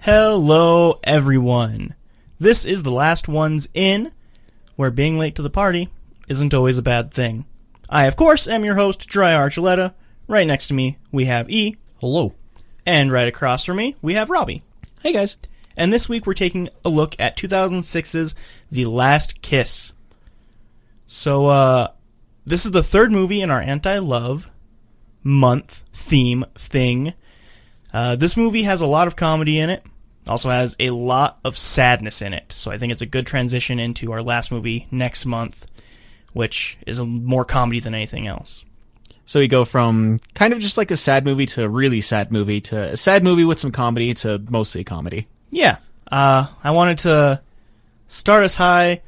Hello, everyone. This is the last ones in, where being late to the party isn't always a bad thing. I, of course, am your host, Jeriah Archuleta. Right next to me, we have E, Hello. and right across from me, we have Robbie. Hey guys. And this week, we're taking a look at 2006's The Last Kiss. So, uh, this is the third movie in our anti-love month theme thing. Uh, this movie has a lot of comedy in it. Also has a lot of sadness in it. So I think it's a good transition into our last movie next month, which is more comedy than anything else. So we go from kind of just like a sad movie to a really sad movie to a sad movie with some comedy to mostly comedy. Yeah. Uh, I wanted to start us high,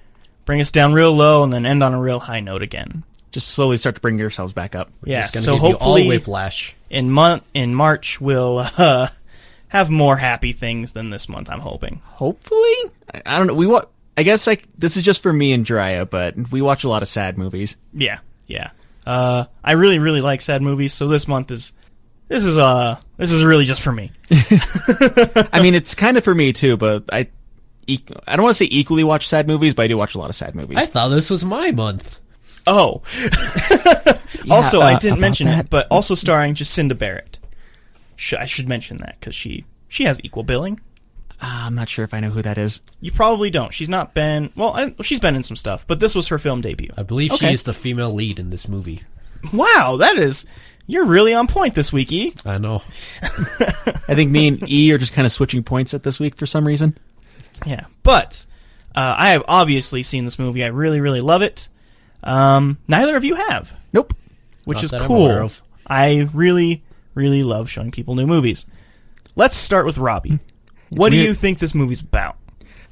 bring us down real low, and then end on a real high note again. Just slowly start to bring yourselves back up. Yeah. Just gonna So give you all hopefully, whiplash. in month in March we'll uh, have more happy things than this month. I'm hoping. Hopefully, I, I don't know. We wa- I guess like this is just for me and Jeriah, but we watch a lot of sad movies. Yeah, yeah. Uh, I really, really like sad movies, so this month is this is uh this is really just for me. I mean, it's kind of for me too, but I. e- I don't want to say equally watch sad movies, but I do watch a lot of sad movies. I thought this was my month. Oh, also I uh, didn't about mention it, that- but also starring Jacinda Barrett. Sh- I should mention that because she she has equal billing. Ah, I'm not sure if I know who that is. You probably don't. She's not been well. I, she's been in some stuff, but this was her film debut. I believe Okay. she is the female lead in this movie. Wow, that is you're really on point this week, E. I know. I think me and E are just kind of switching points at this week for some reason. Yeah, but uh, I have obviously seen this movie. I really, really love it. Um, neither of you have, Nope. which Not is that I'm aware cool. of. I really, really love showing people new movies. Let's start with Robbie. What do you think this movie's about?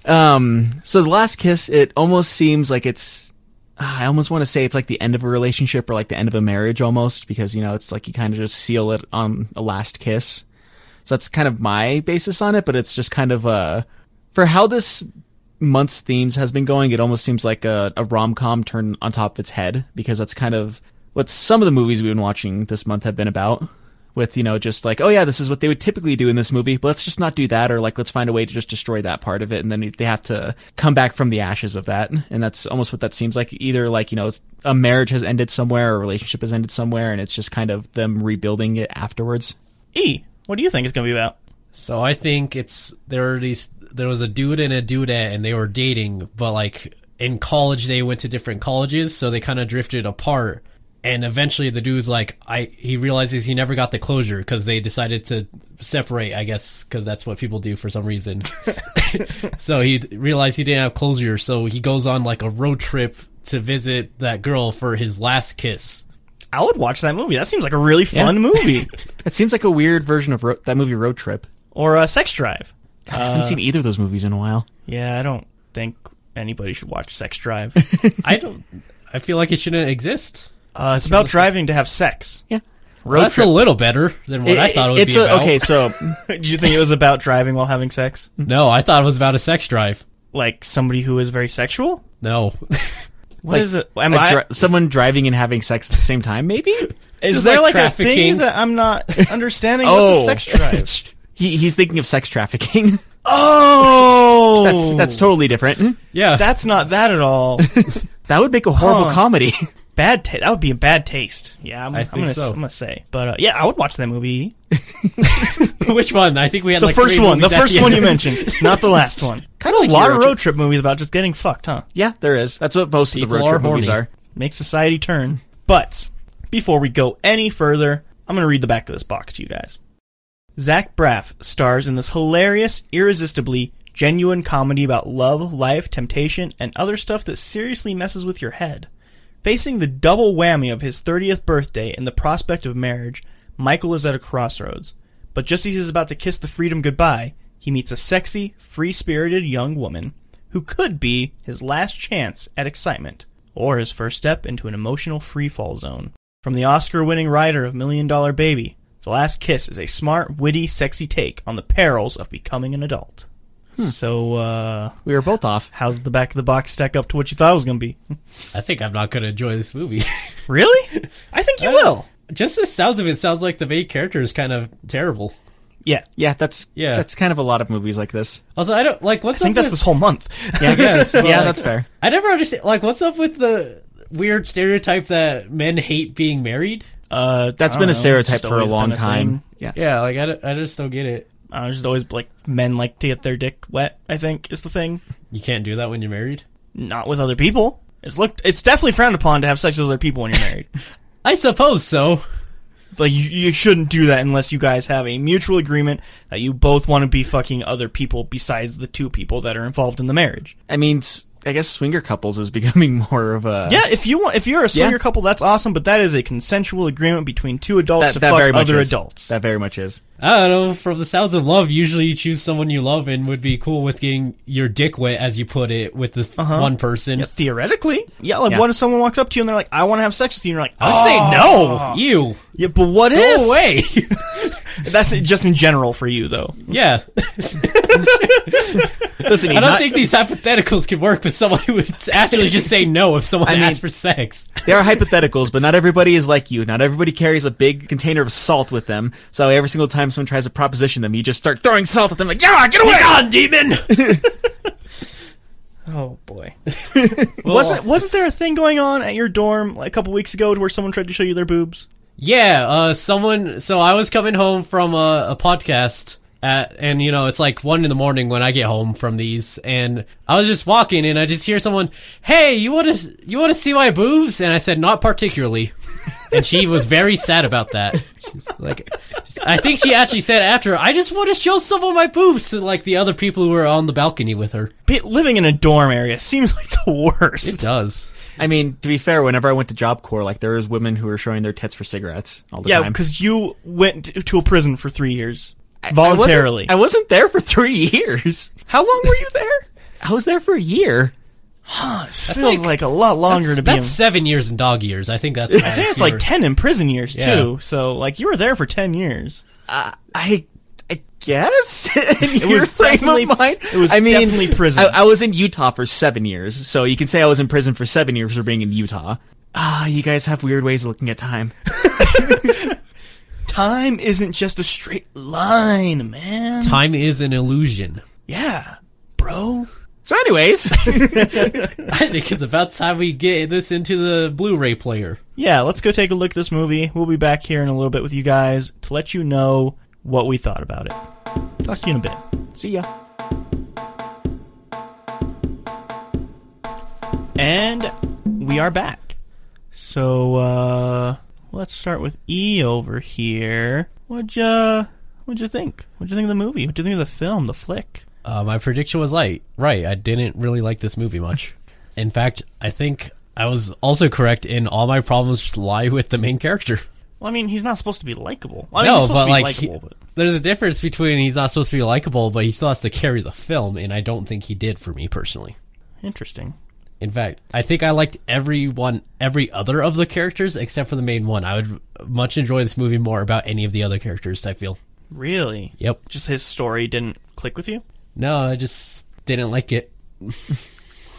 Um, so the last kiss, it almost seems like it's. I almost want to say it's like the end of a relationship or like the end of a marriage almost because you know it's like you kind of just seal it on a last kiss. So that's kind of my basis on it, but it's just kind of uh for how this month's themes has been going. It almost seems like a, a rom com turned on top of its head because that's kind of what some of the movies we've been watching this month have been about. With you know just like oh yeah this is what they would typically do in this movie but let's just not do that or like let's find a way to just destroy that part of it and then they have to come back from the ashes of that and that's almost what that seems like either like you know a marriage has ended somewhere or a relationship has ended somewhere and it's just kind of them rebuilding it afterwards E, what do you think it's going to be about? So I think it's there are these. There was a dude and a dudette, and they were dating, but like in college they went to different colleges, so they kind of drifted apart. And eventually, the dude's like, I he realizes he never got the closure because they decided to separate. I guess because that's what people do for some reason. so he realized he didn't have closure, so he goes on like a road trip to visit that girl for his last kiss. I would watch that movie. That seems like a really fun movie. it seems like a weird version of ro- that movie road trip or uh, Sex Drive. God, i haven't seen either of those movies in a while Yeah, I don't think anybody should watch Sex Drive. I don't. I feel like it shouldn't exist. Uh, it's about driving to have sex. yeah Road That's trip. a little better than what I thought it would it's be a, about. okay so Did you think it was about driving while having sex? No, I thought it was about a sex drive. Like somebody who is very sexual? No. What Like, is it? Am a I? dri- someone driving and having sex at the same time maybe is there like like, a thing trafficking. that I'm not understanding? What's a sex drive? he, he's thinking of sex trafficking Oh, that's that's totally different Yeah. that's not that at all. that would make a horrible Huh. comedy bad taste. That would be a bad taste. Yeah, I'm, I I'm think gonna. so. I'm gonna say, but uh, yeah, I would watch that movie. Which one? I think we had The like first three one, the first the one you mentioned, not the last one. Kind of like a lot of road trip movies about just getting fucked, huh? Yeah, there is. That's what most of the People road trip are movies are. Make society turn. But before we go any further, I'm gonna read the back of this box to you guys. Zach Braff stars in this hilarious, irresistibly genuine comedy about love, life, temptation, and other stuff that seriously messes with your head. Facing the double whammy of his 30th birthday and the prospect of marriage, Michael is at a crossroads. But just as he's about to kiss the freedom goodbye, he meets a sexy, free spirited young woman who could be his last chance at excitement, or his first step into an emotional free fall zone. From the Oscar winning writer of Million Dollar Baby, The Last Kiss is a smart, witty, sexy take on the perils of becoming an adult. So, uh, We were both off. how's the back of the box stack up to what you thought it was going to be? I think I'm not gonna enjoy this movie. Really? I think you I will. Just the sounds of it sounds like the main character is kind of terrible. Yeah. Yeah, that's Yeah. that's kind of a lot of movies like this. Also, I don't like what's I think up that's with. this whole month. I guess. yeah, like, that's fair. I never understand. Like, what's up with the weird stereotype that men hate being married? Uh, That's I been don't a stereotype for a long a time. thing. Yeah. Yeah, like I, I just don't get it. Uh, just always like men like to get their dick wet. I think is the thing. You can't do that when you're married. Not with other people. It's looked. It's definitely frowned upon to have sex with other people when you're married. I suppose so. like you, you shouldn't do that unless you guys have a mutual agreement that you both want to be fucking other people besides the two people that are involved in the marriage. I mean, s- I guess swinger couples is becoming more of a Yeah, if you want, if you're a swinger Yeah. couple, that's awesome. But that is a consensual agreement between two adults That, to that fuck very other is. adults. That very much is. I don't know. From the sounds of love, usually you choose someone you love and would be cool with getting your dick wet, as you put it, with the f Uh-huh. one person. Yeah, theoretically, yeah. Like, Yeah. what if someone walks up to you and they're like, "I want to have sex with you," and you're like, I "Oh, say no. You Yeah, but what go if? away. That's just in general for you, though. yeah, Listen, I don't not- think these hypotheticals could work with someone who would actually just say no if someone I mean- asks for sex. they are hypotheticals, but not everybody is like you. Not everybody carries a big container of salt with them. So every single time someone tries to proposition them, you just start throwing salt at them, like, yeah, get away! on, demon. Oh boy. wasn't wasn't there a thing going on at your dorm like, a couple weeks ago where someone tried to show you their boobs? Yeah, uh, someone. So I was coming home from a, a podcast, at, and you know it's like one in the morning when I get home from these, and I was just walking, and I just hear someone, "Hey, you want to you want to see my boobs?" And I said, "Not particularly," and she was very sad about that. She's like, I think she actually said after, "I just want to show some of my boobs to like the other people who were on the balcony with her." Be- living in a dorm area seems like the worst. It does. I mean, to be fair, whenever I went to Job Corps, like, there was women who were showing their tits for cigarettes all the yeah, time. Yeah, because you went to a prison for three years voluntarily. I wasn't, I wasn't there for three years. How long were you there? I was there for a year. It feels like- like, a lot longer to be. In, seven years in dog years. I think that's. I think it's like ten in prison years Yeah. too. So like you were there for ten years. I, I guess it was definitely- it was I mean, definitely prison. I, I was in Utah for seven years, so you can say I was in prison for seven years for being in Utah. Ah, you guys have weird ways of looking at time. Time isn't just a straight line, man. time is an illusion. Yeah, bro. So, anyways, I think it's about time we get this into the Blu-ray player. Yeah, let's go take a look at this movie. We'll be back here in a little bit with you guys to let you know what we thought about it. Talk to you in a bit. see ya. And we are back. So uh let's start with E over here. What'd you what'd you think? What'd you think of the movie? What'd you think of the film, the flick? Uh, my prediction was right. Right, I didn't really like this movie much. In fact, I think I was also correct in all my problems lie with the main character. Well, I mean, he's not supposed to be likable. I mean, no, he's supposed but to be like, likable, he- but there's a difference between he's not supposed to be likable, but he still has to carry the film, and I don't think he did for me personally. interesting. In fact, I think I liked every one, every other of the characters except for the main one. I would much enjoy this movie more about any of the other characters. I feel. Really? Yep. Just his story didn't click with you? No, I just didn't like it.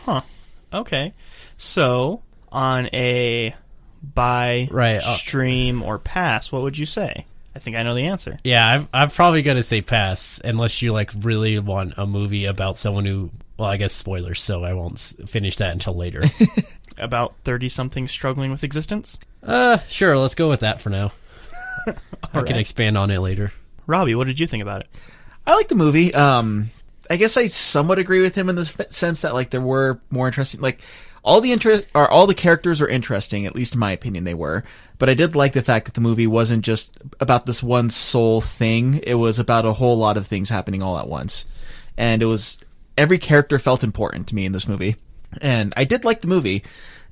Huh. Okay. So, on a buy, Right, uh- stream, or pass, what would you say? I think I know the answer. Yeah, I'm, I'm probably gonna say pass unless you like really want a movie about someone who. Well, I guess spoilers, so I won't finish that until later. About 30 something struggling with existence? uh, sure, let's go with that for now. I can expand on it later. Robbie, what did you think about it? I like the movie. Um, I guess I somewhat agree with him in the sense that like there were more interesting, like all the interest or all the characters are interesting. At least in my opinion, they were. But I did like the fact that the movie wasn't just about this one sole thing. It was about a whole lot of things happening all at once, and it was every character felt important to me in this movie. And I did like the movie.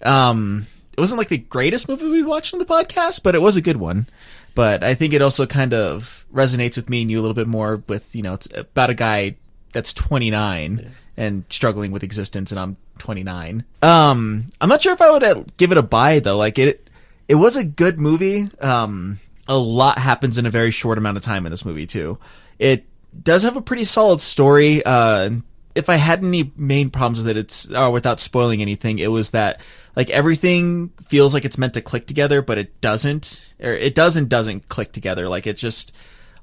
Um, it wasn't like the greatest movie we've watched on the podcast, but it was a good one. But I think it also kind of resonates with me and you a little bit more with, you know, it's about a guy that's 29 and struggling with existence and I'm 29. Um, I'm not sure if I would uh, give it a buy though. Like it, it was a good movie. Um, a lot happens in a very short amount of time in this movie too. It does have a pretty solid story. Uh, if I had any main problems with it, it's uh, without spoiling anything. It was that like everything feels like it's meant to click together, but it doesn't. Or it does and doesn't click together. Like it's just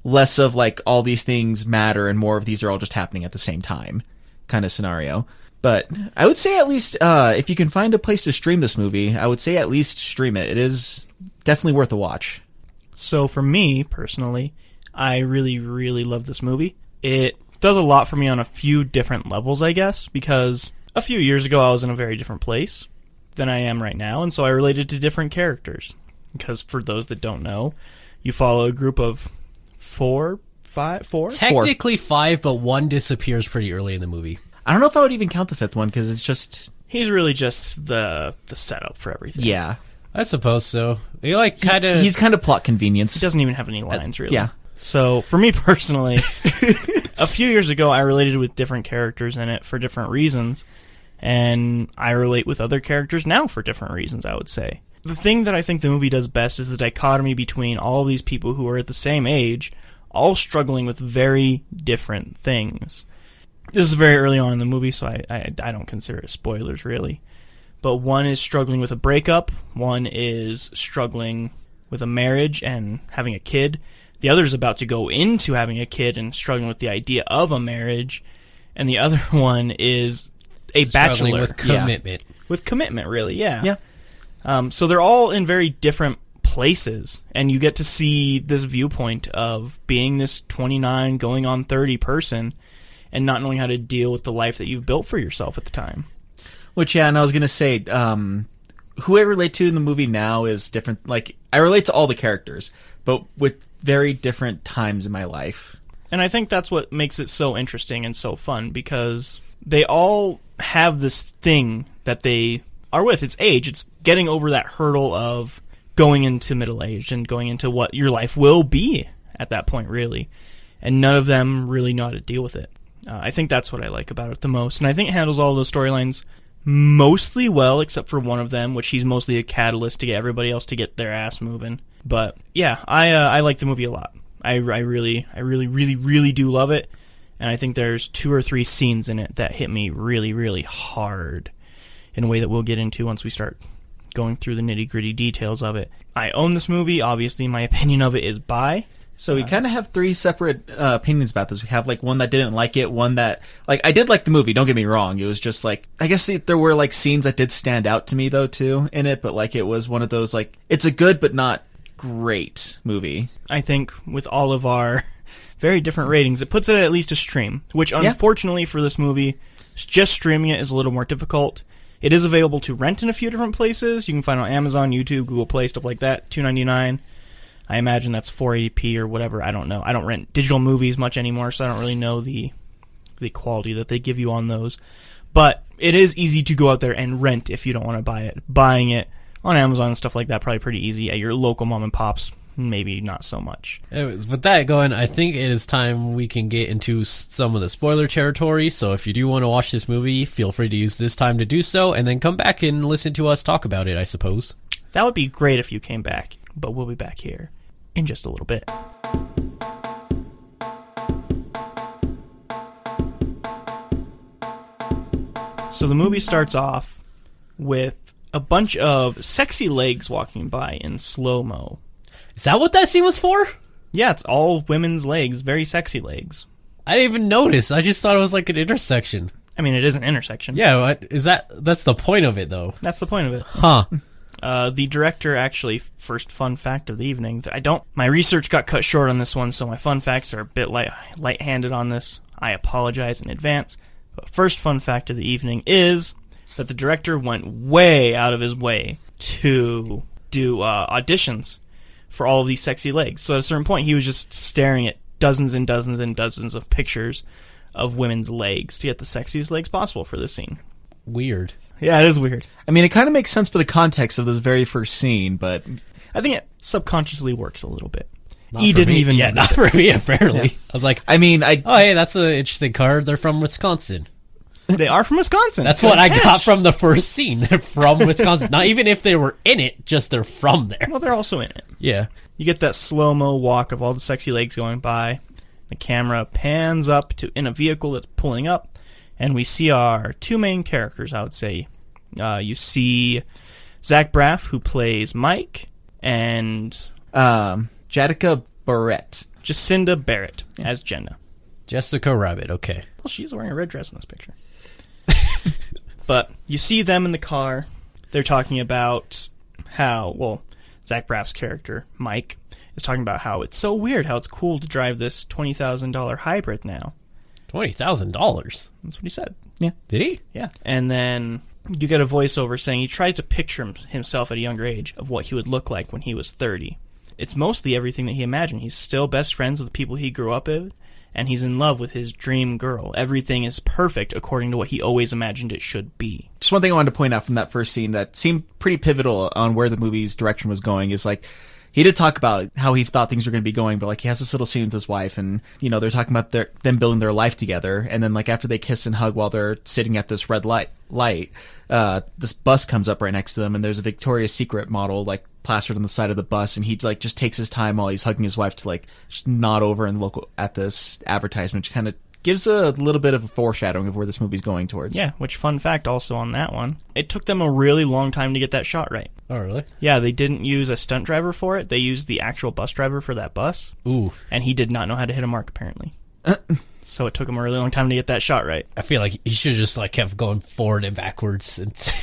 less of like all these things matter and more of these are all just happening at the same time kind of scenario. But I would say at least uh, if you can find a place to stream this movie, I would say at least stream it. It is definitely worth a watch. So for me personally, I really, really love this movie. It does a lot for me on a few different levels, I guess, because a few years ago I was in a very different place than I am right now, and so I related to different characters. Because for those that don't know, you follow a group of four, five, four. Technically five, but one disappears pretty early in the movie. I don't know if I would even count the fifth one because it's just He's really just the the setup for everything. yeah. I suppose so. He like kind of. He's kind of plot convenience. He doesn't even have any uh, lines really. yeah. So for me personally, a few years ago I related with different characters in it for different reasons, and I relate with other characters now for different reasons. I would say the thing that I think the movie does best is the dichotomy between all these people who are at the same age, all struggling with very different things. This is very early on in the movie, so I I, I don't consider it spoilers really. But one is struggling with a breakup, one is struggling with a marriage and having a kid. The other is about to go into having a kid and struggling with the idea of a marriage. And the other one is a struggling bachelor with Yeah. commitment. with commitment, really. Yeah. Yeah. Um, so they're all in very different places, and you get to see this viewpoint of being this 29 going on 30 person and not knowing how to deal with the life that you've built for yourself at the time. Which yeah, and I was gonna say, um, who I relate to in the movie now is different. Like I relate to all the characters, but with very different times in my life. And I think that's what makes it so interesting and so fun because they all have this thing that they are with. It's age. It's getting over that hurdle of going into middle age and going into what your life will be at that point, really. And none of them really know how to deal with it. Uh, I think that's what I like about it the most. And I think it handles all those storylines mostly well, except for one of them, which he's mostly a catalyst to get everybody else to get their ass moving. But yeah, I uh, I like the movie a lot. I, I really I really really really do love it, and I think there's two or three scenes in it that hit me really really hard, in a way that we'll get into once we start going through the nitty gritty details of it. I own this movie. Obviously, my opinion of it is buy. So we kind of have three separate uh, opinions about this. We have like one that didn't like it, one that like I did like the movie. Don't get me wrong. It was just like I guess the- there were like scenes that did stand out to me though too in it, but like it was one of those like it's a good but not great movie. I think with all of our very different ratings, it puts it at least a stream, which unfortunately for this movie, just streaming it is a little more difficult. It is available to rent in a few different places. You can find it on Amazon, YouTube, Google Play, stuff like that. Two ninety nine. I imagine that's 480p or whatever. I don't know. I don't rent digital movies much anymore, so I don't really know the the quality that they give you on those. But it is easy to go out there and rent if you don't want to buy it. Buying it on Amazon and stuff like that probably pretty easy. At your local mom and pops, maybe not so much. Anyways, with that going, I think it is time we can get into some of the spoiler territory. So if you do want to watch this movie, feel free to use this time to do so, and then come back and listen to us talk about it. I suppose. That would be great if you came back, but we'll be back here in just a little bit. So the movie starts off with a bunch of sexy legs walking by in slow mo. Is that what that scene was for? Yeah, it's all women's legs, very sexy legs. I didn't even notice. I just thought it was like an intersection. I mean, it is an intersection. Yeah, is that? That's the point of it, though. That's the point of it. Huh? Uh, the director actually, first fun fact of the evening. I don't. My research got cut short on this one, so my fun facts are a bit light, light-handed on this. I apologize in advance. But first fun fact of the evening is that the director went way out of his way to do uh, auditions for all of these sexy legs. So at a certain point, he was just staring at dozens and dozens and dozens of pictures of women's legs to get the sexiest legs possible for this scene. Weird. Yeah, it is weird. I mean, it kind of makes sense for the context of this very first scene, but I think it subconsciously works a little bit. Not he didn't me. even Yeah, not it. for me. Apparently, I was like, I mean, I oh hey, that's an interesting card. They're from Wisconsin. They are from Wisconsin. That's Good what I catch. got from the first scene. They're from Wisconsin. Not even if they were in it, just they're from there. Well, they're also in it. Yeah. You get that slow mo walk of all the sexy legs going by. The camera pans up to in a vehicle that's pulling up, and we see our two main characters. I would say, uh, you see Zach Braff who plays Mike, and Um, Jadica Barrett. Jacinda Barrett as Jenna. Jessica Rabbit. Okay. Well, she's wearing a red dress in this picture. But you see them in the car. They're talking about how, well, Zach Braff's character, Mike, is talking about how it's so weird how it's cool to drive this $20,000 hybrid now. Twenty thousand dollars. That's what he said. Yeah. Did he? Yeah. And then you get a voiceover saying he tries to picture himself at a younger age of what he would look like when he was 30. It's mostly everything that he imagined. He's still best friends with the people he grew up with, and he's in love with his dream girl. Everything is perfect according to what he always imagined it should be. Just one thing I wanted to point out from that first scene that seemed pretty pivotal on where the movie's direction was going is like he did talk about how he thought things were going to be going, but like he has this little scene with his wife, and you know they're talking about their them building their life together, and then like after they kiss and hug while they're sitting at this red light light, uh, this bus comes up right next to them, and there's a Victoria's Secret model like plastered on the side of the bus, and he like just takes his time while he's hugging his wife to like nod over and look at this advertisement, which kind of gives a little bit of a foreshadowing of where this movie's going towards. Yeah, which fun fact also on that one. It took them a really long time to get that shot right. Oh, really? Yeah, they didn't use a stunt driver for it. They used the actual bus driver for that bus, Ooh, and he did not know how to hit a mark apparently. so it took him a really long time to get that shot right. I feel like he should just like kept going forward and backwards until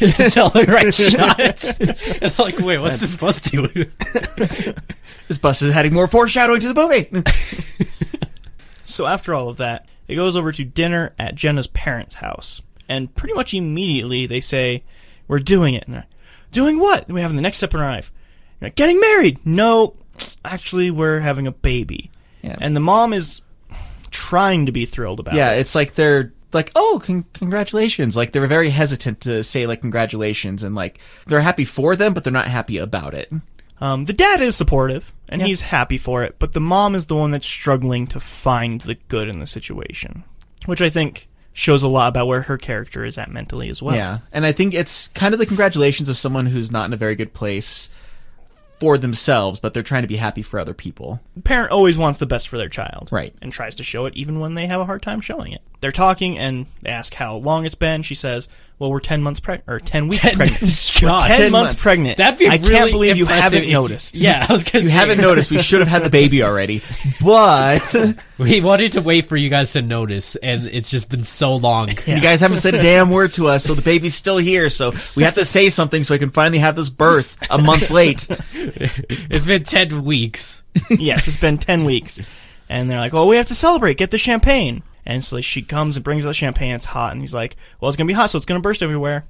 the right shot. and I'm like, wait, what's this bus doing? This bus is adding more foreshadowing to the movie. So after all of that, it goes over to dinner at Jenna's parents' house. And pretty much immediately they say, We're doing it. And they're, doing what? And we have the next step in our life. Like, Getting married. No, actually, we're having a baby. Yeah. And the mom is trying to be thrilled about yeah, it. Yeah, it's like they're like, oh, con- congratulations. Like they're very hesitant to say like congratulations, and like they're happy for them, but they're not happy about it. Um, the dad is supportive, and Yeah. he's happy for it, but the mom is the one that's struggling to find the good in the situation. Which I think shows a lot about where her character is at mentally as well. Yeah, and I think it's kind of the congratulations of someone who's not in a very good place for themselves, but they're trying to be happy for other people. The parent always wants the best for their child. Right. And tries to show it even when they have a hard time showing it. They're talking and ask how long it's been. She says, well, we're 10 months pregnant, or 10 weeks pregnant. we're 10, God, months, 10 months. pregnant. That'd be I really can't believe you haven't if- noticed. Yeah, I was gonna You say, haven't noticed we should have had the baby already, but We wanted to wait for you guys to notice, and it's just been so long. you guys haven't said a damn word to us, so the baby's still here. So we have to say something so I can finally have this birth a month late. It's been ten weeks. yes, it's been 10 weeks. And they're like, well, we have to celebrate. Get the champagne. And so she comes and brings out champagne. It's hot. And he's like, well, it's going to be hot, so it's going to burst everywhere.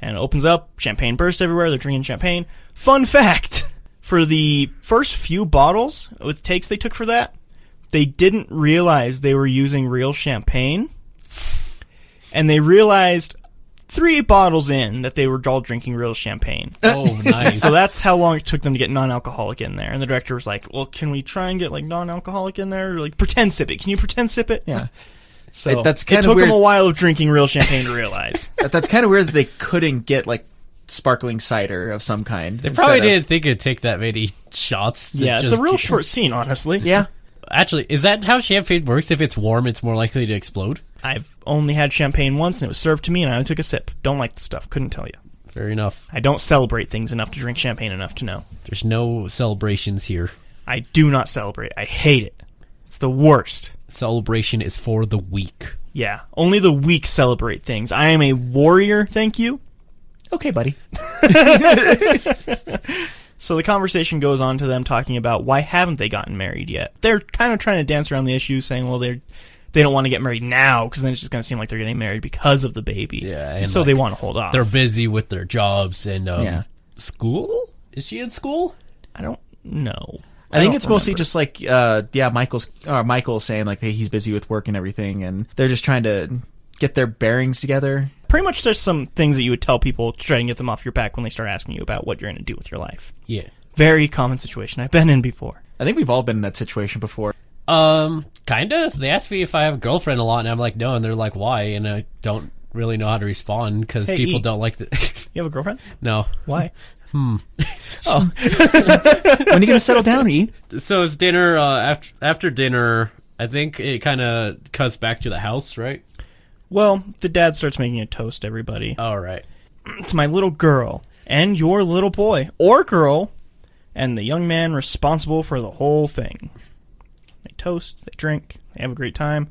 And it opens up. Champagne bursts everywhere. They're drinking champagne. Fun fact for the first few bottles with takes they took for that, they didn't realize they were using real champagne. And they realized three bottles in that they were all drinking real champagne. Oh, nice. So that's how long it took them to get non-alcoholic in there. And the director was like, "Well, can we try and get like non-alcoholic in there? Or, like pretend sip it? Can you pretend sip it?" Yeah. So It- that's it kinda took them a while of drinking real champagne to realize. That- That's kind of weird that they couldn't get like sparkling cider of some kind. They probably didn't think it'd take that many shots. To yeah, it's a real keep- short scene, honestly. Yeah. Actually, is that how champagne works? If it's warm, it's more likely to explode. I've only had champagne once, and it was served to me, and I only took a sip. Don't like the stuff. Couldn't tell you. Fair enough. I don't celebrate things enough to drink champagne enough to know. There's no celebrations here. I do not celebrate. I hate it. It's the worst. Celebration is for the weak. Yeah, only the weak celebrate things. I am a warrior, thank you. Okay, buddy. So the conversation goes on to them talking about why haven't they gotten married yet? They're kind of trying to dance around the issue, saying, well, they're they don't want to get married now because then it's just going to seem like they're getting married because of the baby. Yeah, and and, so like, they want to hold off. They're busy with their jobs and um, Yeah. school. Is she in school? I don't know. I, think don't it's mostly just like, uh, yeah, Michael's, uh, Michael's saying like hey, he's busy with work and everything, and they're just trying to get their bearings together. pretty much there's some things that you would tell people to try and get them off your back when they start asking you about what you're going to do with your life. Yeah. Very common situation I've been in before. I think we've all been in that situation before. Um, kinda. They ask me if I have a girlfriend a lot, and I'm like, no, and they're like, why? And I don't really know how to respond because Hey, people E. don't like the. You have a girlfriend? no. Why? when are you gonna settle down, E? So it's dinner. Uh, after after dinner, I think it kind of cuts back to the house, right? Well, the dad starts making a toast, everybody. All right. It's my little girl and your little boy or girl and the young man responsible for the whole thing. They toast, they drink, they have a great time,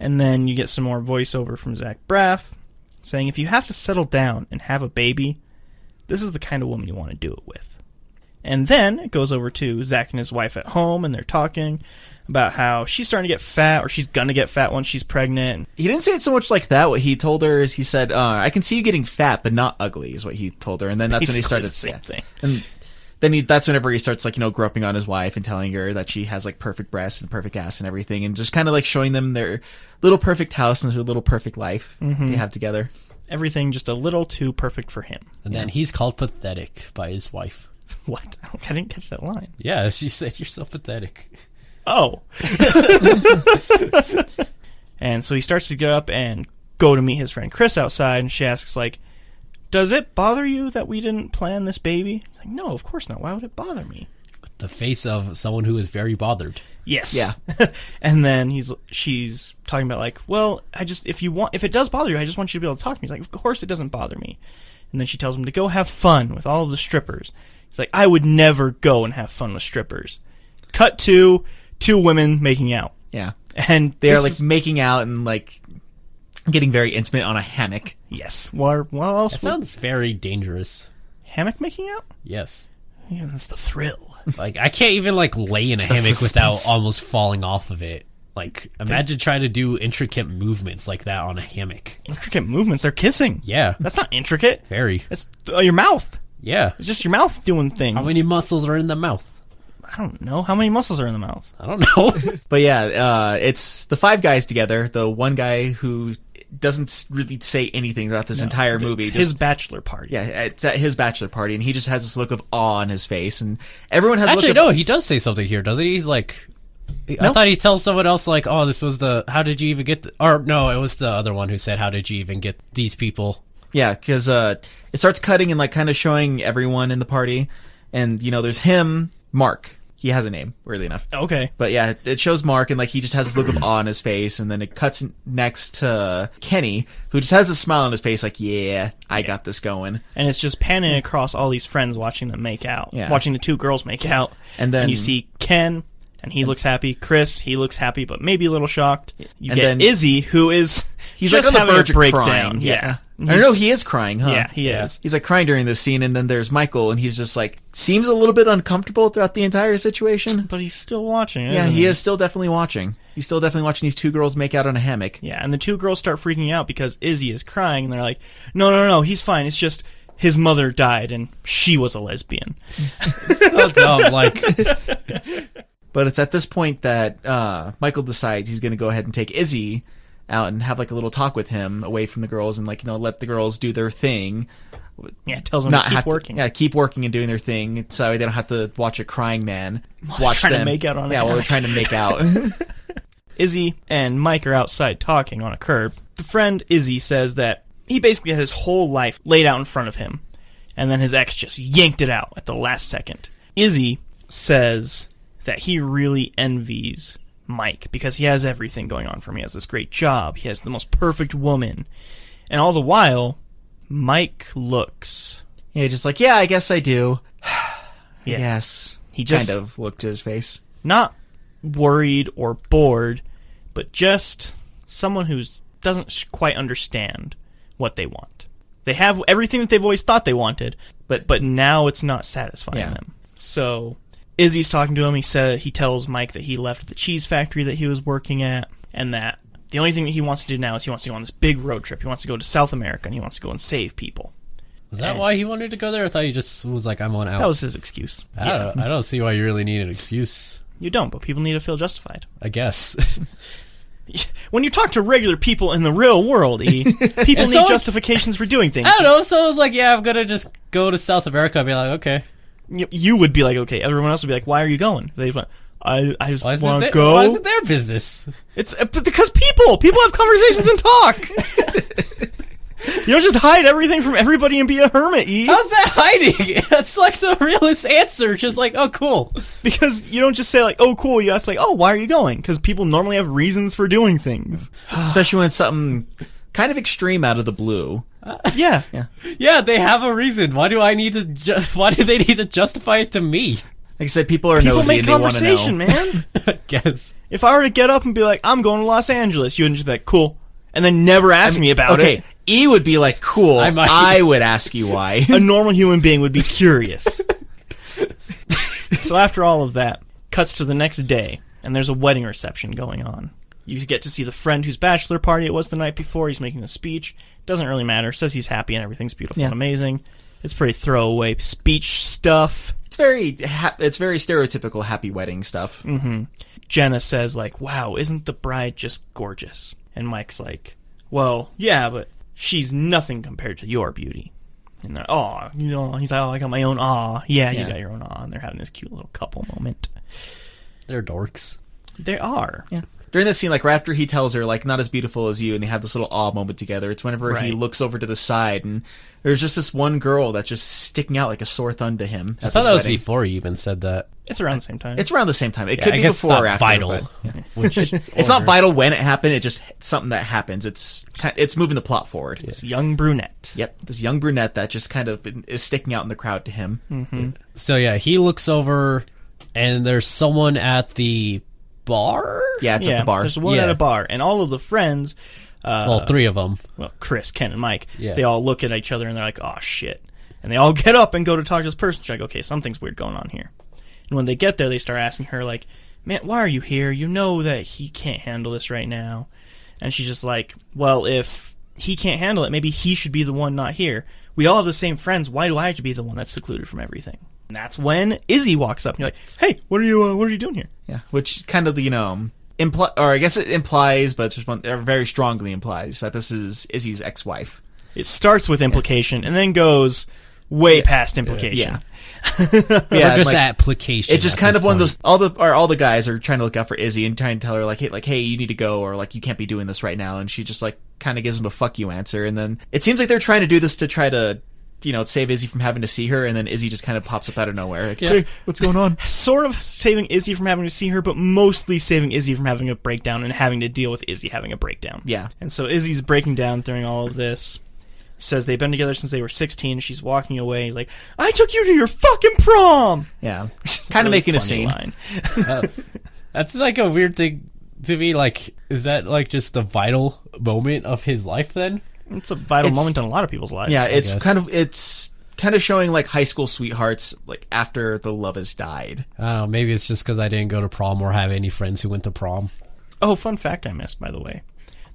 and then you get some more voiceover from Zach Braff saying if you have to settle down and have a baby, this is the kind of woman you want to do it with. And then it goes over to Zach and his wife at home, and they're talking about how she's starting to get fat, or she's gonna get fat once she's pregnant. He didn't say it so much like that. What he told her is he said, uh, "I can see you getting fat, but not ugly," is what he told her. And then that's when he started the same yeah. thing. And then he, that's whenever he starts like you know groping on his wife and telling her that she has like perfect breasts and perfect ass and everything, and just kind of like showing them their little perfect house and their little perfect life Mm-hmm. they have together. Everything just a little too perfect for him. And then he's called pathetic by his wife. What? I didn't catch that line. Yeah, she said you're so pathetic. Oh. and so he starts to get up and go to meet his friend Chris outside, and she asks, like, does it bother you that we didn't plan this baby? Like, no, of course not. Why would it bother me? The face of someone who is very bothered. Yes. Yeah. and then he's she's talking about like, well, I just if you want if it does bother you, I just want you to be able to talk to me. He's like, of course it doesn't bother me. And then she tells him to go have fun with all of the strippers. He's like, I would never go and have fun with strippers. Cut to two women making out. Yeah, And they are like is- making out and like getting very intimate on a hammock. yes. Well, what else? That sounds very dangerous. hammock making out? Yes. Yeah, that's the thrill. Like I can't even like lay in a the hammock without almost falling off of it. Like imagine trying to do intricate movements like that on a hammock. Intricate movements. They're kissing. Yeah. That's not intricate. Very. It's uh, your mouth. Yeah. It's just your mouth doing things. How many muscles are in the mouth? I don't know. How many muscles are in the mouth? I don't know. But yeah, uh, it's the five guys together. The one guy who doesn't really say anything throughout this entire movie. It's just- his bachelor party. yeah, it's at his bachelor party, and he just has this look of awe on his face, and everyone has a Actually, look of, no, he does say something here, doesn't he? He's like, I thought he tells someone else like, "Oh, this was the. How did you even get?" The, or no, it was the other one who said, "How did you even get these people?" Yeah, because uh, it starts cutting and like kind of showing everyone in the party, and you know, there's him, Mark. He has a name, weirdly enough. Okay. But yeah, it shows Mark, and like he just has this look of awe on his face, and then it cuts next to Kenny, who just has a smile on his face, like, "Yeah, I got this going." And it's just panning across all these friends watching them make out. Yeah. Watching the two girls make out. And then- you see Ken, and he looks happy. Chris, he looks happy, but maybe a little shocked. You And get then- Izzy, who is He's just like on the having verge a breakdown. crying. Yeah. I don't know. He is crying, huh? Yeah, he is. He's like crying during this scene, and then there's Michael, and he's just like seems a little bit uncomfortable throughout the entire situation. but he's still watching. Yeah, isn't he is still definitely watching. He's still definitely watching these two girls make out on a hammock. Yeah, and the two girls start freaking out because Izzy is crying, and they're like, "No, no, no, he's fine. It's just his mother died, and she was a lesbian." It's So dumb. Like, But it's at this point that uh, Michael decides he's going to go ahead and take Izzy out and have like a little talk with him away from the girls, and like you know let the girls do their thing. Yeah, tells them Not to keep have working. To, yeah, keep working and doing their thing, so they don't have to watch a crying man watch trying to them make out on a yeah, while they're trying to make out. Izzy and Mike are outside talking on a curb. The friend Izzy says that he basically had his whole life laid out in front of him, and then his ex just yanked it out at the last second. Izzy says that he really envies Mike because he has everything going on for him. He has this great job, he has the most perfect woman, and all the while, Mike looks. yeah, just like yeah, I guess I do. Yeah. Yes, He just- kind of looked at his face. not worried or bored, but just someone who doesn't quite understand what they want. They have everything that they've always thought they wanted, But but now it's not satisfying Yeah. them. So Izzy's talking to him. He said he tells Mike that he left the cheese factory that he was working at, and that the only thing that he wants to do now is he wants to go on this big road trip. He wants to go to South America and he wants to go and save people. was that why he wanted to go there? I thought he just was like, "I'm on out." That was his excuse. I, don't, I don't see why you really need an excuse. You don't, but people need to feel justified. I guess. When you talk to regular people in the real world, E, people And need so- justifications for doing things. I don't know. So I was like, "Yeah, I'm gonna just go to South America." I'd be like, "Okay." You, you would be like, okay. Everyone else would be like, why are you going? Be like, I, I just Why is, it want their, to go. why is it their business? It's uh, but because people, people have conversations and talk. You don't just hide everything from everybody and be a hermit, E. How's that hiding? That's like the realest answer. Just like, oh, cool. Because you don't just say like, "Oh, cool." You ask like, "Oh, why are you going?" Because people normally have reasons for doing things. Especially when it's something kind of extreme out of the blue. Yeah, Yeah, Yeah, they have a reason. Why do I need to? Ju- why do they need to justify it to me? Like I said, people are people nosy make and they want to conversation, know. man. I guess. if I were to get up and be like, "I'm going to Los Angeles," you wouldn't just be like, "Cool," and then never ask me about it. Okay, it. E would be like, "Cool." I I, might. would ask you why. A normal human being would be curious. so after all of that, cuts to the next day, and there's a wedding reception going on. You get to see the friend whose bachelor party it was the night before. He's making a speech. Doesn't really matter. Says he's happy and everything's beautiful Yeah. and amazing. It's pretty throwaway speech stuff. it's very, ha- it's very stereotypical happy wedding stuff. Mm-hmm. Jenna says like, "Wow, isn't the bride just gorgeous?" And Mike's like, "Well, yeah, but she's nothing compared to your beauty." And they're, "Oh, you know," he's like, "Oh, I got my own aw." Yeah, you got your own aw. And they're having this cute little couple moment. They're dorks. They are. Yeah. During this scene, like right after he tells her, like, not as beautiful as you, and they have this little awe moment together, it's whenever he looks over to the side, and there's just this one girl that's just sticking out like a sore thumb to him. I thought that was before he even said that. It's around the same time. It's around the same time. It Yeah, could I be guess before it's or after. vital. but- Which It's not vital when it happened. It just it's something that happens. It's ki- it's moving the plot forward. This young brunette. Yep, this young brunette that just kind of been- is sticking out in the crowd to him. Mm-hmm. So yeah, he looks over, and there's someone at the bar. Yeah, it's yeah, at the bar. There's one Yeah. at a bar, and all of the friends, uh, Well, three of them. well, Chris, Ken, and Mike, Yeah. they all look at each other and they're like, "Oh shit!" And they all get up and go to talk to this person. She's like, "Okay, something's weird going on here." And when they get there, they start asking her like, "Man, why are you here? You know that he can't handle this right now." And she's just like, "Well, if he can't handle it, maybe he should be the one not here. We all have the same friends. Why do I have to be the one that's secluded from everything?" And that's when Izzy walks up and you're like, "Hey, what are you? Uh, what are you doing here?" Yeah, which kind of you know imply, or I guess it implies, but it's just one, very strongly implies that this is Izzy's ex-wife. It starts with implication and then goes way past implication. Yeah, or just like, application. It's just kind of one of those all the or all the guys are trying to look out for Izzy and trying to tell her like hey like hey you need to go or like you can't be doing this right now and she just like kind of gives them a fuck you answer and then it seems like they're trying to do this to try to you know save Izzy from having to see her and then Izzy just kind of pops up out of nowhere like, Yeah. hey what's going on Sort of saving Izzy from having to see her, but mostly saving Izzy from having a breakdown and having to deal with Izzy having a breakdown. Yeah. And so Izzy's breaking down during all of this. Says they've been together since they were 16. She's walking away. He's like, I took you to your fucking prom! yeah kind of Really making a scene line. Uh, That's like a weird thing to me. Like, is that like just the vital moment of his life? Then It's a vital It's- moment in a lot of people's lives. yeah it's kind of it's kind of showing like high school sweethearts like after the love has died I don't know. Maybe it's just because I didn't go to prom or have any friends who went to prom. Oh, fun fact I missed, by the way.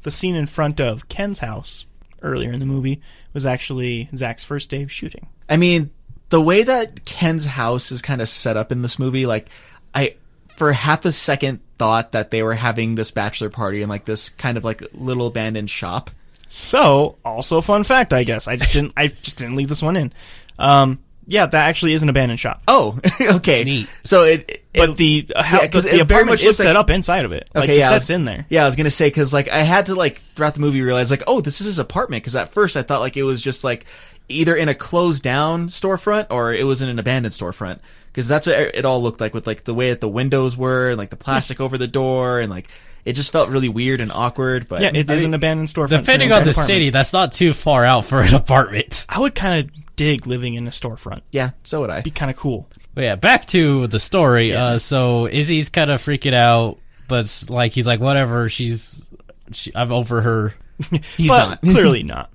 The scene in front of Ken's house earlier in the movie was actually Zach's first day of shooting. I mean, the way that Ken's house is kind of set up in this movie, like, I, for half a second, thought that they were having this bachelor party in like this kind of like little abandoned shop. So, also a fun fact, I guess. I just didn't. I just didn't leave this one in. Um, yeah, that actually is an abandoned shop. Oh, okay. Neat. So it, it But the uh, how, yeah, 'cause the, it very apartment much is looks set like- up inside of it. like Okay, the yeah, I set's was- in there. Yeah, I was gonna say because like I had to like throughout the movie realize like oh this is his apartment because at first I thought like it was just like either in a closed down storefront or it was in an abandoned storefront because that's what it all looked like with like the way that the windows were and like the plastic over the door and like it just felt really weird and awkward. But Yeah, it I is mean, an abandoned storefront. Depending on the apartment. city, that's not too far out for an apartment. I would kind of dig living in a storefront. yeah, so would I. Be kind of cool. But yeah, back to the story. Uh, Yes. so Izzy's kind of freaking out, but like he's like, whatever. She's, she, I'm over her. He's not. clearly not.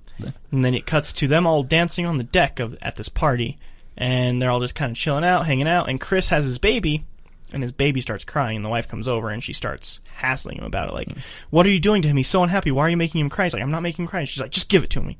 And then it cuts to them all dancing on the deck of at this party, and they're all just kind of chilling out, hanging out. And Chris has his baby, and his baby starts crying. And the wife comes over and she starts hassling him about it, like, "What are you doing to him? He's so unhappy. Why are you making him cry?" He's like, "I'm not making him cry." She's like, "Just give it to me."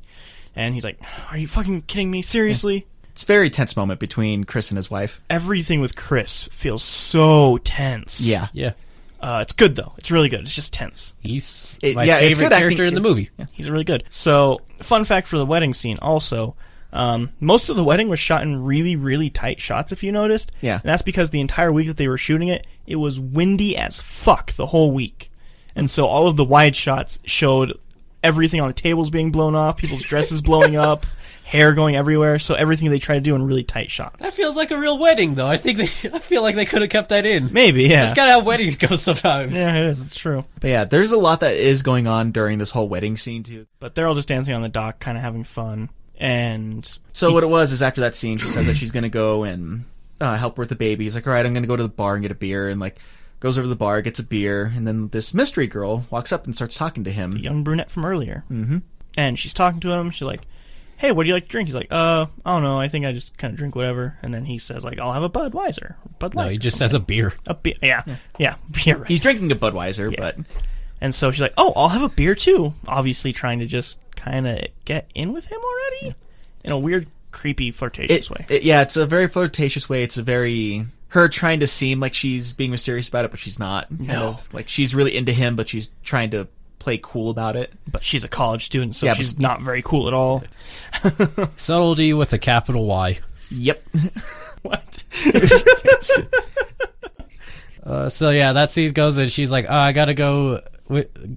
And he's like, "Are you fucking kidding me? Seriously?" It's a very tense moment between Chris and his wife. Everything with Chris feels so tense. Yeah. Yeah, uh, it's good though. It's really good. It's just tense. he's It- my yeah, it's favorite good acting character in the too. movie. He's really good. So, fun fact for the wedding scene also. Um, most of the wedding was shot in really, really tight shots, if you noticed. Yeah. And that's because the entire week that they were shooting it, it was windy as fuck the whole week. And so all of the wide shots showed everything on the tables being blown off, people's dresses blowing up, hair going everywhere. So everything they try to do in really tight shots. That feels like a real wedding, though. I think they. I feel like they could have kept that in. Maybe, yeah. That's kind of how weddings go sometimes. yeah, it is. It's true. But yeah, there's a lot that is going on during this whole wedding scene too. But they're all just dancing on the dock, kind of having fun. And So what it was is after that scene, she says that she's gonna go and uh, help her with the baby. He's like, all right, I'm gonna go to the bar and get a beer, and like goes over to the bar, gets a beer, and then this mystery girl walks up and starts talking to him. the young brunette from earlier. Mm-hmm. And she's talking to him. She's like, "Hey, what do you like to drink?" He's like, "Uh, I don't know. I think I just kind of drink whatever." And then he says, "Like, I'll have a Budweiser, Bud Light." No, he just something. has a beer. a beer. Yeah, yeah, beer. Right. He's drinking a Budweiser, Yeah. but And so she's like, "Oh, I'll have a beer too." Obviously, trying to just kind of get in with him already in a weird, creepy, flirtatious it, way. it- yeah, it's a very flirtatious way. It's a very her trying to seem like she's being mysterious about it, but she's not. Kind of, like she's really into him, but she's trying to play cool about it. but she's a college student, so Yeah, but- she's not very cool at all. Subtlety with a capital Y. Yep. What? Uh, so yeah, that scene goes and she's like, "Oh, I gotta go, w-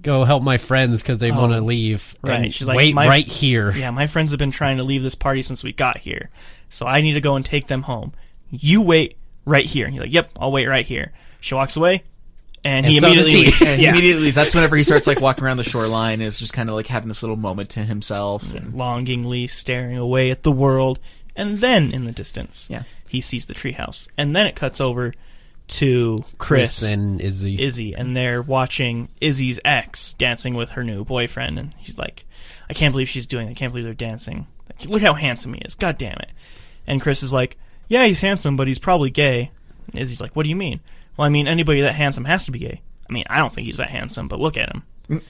go help my friends because they want to oh, leave. Oh, right. And She's like, wait "My- right here." yeah, my friends have been trying to leave this party since we got here, so I need to go and take them home. You wait right here. And he's like, "Yep, I'll wait right here." She walks away, and, he so immediately he. leaves. And yeah. immediately leaves. That's whenever he starts like walking around the shoreline, is just kind of like having this little moment to himself. And, longingly staring away at the world, and then in the distance, Yeah. he sees the treehouse, and then it cuts over to Chris, and Izzy. Izzy, and they're watching Izzy's ex dancing with her new boyfriend, and he's like, "I can't believe she's doing. it. I can't believe they're dancing. Like, look how handsome he is. God damn it!" And Chris is like, "Yeah, he's handsome, but he's probably gay." And Izzy's like, "What do you mean?" Well, I mean, anybody that handsome has to be gay. I mean, I don't think he's that handsome, but look at him.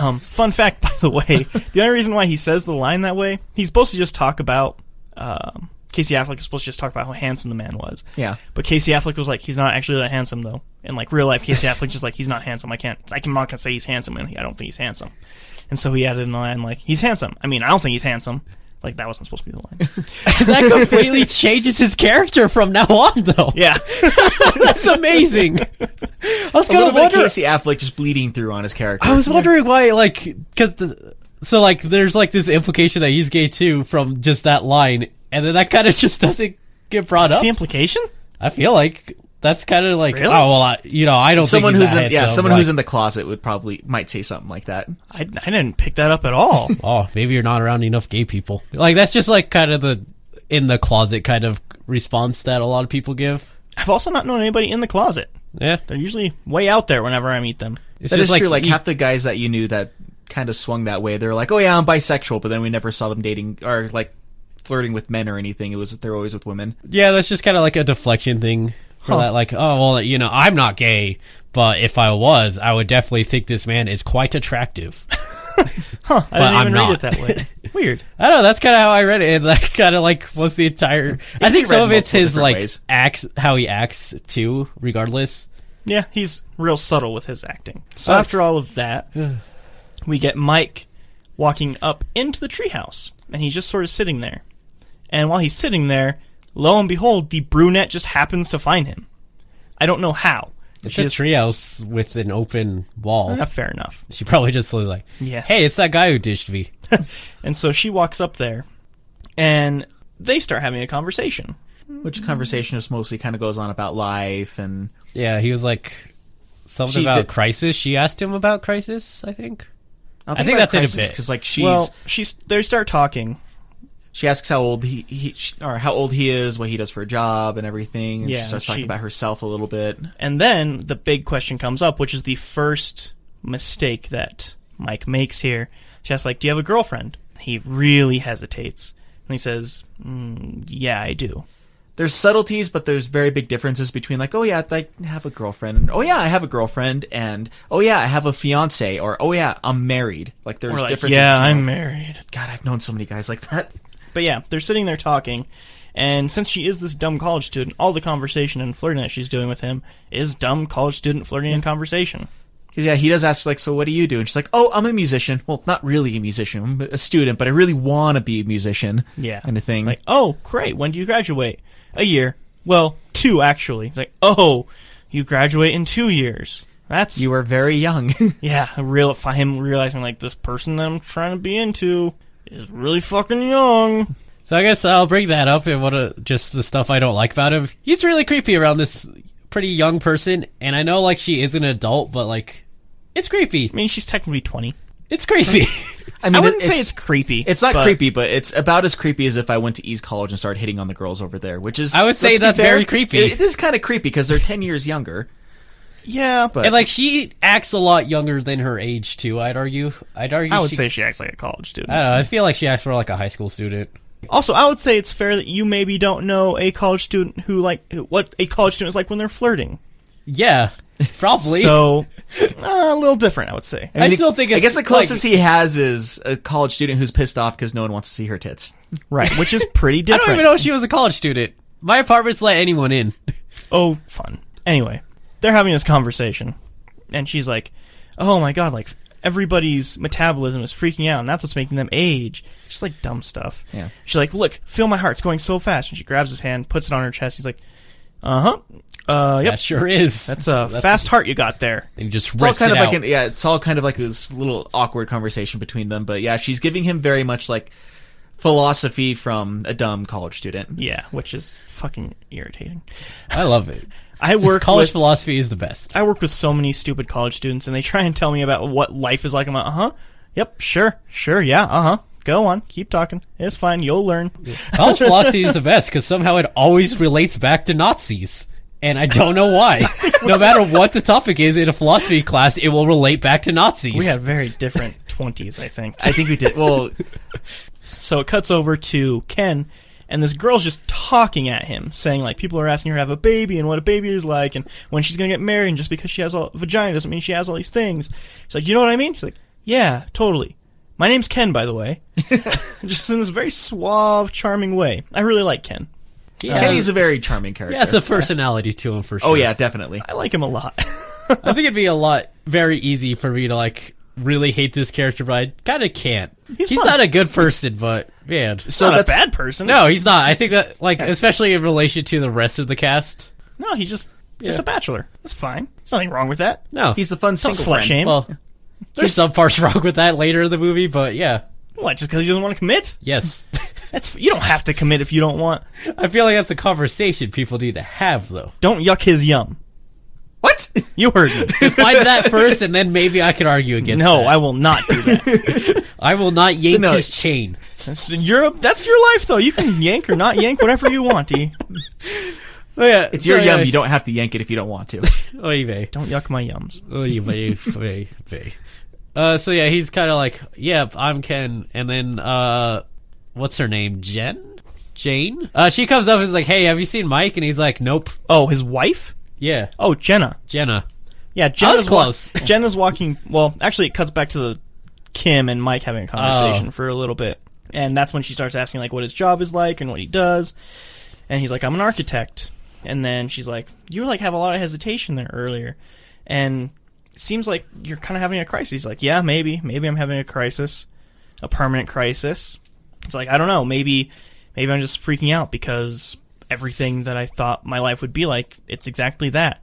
Um, fun fact, by the way, the only reason why he says the line that way, he's supposed to just talk about. Um, Casey Affleck is supposed to just talk about how handsome the man was. Yeah. But Casey Affleck was like, he's not actually that handsome though. In like real life, Casey Affleck's just like, he's not handsome. I can't, I can not say he's handsome, and I don't think he's handsome. And so he added in the line like, he's handsome. I mean, I don't think he's handsome. Like that wasn't supposed to be the line. that completely changes his character from now on, though. yeah. That's amazing. I was a kind little of bit of wondering. Casey Affleck just bleeding through on his character. I was wondering why, like, because the so like there's like this implication that he's gay too from just that line, and then that kind of just doesn't get brought up. the implication? I feel like that's kind of like Really? oh well, I, you know, I don't someone think he's who's that in, yeah, handsome, someone like, who's in the closet would probably might say something like that. I, I didn't pick that up at all. oh maybe you're not around enough gay people. Like that's just like kind of the in the closet kind of response that a lot of people give. I've also not known anybody in the closet. Yeah, They're usually way out there whenever I meet them. it's That just is true. Like you- half the guys that you knew that kind of swung that way, they're like, "Oh yeah, I'm bisexual," but then we never saw them dating or like flirting with men or anything. It was they're always with women. Yeah, that's just kind of like a deflection thing for Huh. that. Like, oh well, you know, I'm not gay, but if I was, I would definitely think this man is quite attractive. Huh? I But didn't I'm even not. read it that way. Weird. I don't know. That's kind of how I read it, and that kind of like was the entire. I think some of it's his like ways. acts, how he acts too. Regardless, Yeah, he's real subtle with his acting. So Oh. after all of that, we get Mike walking up into the treehouse, and he's just sort of sitting there. And while he's sitting there, lo and behold, the brunette just happens to find him. I don't know how. it's She a is- treehouse with an open wall. Eh, fair enough. She probably just was like, Yeah. "Hey, it's that guy who dished me." And so she walks up there, and they start having a conversation. Which conversation just mostly kind of goes on about life and Yeah, he was like something about did- crisis. She asked him about crisis. I think. I, I think that's in a bit. because like she's well, she's they start talking. she asks how old he, he sh- or how old he is, what he does for a job, and everything. And Yeah, she starts she- talking about herself a little bit. And then the big question comes up, which is the first mistake that Mike makes here. She asks, like, do you have a girlfriend? He really hesitates. And he says, mm, yeah, I do. There's subtleties, but there's very big differences between like, oh yeah, I have a girlfriend, and oh yeah, I have a girlfriend, and oh yeah, I have a fiance, or oh yeah, I'm married. Like there's like, differences. yeah, I'm married. God, I've known so many guys like that. But yeah, they're sitting there talking. And since she is this dumb college student, all the conversation and flirting that she's doing with him is dumb college student flirting and conversation. Because yeah, he does ask like, so what do you do? And she's like, oh, I'm a musician. Well, not really a musician, I'm a student, but I really want to be a musician. Yeah. kind of thing. Like, oh, great. When do you graduate? A year. Well, two actually. It's like, oh, you graduate in two years. That's You were very young. yeah, real him realizing like this person that I'm trying to be into is really fucking young. So I guess I'll bring that up and what uh, just the stuff I don't like about him. He's really creepy around this pretty young person, and I know like she is an adult, but like it's creepy. I mean, she's technically 20. It's creepy. I mean, I wouldn't it- say it's creepy. It's not but- creepy, but it's about as creepy as if I went to East College and started hitting on the girls over there, which is I would say that's fair, very creepy. It, it is kind of creepy because they're ten years younger. Yeah, But and like she acts a lot younger than her age too. I'd argue. I'd argue. I would she, say she acts like a college student. I don't know. I feel like she acts more like a high school student. Also, I would say it's fair that you maybe don't know a college student who like what a college student is like when they're flirting. Yeah, probably. So, uh, a little different, I would say. I still think I guess the like- closest he has is a college student who's pissed off because no one wants to see her tits. Right, which is pretty different. I don't even know if she was a college student. My apartment's let anyone in. Oh, fun. Anyway, they're having this conversation, and she's like, "Oh my god, like everybody's metabolism is freaking out, and that's what's making them age." Just like dumb stuff. Yeah. She's like, "Look, feel my heart; it's going so fast." And she grabs his hand, puts it on her chest. He's like, "Uh huh, uh, yep, That sure is. that's a fast heart you got there." and just It's all kind it of out. like an, yeah, it's all kind of like this little awkward conversation between them. But yeah, she's giving him very much like philosophy from a dumb college student. Yeah, which is fucking irritating. I love it. I Just work college with philosophy is the best. I work with so many stupid college students, and they try and tell me about what life is like. I'm like, uh huh, yep, sure, sure, yeah, uh huh. Go on, keep talking. It's fine. You'll learn. College philosophy is the best because somehow it always relates back to Nazis. And I don't know why. no matter what the topic is in a philosophy class, it will relate back to Nazis. We had very different twenties, I think. I think we did well. So it cuts over to Ken, and this girl's just talking at him, saying like people are asking her to have a baby and what a baby is like, and when she's gonna get married, and just because she has a vagina doesn't mean she has all these things. She's like, you know what I mean? She's like, yeah, totally. My name's Ken, by the way. just in this very suave, charming way. I really like Ken. Yeah. Kenny's a very charming character. He has a personality to him for oh, sure. oh yeah, definitely. I like him a lot. I think it'd be a lot very easy for me to like really hate this character, but I kind of can't. He's He's, not a good person, but man, so not a bad person. no, he's not. I think that like especially in relation to the rest of the cast. no, he's just just Yeah. a bachelor. That's fine. There's nothing wrong with that. No, He's the fun Don't single friend. shame. well. There's some parts wrong with that later in the movie, but yeah, What? Just because he doesn't want to commit? yes. That's you don't have to commit if you don't want. I feel like that's a conversation people need to have, though. Don't yuck his yum. What? You heard me. Find that first, and then maybe I can argue against. no, that. I will not do that. I will not yank No. his chain. That's, you're, that's your life, though. You can yank or not yank whatever you want, E. Oh yeah, It's your yum. You don't have to yank it if you don't want to. Oy vey. Don't yuck my yums. Oy vey, vey, vey. Uh, so yeah, he's kind of like, yep, I'm Ken, and then uh, what's her name? Jen, Jane. Uh, she comes up and is like, hey, have you seen Mike? And he's like, nope. Oh, his wife? Yeah, Oh, Jenna. Jenna. Yeah, Jenna's close. Wa- Jenna's walking. Well, actually, it cuts back to the Kim and Mike having a conversation Oh. for a little bit, and that's when she starts asking like what his job is like and what he does, and he's like, "I'm an architect," and then she's like, "You like have a lot of hesitation there earlier," and it seems like you're kind of having a crisis. He's like, "Yeah, maybe, maybe I'm having a crisis, a permanent crisis." It's like I don't know, maybe, maybe I'm just freaking out because everything that I thought my life would be like, it's exactly that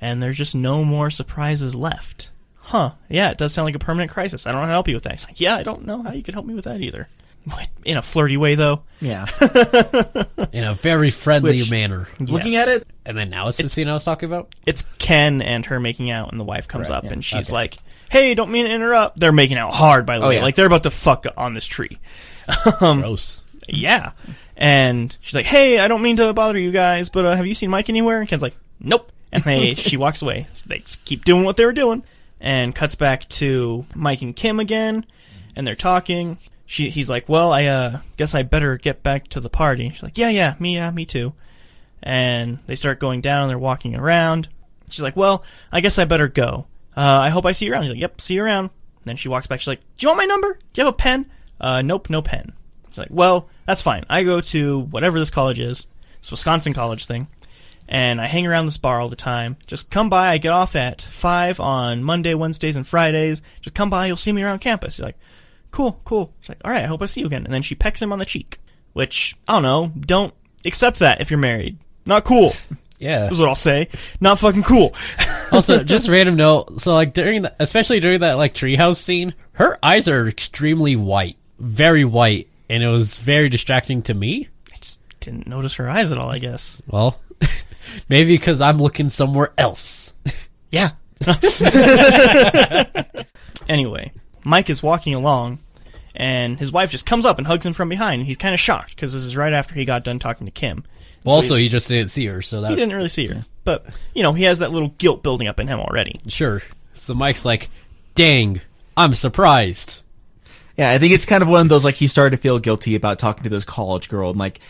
and there's just no more surprises left. Huh. Yeah, it does sound like a permanent crisis. I don't know how to help you with that. He's like, yeah, I don't know how you could help me with that either. In a flirty way, though. yeah. In a very friendly Which- manner. Looking at it, And then now it's the scene I was talking about. It's Ken and her making out, and the wife comes Right, up, yeah. and she's Okay. like, hey, don't mean to interrupt. They're making out hard, by the Oh, way. yeah. Like, they're about to fuck on this tree. Um, Gross. Yeah. And she's like, "Hey, I don't mean to bother you guys, but uh, have you seen Mike anywhere?" And Ken's like, "Nope." And they she walks away. They just keep doing what they were doing, and cuts back to Mike and Kim again, and they're talking. She he's like, "Well, I uh guess I better get back to the party." She's like, "Yeah, yeah, me, yeah, me too." And they start going down. And they're walking around. She's like, "Well, I guess I better go. Uh, I hope I see you around." He's like, "Yep, see you around." then she walks back. She's like, "Do you want my number? Do you have a pen?" Uh, nope, no pen. She's like, "Well, that's fine. I go to whatever this college is, this Wisconsin college thing, and I hang around this bar all the time. Just come by. I get off at five on Monday, Wednesdays, and Fridays. Just come by. You'll see me around campus." He's like, "Cool, cool." She's like, "All right. I hope I see you again." And then she pecks him on the cheek, which I don't know. Don't accept that if you're married. Not cool. Yeah. Is what I'll say. Not fucking cool. Also, just random note. So, like during, the, especially during that like treehouse scene, her eyes are extremely white, very white, and it was very distracting to me. I just didn't notice her eyes at all. I guess. Well, maybe because I'm looking somewhere else. Yeah. anyway, Mike is walking along, and his wife just comes up and hugs him from behind. And he's kind of shocked because this is right after he got done talking to Kim. Well, So also, he just didn't see her, so that he didn't really see her, but you know he has that little guilt building up in him already. sure. So Mike's like, "Dang, I'm surprised." Yeah, I think it's kind of one of those like he started to feel guilty about talking to this college girl and like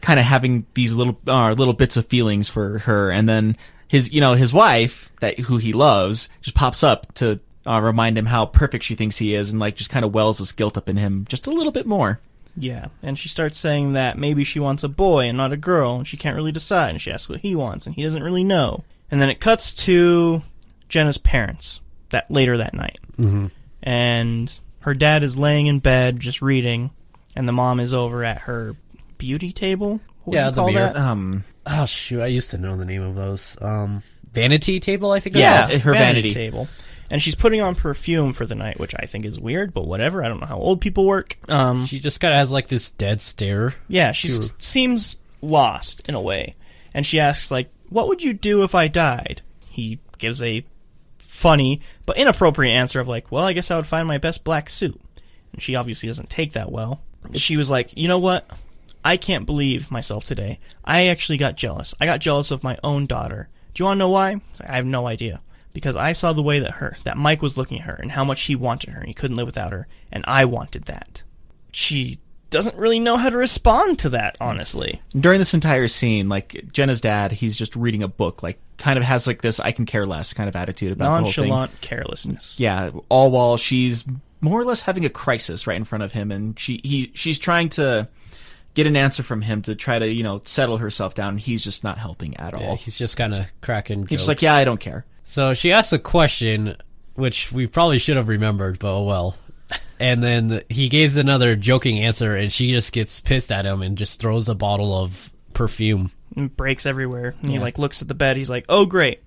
kind of having these little uh, little bits of feelings for her, and then his you know his wife that who he loves just pops up to uh, remind him how perfect she thinks he is, and like just kind of wells this guilt up in him just a little bit more. Yeah, and she starts saying that maybe she wants a boy and not a girl, and she can't really decide. And she asks what he wants, and he doesn't really know. And then it cuts to Jenna's parents that later that night, mm-hmm. and her dad is laying in bed just reading, and the mom is over at her beauty table. What Yeah, would you the call mirror. Um, Oh shoot, I used to know the name of those. Um, vanity table, I think. Yeah, called. her vanity. table. And she's putting on perfume for the night, which I think is weird, but whatever. I don't know how old people work. Um, She just kind of has like this dead stare. Yeah, she seems lost in a way. And she asks, like, what would you do if I died? He gives a funny but inappropriate answer of, like, well, I guess I would find my best black suit. And she obviously doesn't take that well. She was like, you know what? I can't believe myself today. I actually got jealous. I got jealous of my own daughter. Do you want to know why? I have no idea. Because I saw the way that her, that Mike was looking at her and how much he wanted her and he couldn't live without her. And I wanted that. She doesn't really know how to respond to that, honestly. during this entire scene, like Jenna's dad, he's just reading a book, like kind of has like this I can care less kind of attitude about the whole thing. Nonchalant carelessness. Yeah, all while she's more or less having a crisis right in front of him, and she he she's trying to get an answer from him to try to you know settle herself down. and He's just not helping at all. Yeah, he's just kind of cracking. he's just like, yeah, I don't care. So she asks a question, which we probably should have remembered, but oh well. And then he gives another joking answer, and she just gets pissed at him and just throws a bottle of perfume. And breaks everywhere. And he like looks at the bed. He's like, "Oh great,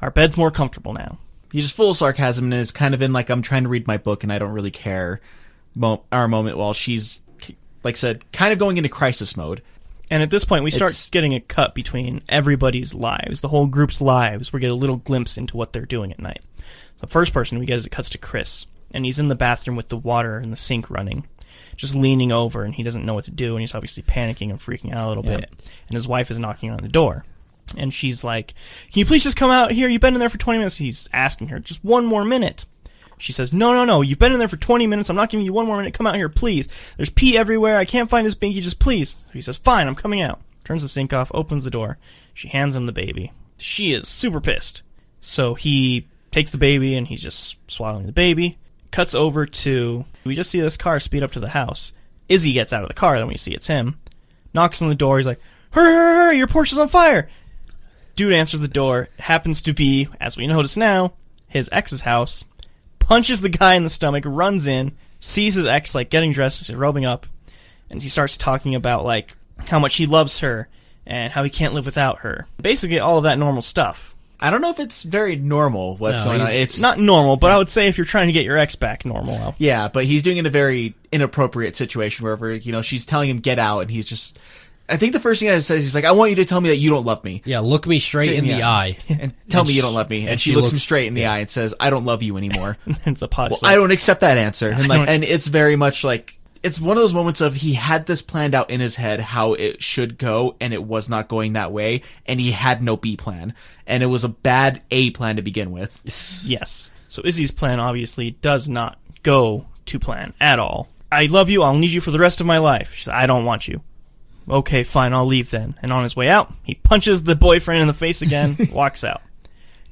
our bed's more comfortable now." He's just full of sarcasm and is kind of in like I'm trying to read my book and I don't really care. Mo- our moment while she's like I said, kind of going into crisis mode. And at this point, we start It's- getting a cut between everybody's lives, the whole group's lives. We get a little glimpse into what they're doing at night. The first person we get is it cuts to Chris, and he's in the bathroom with the water and the sink running, just leaning over, and he doesn't know what to do, and he's obviously panicking and freaking out a little Yeah. bit. And his wife is knocking on the door, and she's like, "Can you please just come out here? You've been in there for 20 minutes." He's asking her, "Just one more minute." She says, "No, no, no. You've been in there for 20 minutes. I'm not giving you one more minute. Come out here, please. There's pee everywhere. I can't find this binky. Just please." He says, "Fine. I'm coming out." Turns the sink off, opens the door. She hands him the baby. She is super pissed. So he takes the baby and he's just swallowing the baby. Cuts over to we just see this car speed up to the house. Izzy gets out of the car. Then we see it's him. Knocks on the door. He's like, "Hurry, hurry, hurry! Your Porsche's on fire!" Dude answers the door. Happens to be, as we notice now, his ex's house. Punches the guy in the stomach. Runs in. Sees his ex like getting dressed. She's robing up, and he starts talking about like how much he loves her and how he can't live without her. Basically, all of that normal stuff. I don't know if it's very normal what's No, going on. It's It's not normal, but I would say if you're trying to get your ex back, normal. Yeah, but he's doing it in a very inappropriate situation wherever, you know, she's telling him get out and he's just I think the first thing he says is he's like, I want you to tell me that you don't love me. Yeah, look me straight in the Yeah. eye. And tell And me you don't love me. And, and she, she looks him straight in the eye and says, I don't love you anymore. it's a pause. I don't accept that answer. And like and it's very much like it's one of those moments of he had this planned out in his head how it should go and it was not going that way and he had no B plan. And it was a bad A plan to begin with. Yes. So Izzy's plan obviously does not go to plan at all. I love you. I'll need you for the rest of my life. She said, I don't want you. Okay, fine. I'll leave then. And on his way out, he punches the boyfriend in the face again, walks out.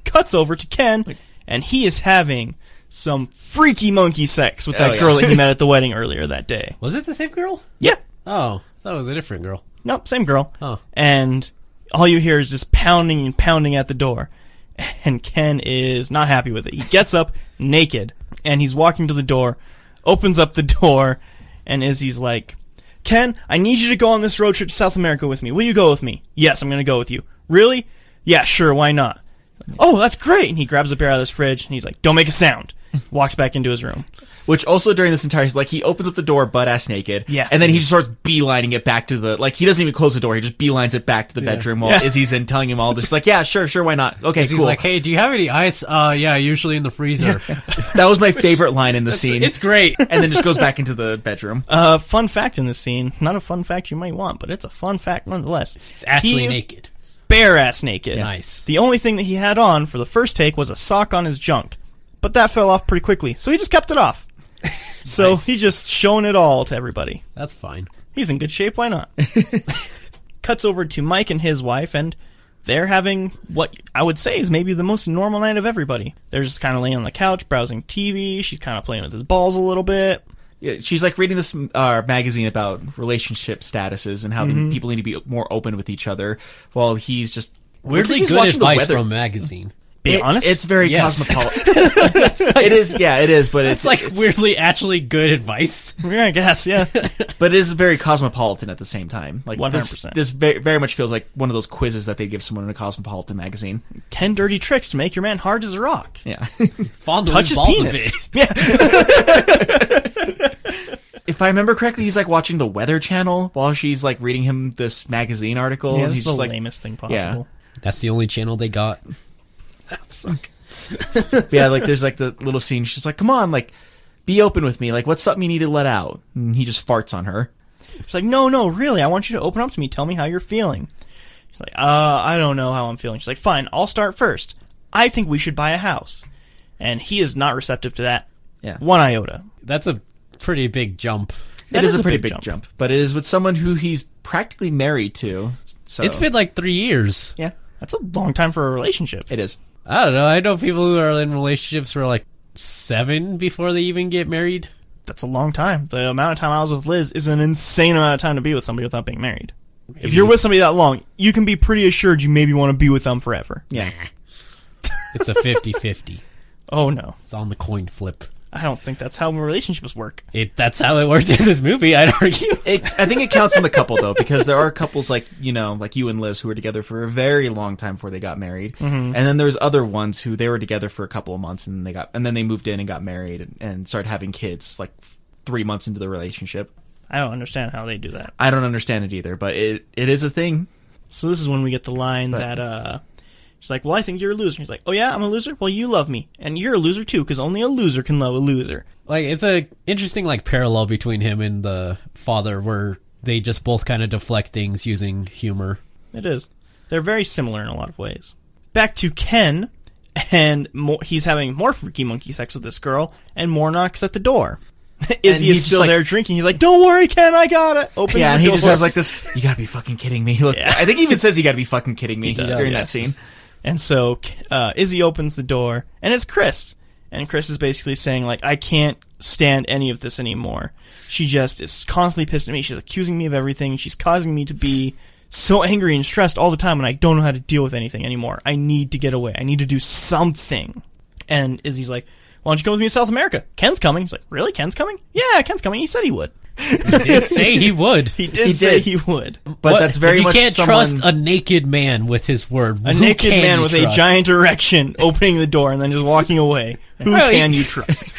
Cuts over to Ken, and he is having some freaky monkey sex with that Oh, yeah. girl that he met at the wedding earlier that day. Was it the same girl? Yeah. Oh, that was a different girl. Nope, same girl. Oh. And all you hear is just pounding and pounding at the door. And Ken is not happy with it. He gets up naked and he's walking to the door, opens up the door, and Izzy's like, Ken, I need you to go on this road trip to South America with me. Will you go with me? Yes, I'm going to go with you. Really? Yeah, sure, why not? oh, that's great. And he grabs a beer out of his fridge and he's like, don't make a sound. Walks back into his room. Which also during this entire like he opens up the door butt ass naked. Yeah. And then he just starts beelining it back to the like he doesn't even close the door, he just beelines it back to the bedroom while Yeah. Izzy's in telling him all this. like, yeah, sure, sure, why not? Okay, He's cool. like, "Hey, do you have any ice? Uh, yeah, usually in the freezer." that was my favorite line in the scene. It's great. and then just goes back into the bedroom. Uh, fun fact in this scene. Not a fun fact you might want, but it's a fun fact nonetheless. He's actually He- naked. Bare ass naked. Nice. The only thing that he had on for the first take was a sock on his junk. But that fell off pretty quickly, so he just kept it off. So Nice. he's just showing it all to everybody. That's fine. He's in good shape, why not? Cuts over to Mike and his wife, and they're having what I would say is maybe the most normal night of everybody. They're just kind of laying on the couch, browsing TV. She's kind of playing with his balls a little bit. Yeah, she's like reading this uh, magazine about relationship statuses and how Mm-hmm. people need to be more open with each other, while he's just looks like Weirdly he's good watching the advice from a magazine. Be It- honest, it's very Yes. cosmopolitan. it is, yeah, it is, but it's, It's like it's- weirdly actually good advice. yeah, I guess, yeah. but it is very cosmopolitan at the same time. Like 100%. this, this very, very much feels like one of those quizzes that they give someone in a cosmopolitan magazine. Ten dirty tricks to make your man hard as a rock. Yeah. Fondle Touch his his balls penis. bit. if I remember correctly, he's like watching the Weather Channel while she's like reading him this magazine article. Yeah, and that's he's the just like, lamest thing possible. Yeah. That's the only channel they got. yeah, like there's like the little scene. She's like, "Come on, like, be open with me. Like, what's something you need to let out?" And he just farts on her. She's like, no, no, really, I want you to open up to me. Tell me how you're feeling. She's like, uh, I don't know how I'm feeling. She's like, fine, I'll start first. I think we should buy a house. And he is not receptive to that. Yeah. One iota. That's a pretty big jump. That it is, is a a pretty big big jump. jump. but it is with someone who he's practically married to. So It's been like three years. yeah, That's a long time for a relationship. it is. I don't know. I know people who are in relationships for like seven before they even get married. That's a long time. The amount of time I was with Liz is an insane amount of time to be with somebody without being married. If you're with somebody that long, you can be pretty assured you maybe want to be with them forever. Yeah, It's a 50-50. Oh no. It's on the coin flip. I don't think that's how relationships work. It that's how it worked in this movie, I'd argue. it, I think it counts on the couple though, because there are couples like you know, like you and Liz, who were together for a very long time before they got married, and then there's other ones who they were together for a couple of months and they got, and then they moved in and got married and, and started having kids like three months into the relationship. I don't understand how they do that. I don't understand it either, but it it is a thing. So this is when we get the line But- that uh she's like, "Well, I think you're a loser." He's like, "Oh yeah, I'm a loser. Well, you love me, and you're a loser too, because only a loser can love a loser." Like it's a interesting like parallel between him and the father where they just both kind of deflect things using humor. It is. They're very similar in a lot of ways. Back to Ken, and more, he's having more freaky monkey sex with this girl, and more knocks at the door. Izzy is just still like- there drinking. He's like, "Don't worry, Ken, I got it." Opens Yeah, the and he door. just has like this. You gotta be fucking kidding me! Look, Yeah. I think he even says you gotta be fucking kidding me does, during yeah. that scene. And so uh, Izzy opens the door, and it's Chris. And Chris is basically saying, like, I can't stand any of this anymore. She just is constantly pissed at me. She's accusing me of everything. She's causing me to be so angry and stressed all the time, and I don't know how to deal with anything anymore. I need to get away. I need to do something. And Izzy's like, why don't you come with me to South America? Ken's coming. He's like, really? Ken's coming? Yeah, Ken's coming. He said he would. He did say he would. He did He say did. he would. But What- that's very if you much can't someone. trust a naked man with his word. A who naked man you with a giant erection opening the door and then just walking away. Who Well, can you trust?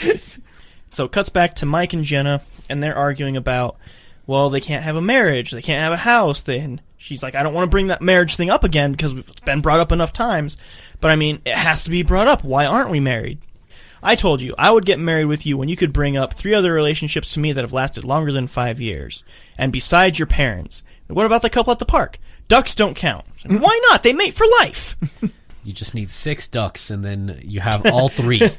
so it cuts back to Mike and Jenna, and they're arguing about, well, they can't have a marriage, they can't have a house. Then she's like, I don't want to bring that marriage thing up again because it's been brought up enough times. But I mean, it has to be brought up. Why aren't we married? I told you I would get married with you when you could bring up three other relationships to me that have lasted longer than five years. And besides your parents, what about the couple at the park? Ducks don't count. Why not? They mate for life. You just need six ducks, and then you have all three.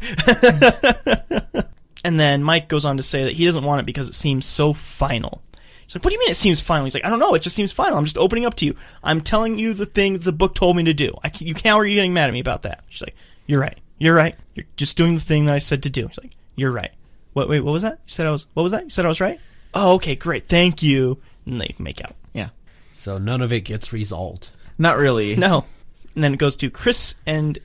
And then Mike goes on to say that he doesn't want it because it seems so final. He's like, "What do you mean it seems final?" He's like, "I don't know. It just seems final. I'm just opening up to you. I'm telling you the thing the book told me to do. I, you can't. Are you getting mad at me about that?" She's like, "You're right. You're right. You're just doing the thing that I said to do." He's like, "You're right. What? Wait, what was that? You said I was. What was that? You said I was right. Oh, okay, great. Thank you." And they make out. yeah, so none of it gets resolved. not really. No. And then it goes to Chris and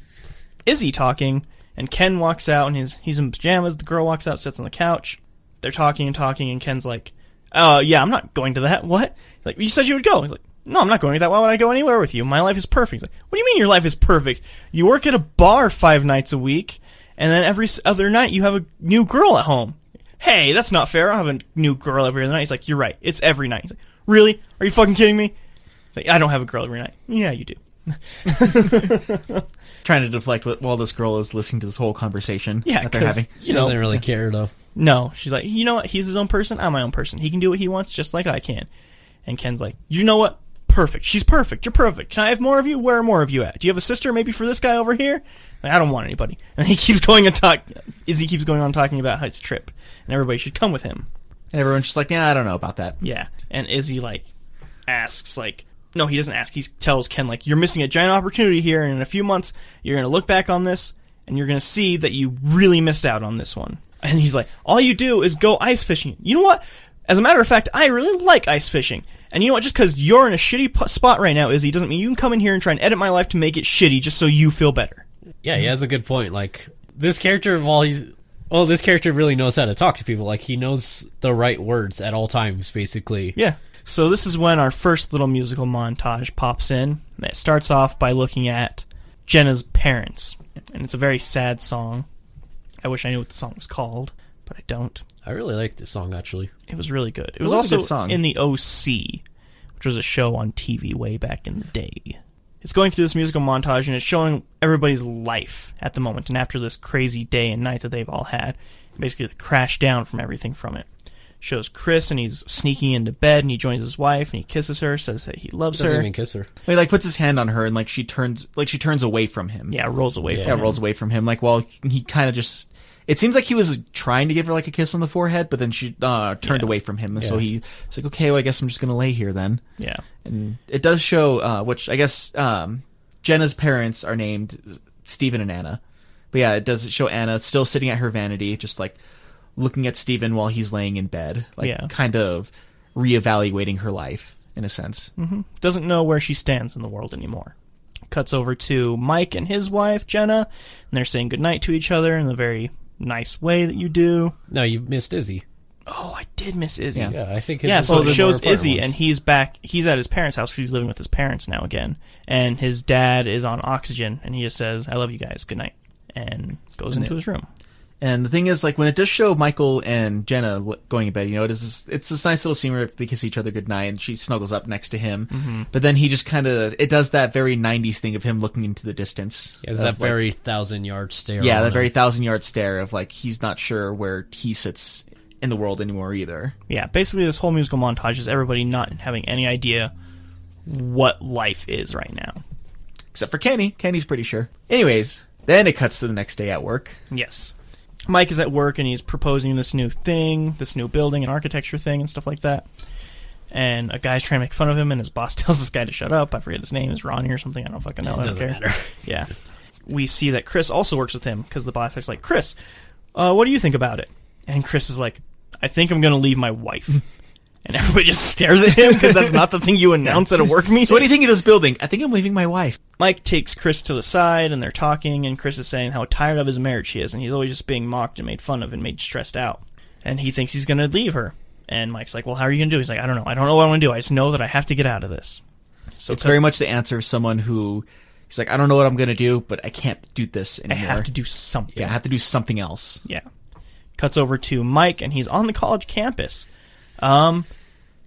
Izzy talking, and Ken walks out and he's he's in pajamas. The girl walks out, sits on the couch. They're talking and talking, and Ken's like, "Uh, yeah, I'm not going to that. What? Like you said you would go." He's like, No, I'm not going with that. Why would I go anywhere with you? My life is perfect. He's like, what do you mean your life is perfect? You work at a bar five nights a week, and then every other night you have a new girl at home. Hey, that's not fair. I have a new girl every other night. He's like, you're right. It's every night. He's like, really? Are you fucking kidding me? He's like, I don't have a girl every night. Yeah, you do. Trying to deflect wh- while this girl is listening to this whole conversation Yeah, that they're having. She you know, doesn't really care though. No, she's like, you know what? He's his own person. I'm my own person. He can do what he wants, just like I can. And Ken's like, you know what? Perfect. She's perfect. You're perfect. Can I have more of you? Where are more of you at? Do you have a sister? Maybe for this guy over here? Like, I don't want anybody. And he keeps going and talk. Izzy keeps going on talking about his trip, and everybody should come with him. And everyone's just like, yeah, I don't know about that. Yeah. And Izzy like asks like, no, he doesn't ask. He tells Ken like, you're missing a giant opportunity here, and in a few months you're gonna look back on this, and you're gonna see that you really missed out on this one. And he's like, all you do is go ice fishing. You know what? As a matter of fact, I really like ice fishing. And you know what? Just because you're in a shitty p- spot right now, Izzy, doesn't mean you can come in here and try and edit my life to make it shitty just so you feel better. Yeah, he has a good point. Like this character, while he's well, this character really knows how to talk to people. Like he knows the right words at all times, basically. Yeah. So this is when our first little musical montage pops in. It starts off by looking at Jenna's parents, and it's a very sad song. I wish I knew what the song was called, but I don't. I really like this song actually. It was really good. It was, was a also good song. in the OC, which was a show on TV way back in the day. It's going through this musical montage and it's showing everybody's life at the moment and after this crazy day and night that they've all had. Basically, the crash down from everything from it. Shows Chris and he's sneaking into bed and he joins his wife and he kisses her, says that he loves Doesn't her. even kiss her. He like puts his hand on her and like she turns like she turns away from him. yeah, rolls away Yeah, from yeah, him. rolls away from him. Like, well, he kind of just. It seems like he was trying to give her like a kiss on the forehead, but then she uh, turned Yeah. away from him, and so Yeah. he's like, okay, well, I guess I'm just gonna lay here then. Yeah. And it does show, uh, which I guess um, Jenna's parents are named Stephen and Anna, but yeah, it does show Anna still sitting at her vanity, just like looking at Stephen while he's laying in bed, like Yeah. kind of reevaluating her life in a sense. doesn't know where she stands in the world anymore. Cuts over to Mike and his wife, Jenna, and they're saying goodnight to each other in the very nice way that you do. No, you missed Izzy. Oh, I did miss Izzy. Yeah. Yeah, I think. his Yeah, so it shows Izzy, ones. and he's back. He's at his parents' house. He's living with his parents now again, and his dad is on oxygen, and he just says, "I love you guys. Good night," and goes into it- his room. And the thing is, like when it does show Michael and Jenna going to bed, you know, it is this, it's this nice little scene where they kiss each other goodnight, and she snuggles up next to him. Mm-hmm. But then he just kind of it does that very '90s thing of him looking into the distance. Has that like- very thousand yard stare. yeah, that him. very thousand yard stare of like he's not sure where he sits in the world anymore either. Yeah, basically, this whole musical montage is everybody not having any idea what life is right now. Except for Kenny. Kenny's pretty sure. Anyways, then it cuts to the next day at work. Yes. Mike is at work and he's proposing this new thing, this new building and architecture thing and stuff like that. And a guy's trying to make fun of him, and his boss tells this guy to shut up. I forget his name is Ronnie or something. I don't fucking know. It I don't doesn't care. matter. Yeah. We see that Chris also works with him because the boss is like, Chris, uh, what do you think about it? And Chris is like, I think I'm going to leave my wife. and everybody just stares at him because that's not the thing you announce at a work meeting. So what do you think of this building? I think I'm leaving my wife. Mike takes Chris to the side and they're talking, and Chris is saying how tired of his marriage he is, and he's always just being mocked and made fun of and made stressed out. And he thinks he's going to leave her. And Mike's like, Well, how are you going to do? He's like, I don't know. I don't know what I want to do. I just know that I have to get out of this. So It's very much the answer of someone who he's like, I don't know what I'm gonna do, but I can't do this anymore. I have to do something. yeah, I have to do something else. Yeah. Cuts over to Mike, and he's on the college campus, um,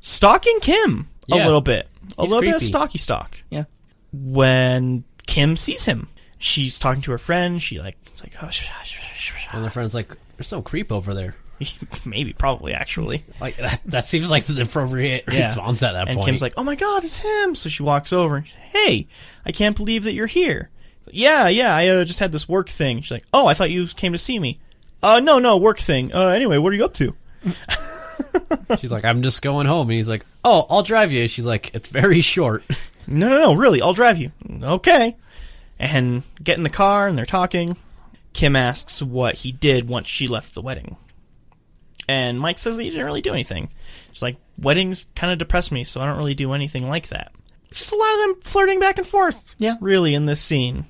stalking Kim a Yeah. little bit, a He's little bit of creepy. stalky stalk. Yeah. When Kim sees him, she's talking to her friend. She like, it's like, oh, sh- sh- sh- sh- And the friend's like, "There's some creep over there." maybe, probably, actually. Like that, that seems like the appropriate Yeah. response at that And point. Kim's like, "Oh my god, it's him!" So she walks over. and she's, Hey, I can't believe that you're here. Yeah, yeah, I uh, just had this work thing. She's like, "Oh, I thought you came to see me." Uh, no, no, work thing. Uh, anyway, what are you up to? She's like, "I'm just going home," and he's like, "Oh, I'll drive you." She's like, "It's very short." No, no, no, really, I'll drive you. Okay. And get in the car, and they're talking. Kim asks what he did once she left the wedding. And Mike says that he didn't really do anything. She's like, weddings kind of depress me, so I don't really do anything like that. It's just a lot of them flirting back and forth. Yeah. Really, in this scene.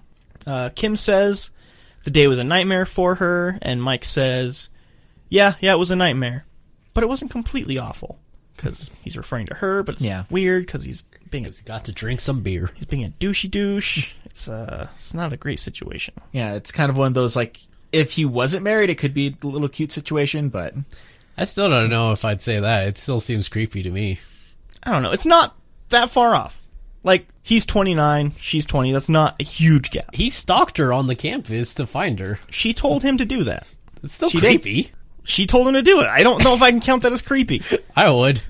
Uh, Kim says the day was a nightmare for her, and Mike says, yeah, yeah, it was a nightmare. But it wasn't completely awful. Because he's referring to her, but it's Yeah. weird because he's being a, Got to drink some beer. he's being a douchey douche. It's uh, it's not a great situation. Yeah, it's kind of one of those like if he wasn't married, it could be a little cute situation, but I still don't know if I'd say that. It still seems creepy to me. I don't know. It's not that far off. Like he's 29, she's 20. That's not a huge gap. He stalked her on the campus to find her. She told him to do that. It's still She did. Creepy. She told him to do it. I don't know if I can count that as creepy. I would.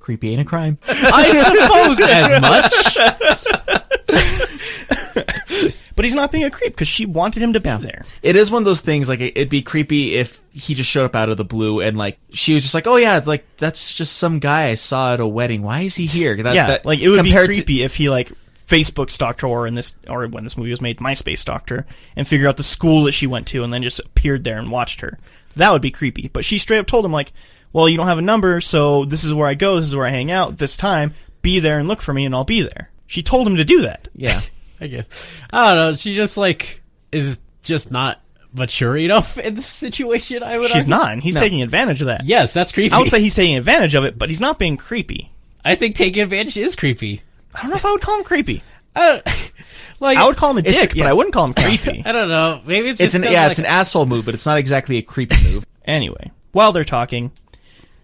creepy ain't a crime. I suppose as much. But he's not being a creep because she wanted him to be there. It is one of those things like it- it'd be creepy if he just showed up out of the blue and like she was just like, "Oh yeah, it's like that's just some guy I saw at a wedding. Why is he here?" That, yeah, that- like it would be compared to- creepy if he like Facebook stalked her or in this or when this movie was made, MySpace stalked her and figured out the school that she went to and then just appeared there and watched her. That would be creepy. But she straight up told him like, "Well, you don't have a number, so this is where I go. This is where I hang out. This time, be there and look for me, and I'll be there." She told him to do that. yeah. I guess. I don't know. She just like is just not mature enough in this situation. I would. She's argue. not, and he's No. taking advantage of that. Yes, that's creepy. I would say he's taking advantage of it, but he's not being creepy. I think taking advantage is creepy. I don't know if I would call him creepy. I don't, like I would call him a It's- dick, yeah. but I wouldn't call him creepy. I don't know. Maybe it's It's just an that, yeah, like, it's an asshole move, but it's not exactly a creepy move. Anyway, while they're talking,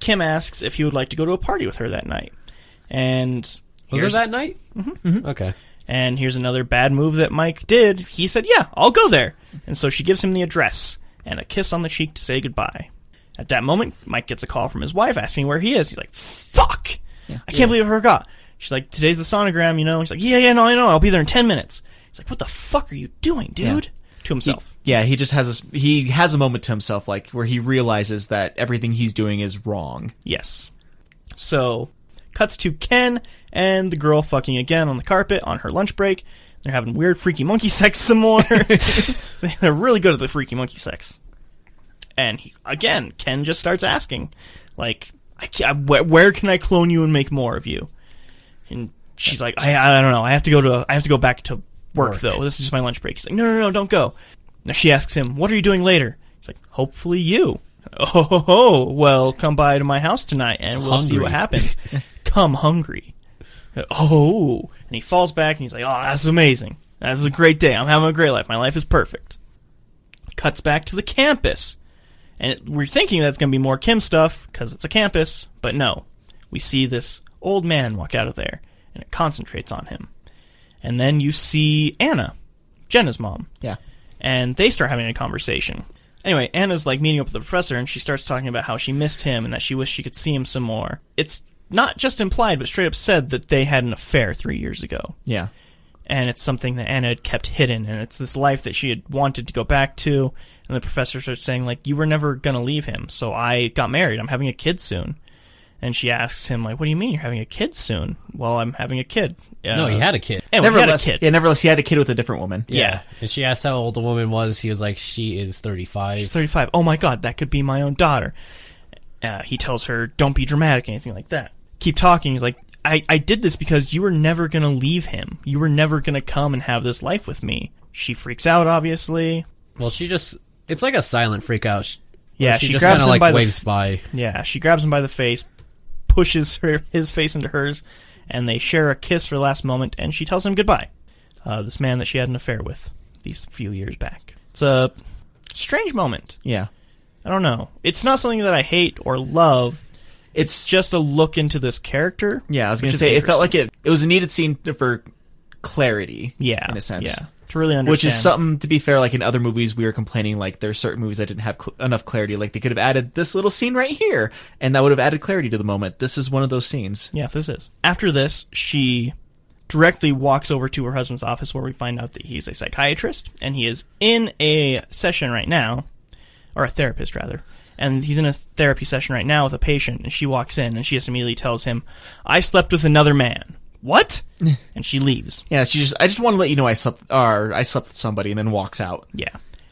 Kim asks if he would like to go to a party with her that night. And Was here's, it that night? Mm-hmm. Okay. and here's another bad move that Mike did. He said, "Yeah, I'll go there." And so she gives him the address and a kiss on the cheek to say goodbye. At that moment, Mike gets a call from his wife asking where he is. He's like, "Fuck! I can't believe I forgot." She's like, "Today's the sonogram, you know." He's like, "Yeah, yeah, no, I know. I'll be there in ten minutes." He's like, "What the fuck are you doing, dude?" To himself. Yeah, he just has a, he has a moment to himself, like where he realizes that everything he's doing is wrong. Yes. So, cuts to Ken and the girl fucking again on the carpet on her lunch break. They're having weird freaky monkey sex some more. They're really good at the freaky monkey sex. And he, again, Ken just starts asking, like, I where can I clone you and make more of you? And she's like, I, I don't know. I have to go to, I have to go back to work, though. This is just my lunch break. He's like, no, no, no, don't go. She asks him, what are you doing later? He's like, hopefully you. Oh, ho, ho, well, come by to my house tonight and we'll see what happens. come hungry. Oh, and he falls back and he's like, oh, that's amazing. That's a great day. I'm having a great life. My life is perfect. Cuts back to the campus. And we're thinking that's going to be more Kim stuff because it's a campus, but no. We see this old man walk out of there, and it concentrates on him. And then you see Anna, Jenna's mom, Yeah. and they start having a conversation. Anyway, Anna's like meeting up with the professor, and she starts talking about how she missed him and that she wished she could see him some more. It's not just implied, but straight up said that they had an affair three years ago Yeah. and it's something that Anna had kept hidden, and it's this life that she had wanted to go back to. And the professor starts saying, like, you were never gonna leave him, so I got married. I'm having a kid soon. And she asks him, like, what do you mean you're having a kid soon? Well, I'm having a kid. Uh, No, he had a kid. Anyway, he had a kid. yeah, nevertheless, he had a kid with a different woman. Yeah. And she asked how old the woman was. He was like, she is 35. She's 35. Oh my god, that could be my own daughter. Uh, he tells her, don't be dramatic, anything like that. Keep talking. He's like, I, I did this because you were never gonna leave him. You were never gonna come and have this life with me. She freaks out, obviously. Well, she just, it's like a silent freak out. She- Yeah, she, she just grabs him like by the waves by. Yeah, she grabs him by the face, pushes her his face into hers, and they share a kiss for the last moment, and she tells him goodbye. Uh, this man that she had an affair with these few years back. It's a strange moment. Yeah. I don't know. It's not something that I hate or love. It's It's just a look into this character. yeah. I was gonna say it felt like it. It was a needed scene for clarity. yeah, in a sense. yeah, to really understand. Which is something to be fair. Like in other movies, we were complaining like there are certain movies that didn't have cl- enough clarity. Like they could have added this little scene right here, and that would have added clarity to the moment. This is one of those scenes. Yeah, this is. After this, she directly walks over to her husband's office where we find out that he's a psychiatrist and he is in a session right now, or a therapist rather. And he's in a therapy session right now with a patient, and she walks in and she just immediately tells him, I slept with another man. What? and she leaves. Yeah, she just. I just want to let you know I slept, or I slept with somebody, and then walks out. Yeah.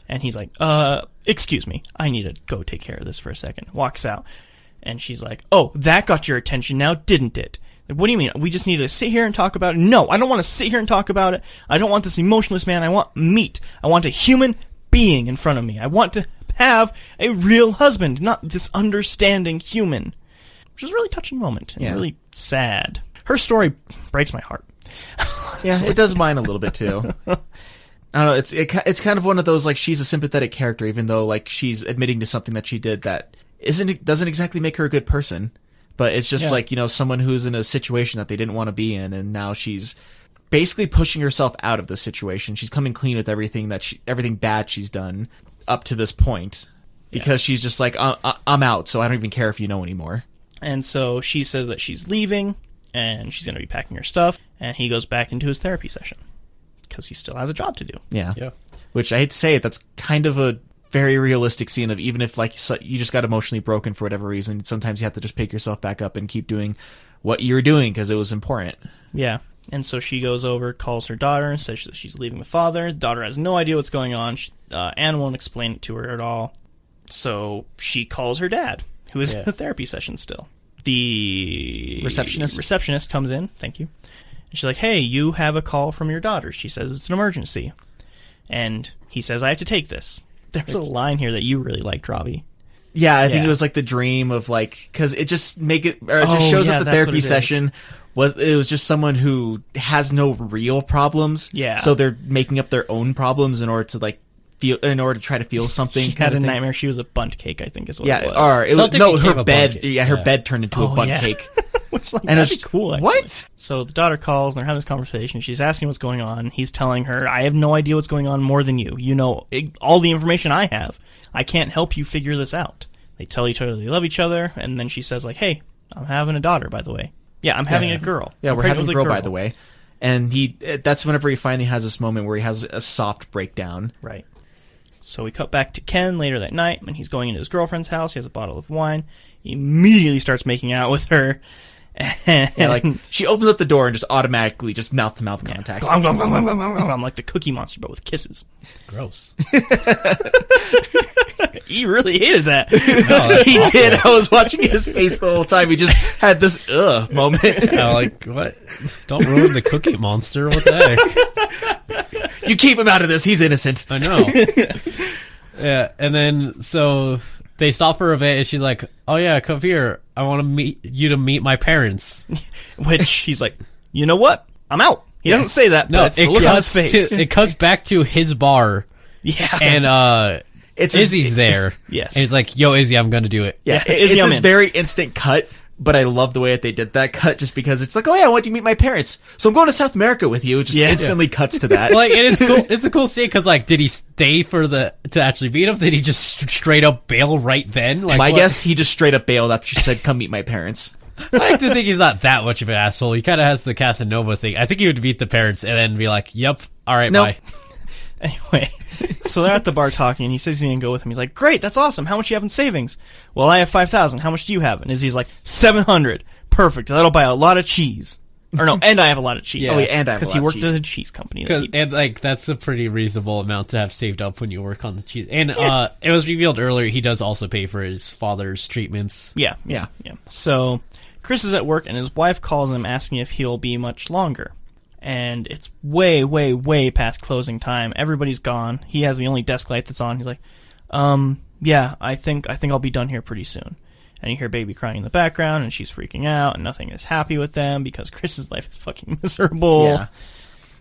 And he's like, uh, excuse me. I need to go take care of this for a second. Walks out. And she's like, oh, that got your attention now, didn't it? What do you mean? We just need to sit here and talk about it? No, I don't want to sit here and talk about it. I don't want this emotionless man. I want meat. I want a human being in front of me. I want to have a real husband, not this understanding human. Which is a really touching moment and Yeah. really sad. Her story breaks my heart. Yeah, it does mine a little bit too. I don't know. It's it, it's kind of one of those like she's a sympathetic character, even though like she's admitting to something that she did that isn't doesn't exactly make her a good person. But it's just Yeah. like you know someone who's in a situation that they didn't want to be in, and now she's basically pushing herself out of the situation. She's coming clean with everything that she everything bad she's done up to this point because she's just like I- I- I'm out, so I don't even care if you know anymore. And so she says that she's leaving and she's going to be packing her stuff. And he goes back into his therapy session because he still has a job to do. Yeah. Yeah. Which I hate to say it, that's kind of a very realistic scene of even if like you just got emotionally broken for whatever reason, sometimes you have to just pick yourself back up and keep doing what you were doing because it was important. Yeah. And so she goes over, calls her daughter, and says that she's leaving the father. The daughter has no idea what's going on. She, uh, Anne won't explain it to her at all. So she calls her dad, who is Yeah. in the therapy session still. The Receptionist? receptionist comes in. Thank you. And she's like, "Hey, you have a call from your daughter." She says it's an emergency, and he says, "I have to take this." There's a line here that you really liked, Robbie. Yeah, I think it was like the dream of like because it just make it or it just Oh, shows yeah, up the therapy is. session was it was just someone who has no real problems. Yeah. so they're making up their own problems in order to like feel in order to try to feel something. She had a thing. nightmare. She was a bunt cake, I think, is what Yeah, it was. or it was, no, her bed. Yeah, her Yeah. bed turned into Oh, a bun yeah. cake. Which like And that'd it's be cool. Actually. What? So the daughter calls and they're having this conversation. She's asking what's going on. He's telling her, "I have no idea what's going on more than you. You know i- all the information I have. I can't help you figure this out." They tell each other they love each other, and then she says, "Like, hey, I'm having a daughter, by the way. Yeah, I'm having a girl. Yeah, I'm we're having a with girl, by the way. And he, uh, that's whenever he finally has this moment where he has a soft breakdown. Right. So we cut back to Ken later that night when he's going into his girlfriend's house. He has a bottle of wine. He immediately starts making out with her. And Yeah, like she opens up the door and just automatically just mouth to mouth contact. Glom, glom, glom, glom, glom, glom, glom. I'm like the Cookie Monster, but with kisses. Gross. He really hated that. No, he awful. did. I was watching his face the whole time. He just had this ugh moment. I'm like, what? Don't ruin the cookie monster. What the heck? You keep him out of this. He's innocent. I know. yeah, and then so they stop for a bit, and she's like, "Oh yeah, come here. I want to meet you to meet my parents." Which he's like, you know what? I'm out. He doesn't say that, No, but it's the it look on his cuts face. to it cuts back to his bar, yeah. and uh, It's Izzy's there. Yes. and he's like, "Yo, Izzy, I'm gonna do it." Yeah, Yeah, Izzy, it's I'm this in. very instant cut. But I love the way that they did that cut, just because it's like, oh yeah, I want you to meet my parents, so I'm going to South America with you. It just Yeah. instantly cuts to that. like and it's cool. It's a cool scene because like, did he stay for the to actually meet him? Did he just st- straight up bail right then? Like, my what- guess, he just straight up bailed after she said, "Come meet my parents." I like to think he's not that much of an asshole. He kind of has the Casanova thing. I think he would meet the parents and then be like, "Yep, all right, Nope. bye." Anyway, so they're at the bar talking, and he says he's gonna go with him. He's like, "Great, that's awesome. How much do you have in savings?" Well, I have five thousand. How much do you have? And Izzy's like, seven hundred. Perfect. That'll buy a lot of cheese. Or no, and I have a lot of cheese. Oh, yeah, and I have a because lot he of worked cheese. at a cheese company. that 'Cause- he- and like that's a pretty reasonable amount to have saved up when you work on the cheese. And uh, it was revealed earlier he does also pay for his father's treatments. Yeah, yeah, yeah. So Chris is at work, and his wife calls him asking if he'll be much longer. And it's way, way, way past closing time. Everybody's gone. He has the only desk light that's on. He's like, "Um, yeah, I think I think I'll be done here pretty soon." And you hear baby crying in the background, and she's freaking out, and nothing is happy with them because Chris's life is fucking miserable. Yeah.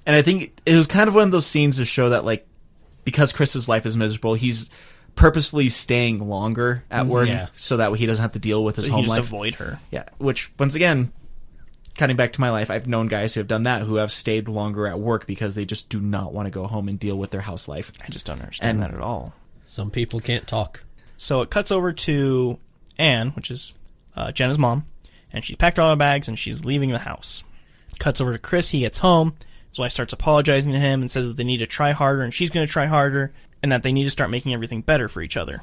And I think it was kind of one of those scenes to show that, like, because Chris's life is miserable, he's purposefully staying longer at work Yeah. so that he doesn't have to deal with his So he home just life. avoid her. Yeah, which once again, cutting back to my life, I've known guys who have done that who have stayed longer at work because they just do not want to go home and deal with their house life. I just don't understand And- that at all. Some people can't talk. So it cuts over to Anne, which is uh, Jenna's mom, and she packed all her bags and she's leaving the house. Cuts over to Chris. He gets home. His wife starts apologizing to him and says that they need to try harder and she's going to try harder and that they need to start making everything better for each other.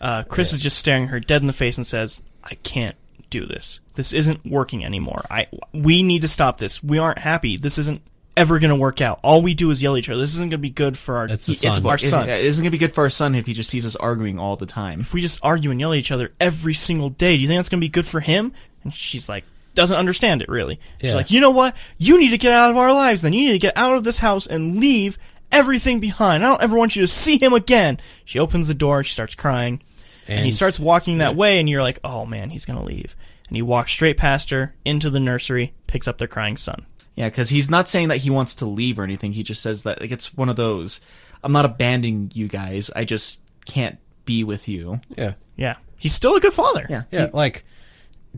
Uh, Chris is just staring her dead in the face and says, "I can't do this. This isn't working anymore. I we need to stop this. We aren't happy. This isn't ever going to work out. All we do is yell at each other. This isn't going to be good for our It's the it's son. our It- son. It isn't going to be good for our son if he just sees us arguing all the time. if we just argue and yell at each other every single day, do you think that's going to be good for him? And she's like, doesn't understand it really. She's like, you know what? You need to get out of our lives. Then you need to get out of this house and leave everything behind. I don't ever want you to see him again. She opens the door. She starts crying, and, he starts walking that way. And you're like, oh man, he's going to leave. And and he walks straight past her into the nursery, picks up their crying son. Yeah, because he's not saying that he wants to leave or anything. He just says that like it's one of those. I'm not abandoning you guys. I just can't be with you. Yeah. Yeah, he's still a good father. Yeah. Yeah, like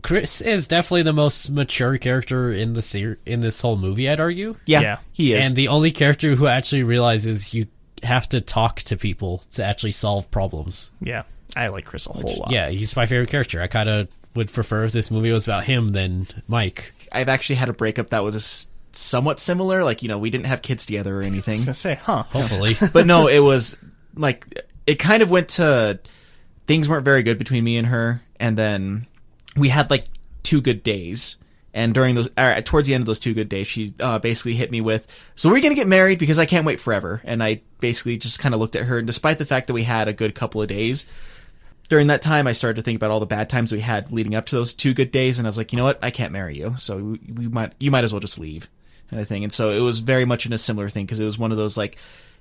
Chris is definitely the most mature character in the ser- in this whole movie. I'd argue, Yeah, Yeah. he is. and the only character who actually realizes you have to talk to people to actually solve problems. yeah. I like Chris a whole lot. Yeah, he's my favorite character. I kind of would prefer if this movie was about him than Mike. I've actually had a breakup that was a s somewhat similar. Like you know, we didn't have kids together or anything. I was gonna say, huh? Hopefully, but no, it was like it kind of went to things weren't very good between me and her, and then we had like two good days. And during those, uh, towards the end of those two good days, she uh, basically hit me with, "So we're gonna get married because I can't wait forever." And I basically just kind of looked at her, and despite the fact that we had a good couple of days, during that time, I started to think about all the bad times we had leading up to those two good days, and I was like, you know what, I can't marry you, so we, we might, you might as well just leave, kind of thing. And so it was very much in a similar thing because it was one of those like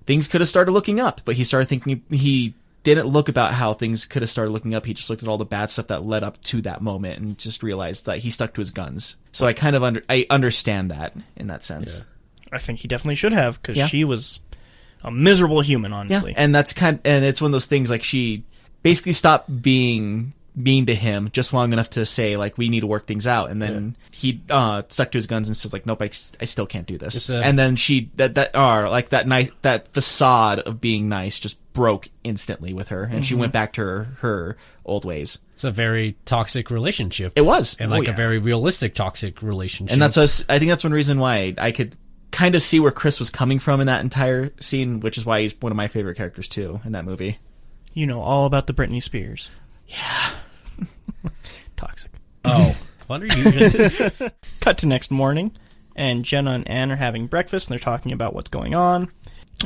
things could have started looking up, but he started thinking he didn't look about how things could have started looking up. He just looked at all the bad stuff that led up to that moment and just realized that he stuck to his guns. So I kind of under, I understand that in that sense. I think he definitely should have because Yeah. she was a miserable human, Yeah, honestly. and that's kind and it's one of those things like she basically stopped being mean to him just long enough to say like we need to work things out, and then he uh stuck to his guns and says like nope, I, I still can't do this. A- and then she that that are like that nice that facade of being nice just broke instantly with her, and she went back to her her old ways. it's a very toxic relationship. It was, and like yeah. a very realistic toxic relationship. and that's us. I think that's one reason why I could kind of see where Chris was coming from in that entire scene, which is why he's one of my favorite characters too in that movie. You know all about the Britney Spears. Yeah. Toxic. oh, what are you? Gonna, Cut to next morning, and Jenna and Anne are having breakfast, and they're talking about what's going on.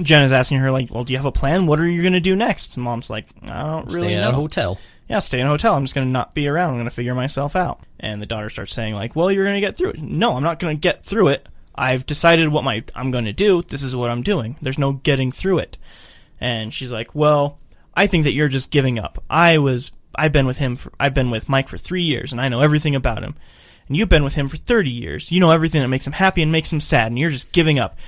Jenna's asking her, like, well, do you have a plan? What are you going to do next? And Mom's like, I don't really stay at know. a hotel. yeah, stay in a hotel. I'm just going to not be around. I'm going to figure myself out. And the daughter starts saying, like, well, you're going to get through it. No, I'm not going to get through it. I've decided what my I'm going to do. This is what I'm doing. There's no getting through it. And she's like, well, I think that you're just giving up. I was, I've been with him for, I've been with Mike for three years and I know everything about him. And you've been with him for 30 years. You know everything that makes him happy and makes him sad and you're just giving up.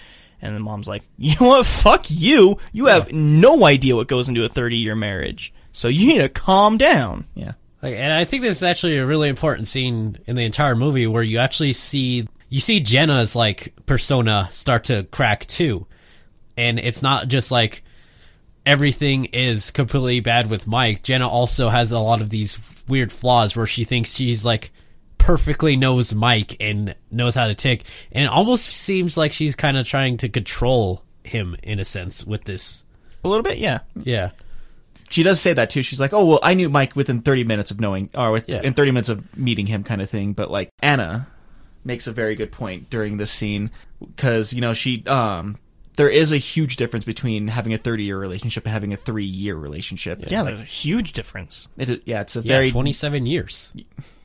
And the mom's like, you know what? Fuck you. You have no idea what goes into a 30 year marriage. So you need to calm down. Yeah. Like, and I think this is actually a really important scene in the entire movie where you actually see you see Jenna's like persona start to crack too, and it's not just like everything is completely bad with Mike. Jenna also has a lot of these weird flaws where she thinks she's like perfectly knows Mike and knows how to tick, and it almost seems like she's kind of trying to control him in a sense with this. A little bit, yeah. Yeah, she does say that too. She's like, "Oh well, I knew Mike within 30 minutes of knowing, or with, Yeah. in 30 minutes of meeting him, kind of thing." But like Anna makes a very good point during this scene because you know she um there is a huge difference between having a 30 year relationship and having a three year relationship. Yeah, there's a huge difference It is, yeah, it's a yeah, very twenty seven years.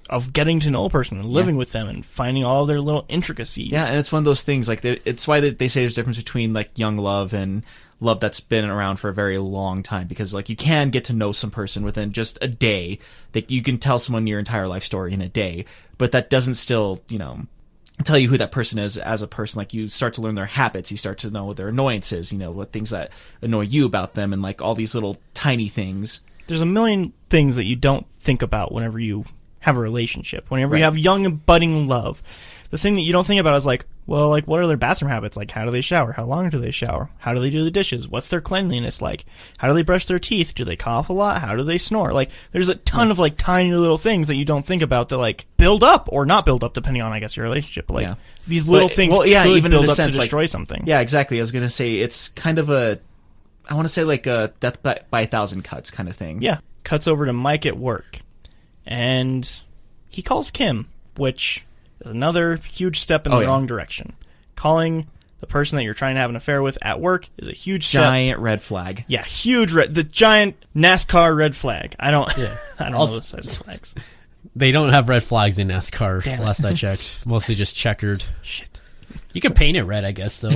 of getting to know a person and living with them and finding all their little intricacies. Yeah, and it's one of those things like they- it's why they, they say there's a difference between like young love and love that's been around for a very long time because like you can get to know some person within just a day that you can tell someone your entire life story in a day, but that doesn't still, you know, tell you who that person is as a person. Like you start to learn their habits, you start to know what their annoyances, you know, what things that annoy you about them and like all these little tiny things. There's a million things that you don't think about whenever you have a relationship. Whenever Right. you have young and budding love, the thing that you don't think about is like, well, like what are their bathroom habits? Like how do they shower? How long do they shower? How do they do the dishes? What's their cleanliness like? How do they brush their teeth? Do they cough a lot? How do they snore? Like there's a ton of like tiny little things that you don't think about that like build up or not build up depending on I guess your relationship. But like Yeah. these little But- things well, yeah, could even in build a up sense, to like- destroy something. Yeah, exactly. I was gonna say it's kind of a, I want to say like a death by, by a thousand cuts kind of thing. Yeah. Cuts over to Mike at work. And he calls Kim, which is another huge step in Oh, the yeah. wrong direction. Calling the person that you're trying to have an affair with at work is a huge step. giant red flag. Yeah, huge red the giant NASCAR red flag. I don't Yeah. I don't Also- know the size of flags. They don't have red flags in NASCAR. Damn it. last I checked, mostly just checkered. Shit. You can paint it red, I guess, though.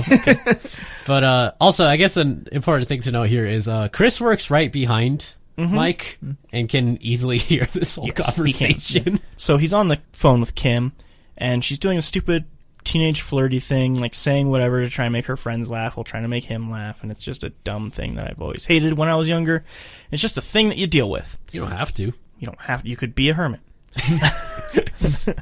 but uh, also, I guess an important thing to note here is uh, Chris works right behind Mike and can easily hear this whole Yes, he can. conversation. So he's on the phone with Kim, and she's doing a stupid teenage flirty thing, like saying whatever to try and make her friends laugh while trying to make him laugh, and it's just a dumb thing that I've always hated when I was younger. It's just a thing that you deal with. You don't have to. You don't have. You could be a hermit.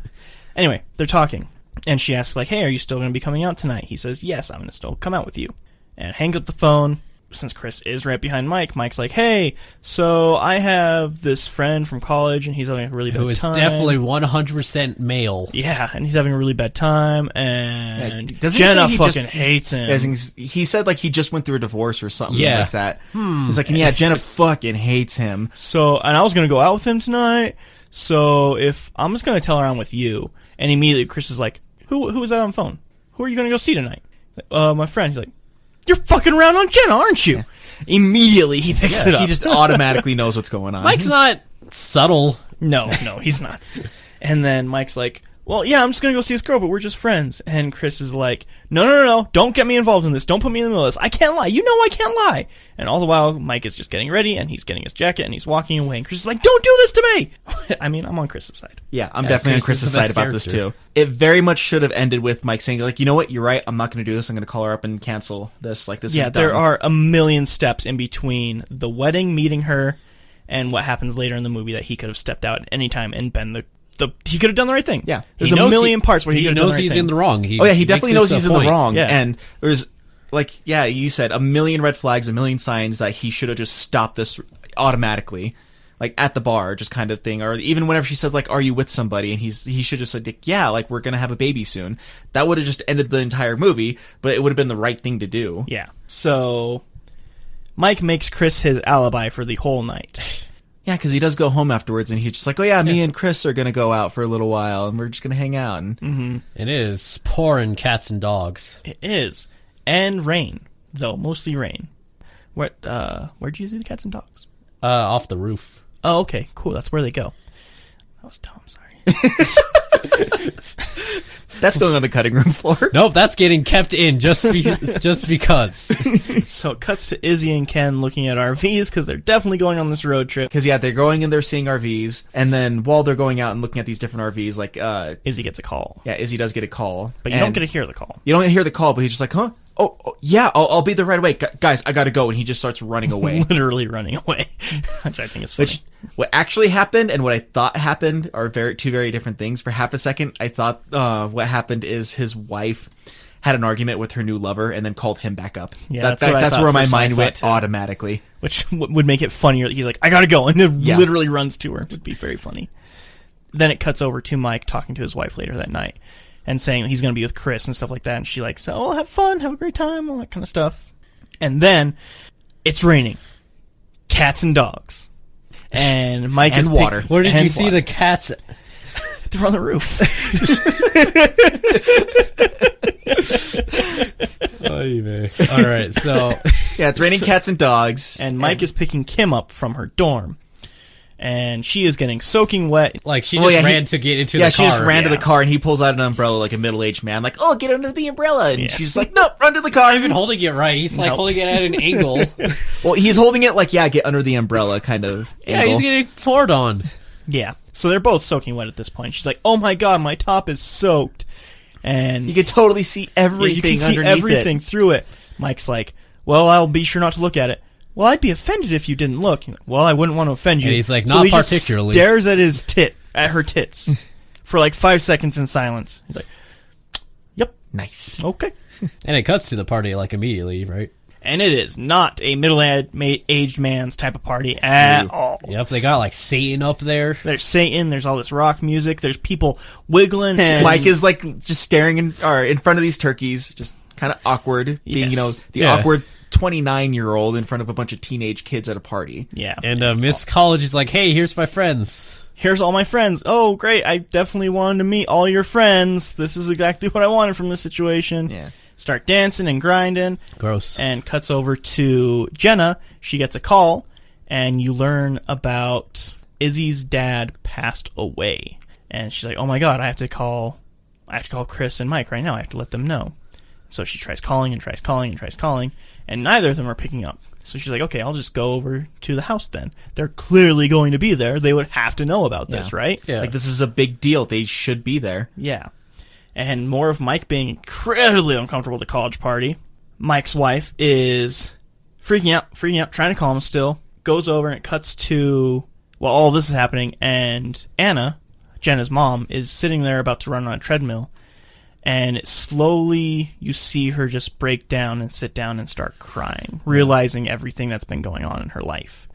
anyway, they're talking, and she asks like, "Hey, are you still going to be coming out tonight?" He says, "Yes, I'm going to still come out with you." And hangs up the phone. Since Chris is right behind Mike, Mike's like, "Hey, so I have this friend from college, and he's having a really bad Who is time." definitely 100% male. Yeah, and he's having a really bad time, and Yeah, doesn't he Jenna say he fucking just- hates him. As in, He said like he just went through a divorce or something Yeah. like that. He's like, and yeah, Jenna fucking hates him. So, and I was gonna go out with him tonight. So, if I'm just gonna tell her I'm with you, and immediately Chris is like, "Who? Who is that on the phone? Who are you gonna go see tonight?" Uh, my friend. He's like, "You're fucking around on Jenna, aren't you?" Immediately he picks it up. He just automatically knows what's going on. Mike's not subtle. No, no, he's not. And then Mike's like, well, yeah, I'm just gonna go see this girl, but we're just friends. And Chris is like, no, no, no, no, don't get me involved in this. Don't put me in the middle of this. I can't lie. You know I can't lie. And all the while, Mike is just getting ready, and he's getting his jacket, and he's walking away. And Chris is like, don't do this to me. I mean, I'm on Chris's side. Yeah, I'm Yeah, definitely on Chris is Chris's side best about this too. It very much should have ended with Mike saying, like, you know what, you're right, I'm not going to do this. I'm going to call her up and cancel this. Like, this Yeah, is there are a million steps in between the wedding, meeting her, and what happens later in the movie that he could have stepped out at any time and been the. The, he could have done the right thing. Yeah. there's He a knows million he- parts where he, he could have done knows the right he's thing. in the wrong. He, Oh yeah, he makes definitely knows he's in the wrong. Yeah. And there's like, yeah, you said a million red flags, a million signs that he should have just stopped this automatically, like at the bar, just kind of thing. Or even whenever she says like, "Are you with somebody?" and he's he should just said, like, "Yeah, like we're gonna have a baby soon." That would have just ended the entire movie, but it would have been the right thing to do. Yeah. So Mike makes Chris his alibi for the whole night. Yeah, because he does go home afterwards, and he's just like, "Oh yeah, me and Chris are gonna go out for a little while, and we're just gonna hang out." And It is pouring cats and dogs. It is. And rain, though, mostly rain. What uh where'd you see the cats and dogs? Uh, off the roof. Oh, okay, cool, that's where they go. That was dumb, sorry. that's going on the cutting room floor. Nope, that's getting kept in just be- just because. so it cuts to Izzy and Ken looking at RVs because they're definitely going on this road trip. Because yeah, they're going and they're seeing RVs, and then while they're going out and looking at these different RVs, like uh, Izzy gets a call. yeah, Izzy does get a call, But you don't get to hear the call. you don't hear the call, but he's just like, huh? Oh, oh, yeah, I'll, I'll be there right away, Gu- guys. I gotta go, and he just starts running away. Literally running away. Which I think is funny. Which what actually happened and what I thought happened are very two very different things. For half a second, I thought uh, what happened is his wife had an argument with her new lover and then called him back up. Yeah, That- that's that- that's where my first when I mind went too. automatically. which w- would make it funnier. He's like, I gotta go, and then Yeah. literally runs to her. It would be very funny. Then it cuts over to Mike talking to his wife later that night and saying he's gonna be with Chris and stuff like that. And she like, so oh, have fun, have a great time, all that kind of stuff. And then it's raining, cats and dogs, and Mike And is pick- water. Where did and you see water. the cats? They're on the roof. All right, so Yeah, it's raining cats and dogs. and Mike is picking Kim up from her dorm, and she is getting soaking wet. like she Oh, just yeah, he- ran to get into yeah, the car. Yeah, she just ran to the car and he pulls out an umbrella like a middle aged man, like, oh, get under the umbrella. And Yeah. she's like, nope, run to the car. Even holding it right, he's like Nope. holding it at an angle. Well, he's holding it like, yeah, get under the umbrella kind of. yeah, angle. he's getting floored on. Yeah. So they're both soaking wet at this point. She's like, "Oh my god, my top is soaked," and You can totally see yeah, everything you can see underneath everything it. through it. Mike's like, "Well, I'll be sure not to look at it." Well, I'd be offended if you didn't look. Like, well, I wouldn't want to offend you. And he's like, so "Not he just particularly." stares at his tit, at her tits, for like five seconds in silence. He's like, "Yep, Nice. okay." And it cuts to the party like immediately, right? And it is not a middle-aged man's type of party at No. all. Yep, they got like Satan up there. There's Satan. There's all this rock music. There's people wiggling. And Mike is like just staring in or in front of these turkeys, just kind of awkward, being you know the Yeah. awkward twenty nine year old in front of a bunch of teenage kids at a party. yeah. And uh, Miss College is like, "Hey, here's my friends." here's all my friends. Oh, great. I definitely wanted to meet all your friends. This is exactly what I wanted from this situation. Yeah. Start dancing and grinding. Gross. And cuts over to Jenna. She gets a call, and you learn about Izzy's dad passed away. And she's like, oh my god, I have to call. I have to call Chris and Mike right now. I have to let them know. So she tries calling and tries calling and tries calling, and neither of them are picking up. So she's like, okay, I'll just go over to the house then. They're clearly going to be there. They would have to know about this, Yeah. right? Yeah. Like this is a big deal. They should be there. Yeah. And more of Mike being incredibly uncomfortable at the college party. Mike's wife is freaking out, freaking out, trying to calm him still. Goes over and it cuts to, well, all this is happening, and Anna, Jenna's mom, is sitting there about to run on a treadmill. And slowly, you see her just break down and sit down and start crying, realizing everything that's been going on in her life.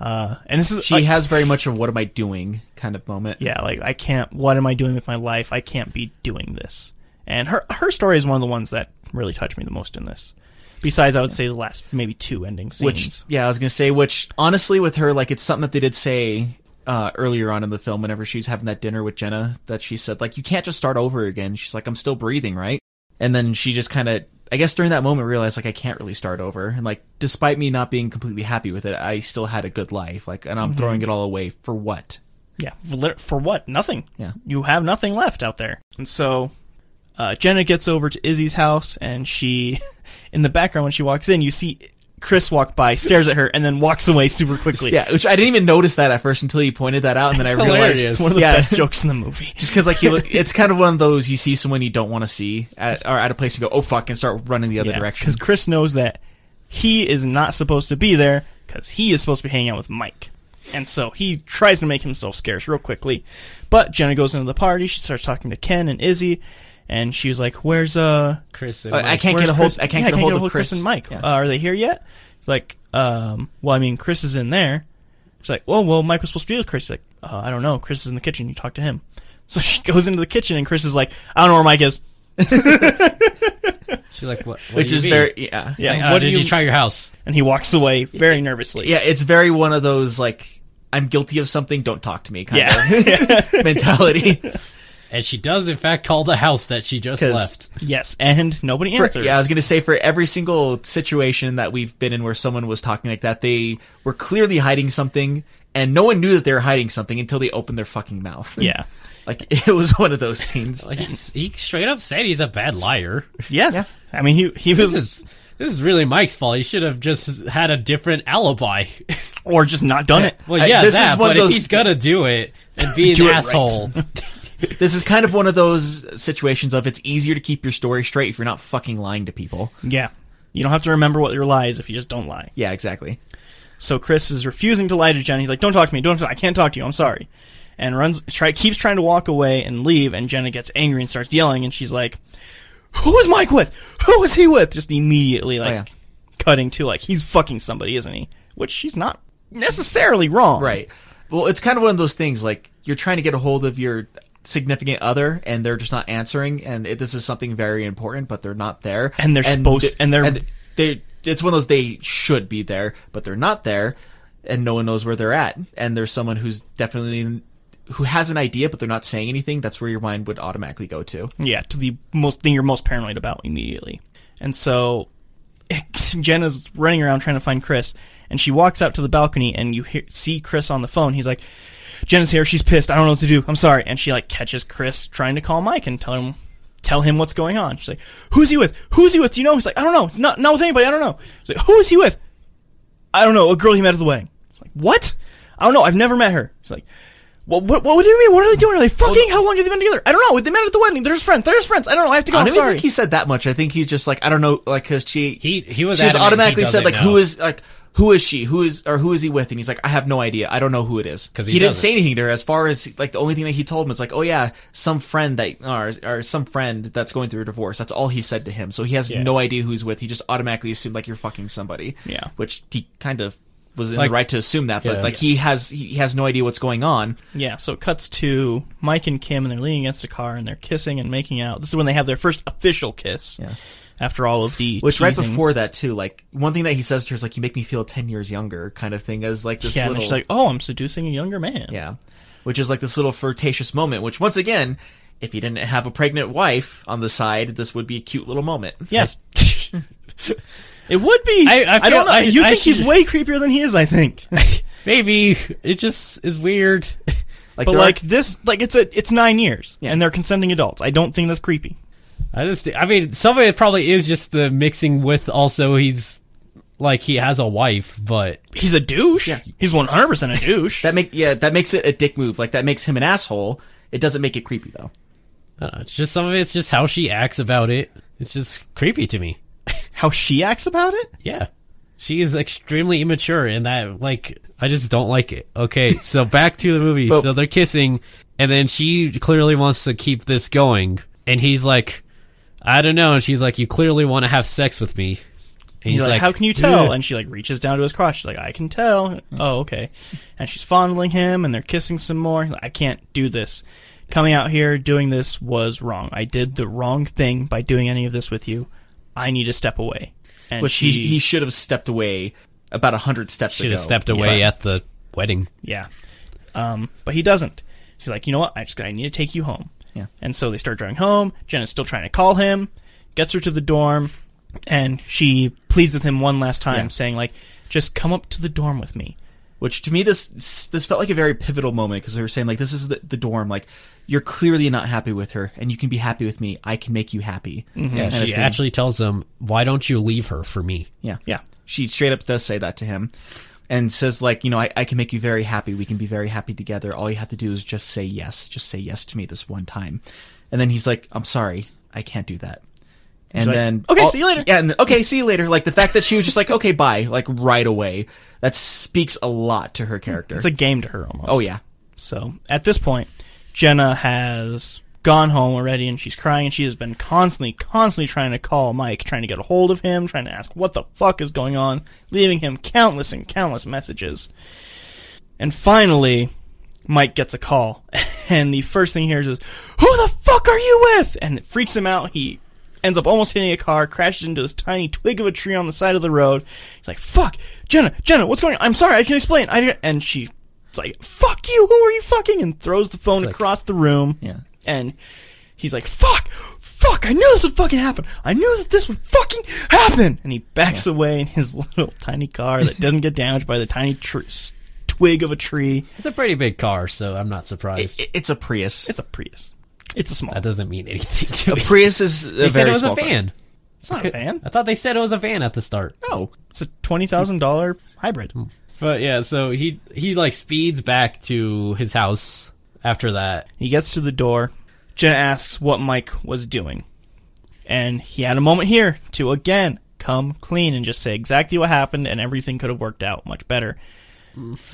Uh, and this is She like, has very much a "What am I doing?" kind of moment. yeah, like I can't. What am I doing with my life? I can't be doing this. And her her story is one of the ones that really touched me the most in this. Besides, I would say the last maybe two ending scenes. Which, yeah, I was gonna say, which honestly, with her, like, it's something that they did say uh, earlier on in the film. Whenever she's having that dinner with Jenna, that she said, like, you can't just start over again. She's like, I'm still breathing, right? And then she just kind of, I guess, during that moment, realized like I can't really start over. And like, despite me not being completely happy with it, I still had a good life. Like, and I'm Mm-hmm. throwing it all away for what? Yeah, for what? Nothing. Yeah. You have nothing left out there. And so uh, Jenna gets over to Izzy's house, and she, in the background, when she walks in, you see Chris walk by, stares at her, and then walks away super quickly. Yeah, which I didn't even notice that at first until you pointed that out, and then I realized hilarious. It's one of the yeah, best jokes in the movie. just because like he, look, it's kind of one of those you see someone you don't want to see at, or at a place and go, oh fuck, and start running the other direction. Because Chris knows that he is not supposed to be there because he is supposed to be hanging out with Mike. And so he tries to make himself scarce real quickly. But Jenna goes into the party. She starts talking to Ken and Izzy. And she was like, Where's, uh, Chris and I- I Mike. can't where's get a hold. Chris? I can't Yeah, get a hold of Chris. Chris and Mike. Yeah. Uh, are they here yet? Like, um, well, I mean, Chris is in there. She's like, well, well, Mike was supposed to be with Chris. She's like, uh, I don't know. Chris is in the kitchen. You talk to him. So she goes into the kitchen, and Chris is like, I don't know where Mike is. She's like, what? what which do you is mean? very yeah Yeah. Like, uh, do did you, you- try your house? And he walks away very nervously. yeah. It's very one of those like I'm guilty of something. Don't talk to me kind Yeah. of mentality. And she does, in fact, call the house that she just left. Yes, and nobody For- answers. yeah, I was gonna say for every single situation that we've been in where someone was talking like that, they were clearly hiding something, and no one knew that they were hiding something until they opened their fucking mouth. yeah, like it was one of those scenes. Like, he's, he straight up said he's a bad liar. yeah. Yeah. I mean, he he This was, is this is really Mike's fault. He should have just had a different alibi. or just not done it. Well, I- yeah, this is that. one But of if he's gonna do it and be an asshole, right. This is kind of one of those situations of it's easier to keep your story straight if you're not fucking lying to people. Yeah, you don't have to remember what your lie is if you just don't lie. Yeah, exactly. So Chris is refusing to lie to Jen. He's like, "Don't talk to me. Don't. I can't talk to you. I'm sorry." And runs, try, keeps trying to walk away and leave. And Jenna gets angry and starts yelling. And she's like, "Who is Mike with? Who is he with?" Just immediately, oh, like, yeah. cutting to like he's fucking somebody, isn't he? Which she's not necessarily wrong. Right. Well, it's kind of one of those things like you're trying to get a hold of your significant other and they're just not answering and it, this is something very important but they're not there And they're supposed- and they're- they it's one of those they should be there but they're not there and no one knows where they're at and there's someone who's definitely who has an idea but they're not saying anything that's where your mind would automatically go to Yeah, to the most thing you're most paranoid about immediately. And so Jenna's running around trying to find Chris, and she walks out to the balcony, and you hear, see Chris on the phone. He's like, "Jenna's here. She's pissed. I don't know what to do. I'm sorry." And she like catches Chris trying to call Mike and tell him tell him what's going on. She's like, "Who's he with? Who's he with? Do you know?" He's like, "I don't know. Not not with anybody. I don't know." She's like, "Who is he with?" I don't know. A girl he met at the wedding. She's like, "What? I don't know. I've never met her." She's like. What, what, what do you mean? What are they doing? Are they fucking? How long have they been together? I don't know. They met at the wedding. There's friends. There's friends. I don't know. I have to go. I I'm don't even sorry. think he said that much I think he's just like I don't know like cuz she he he was she just adamant he automatically said like know. who is like who is she who is or who is he with and he's like i have no idea i don't know who it is 'Cause he, he didn't say anything to her as far as like the only thing that he told him is like oh yeah some friend that or, or some friend that's going through a divorce that's all he said to him so he has Yeah. no idea who's with he just automatically assumed like you're fucking somebody Yeah. which he kind of was in Like- the right to assume that but Yeah. like he has he has no idea what's going on Yeah, so it cuts to Mike and Kim, and they're leaning against a car, and they're kissing and making out. This is when they have their first official kiss. Yeah. After all of the which right before that too like one thing that he says to her is like you make me feel 10 years younger kind of thing as like this yeah, little and she's like, "Oh, I'm seducing a younger man." Yeah. Which is like this little flirtatious moment, which once again, if he didn't have a pregnant wife on the side, this would be a cute little moment. Yes. it would be. I- I feel- don't know. I- you I think he's way creepier than he is? I think. Maybe it just is weird. Like, but like are- this, like it's a it's nine years, Yeah. and they're consenting adults. I don't think that's creepy. I just, I mean, some of it probably is just the mixing with also he's like he has a wife, but He's a douche. Yeah. He's 100% a douche. That make yeah, that makes it a dick move. Like that makes him an asshole. It doesn't make it creepy though. I know, it's just some of it's just how she acts about it. It's just creepy to me. How she acts about it? Yeah. She is extremely immature and that like I just don't like it. Okay, so back to the movie. But- so they're kissing and then she clearly wants to keep this going and he's like I don't know and she's like you clearly want to have sex with me. And He's, like, how can you tell? "Yeah." And she like reaches down to his crotch. She's like, I can tell. Oh, okay. And she's fondling him, and they're kissing some more. Like, I can't do this. Coming out here doing this was wrong. I did the wrong thing by doing any of this with you. I need to step away. And Which she, he he should have stepped away about a hundred steps should ago. have stepped away Yeah. at the wedding. yeah. Um, but he doesn't. She's like, you know what? I just I need to take you home. Yeah. And so they start driving home. Jenna's still trying to call him, gets her to the dorm, and she pleads with him one last time, Yeah. saying like, just come up to the dorm with me. Which to me this this felt like a very pivotal moment because they were saying like this is the, the dorm like you're clearly not happy with her and you can be happy with me. I can make you happy. Mm-hmm. Yeah, And if she they- actually tells him, "Why don't you leave her for me?" Yeah. Yeah. She straight up does say that to him and says like, you know, I, I can make you very happy. We can be very happy together. All you have to do is just say yes. Just say yes to me this one time. And then he's like, I'm sorry. I can't do that. And like, then "Okay, see you later." Yeah, and then, okay, see you later. Like the fact that she was just like, okay, bye, like right away. That speaks a lot to her character. It's a game to her almost. oh yeah. So at this point, Jenna has gone home already and she's crying and she has been constantly, constantly trying to call Mike, trying to get a hold of him, trying to ask what the fuck is going on, leaving him countless and countless messages. And finally, Mike gets a call and the first thing he hears is, Who the fuck are you with? And it freaks him out. He ends up almost hitting a car, crashes into this tiny twig of a tree on the side of the road. He's like, "Fuck, Jenna, Jenna, what's going on? I'm sorry, I can explain." I and she, it's like, "Fuck you, who are you fucking?" and throws the phone It's like- across the room. Yeah. And he's like, "Fuck, fuck, I knew this would fucking happen. I knew that this would fucking happen." And he backs away in his little tiny car that doesn't get damaged by the tiny tr- twig of a tree. It's a pretty big car, so I'm not surprised. It- it's a Prius. It's a Prius. It's a small. that doesn't mean anything to a me. Prius is a They said it was a car. van. It's not a van. I thought they said it was a van at the start. No. It's a twenty thousand dollar hybrid. But yeah, so he he like speeds back to his house after that. He gets to the door. Jenna asks what Mike was doing. And he had a moment here to again come clean and just say exactly what happened and everything could have worked out much better.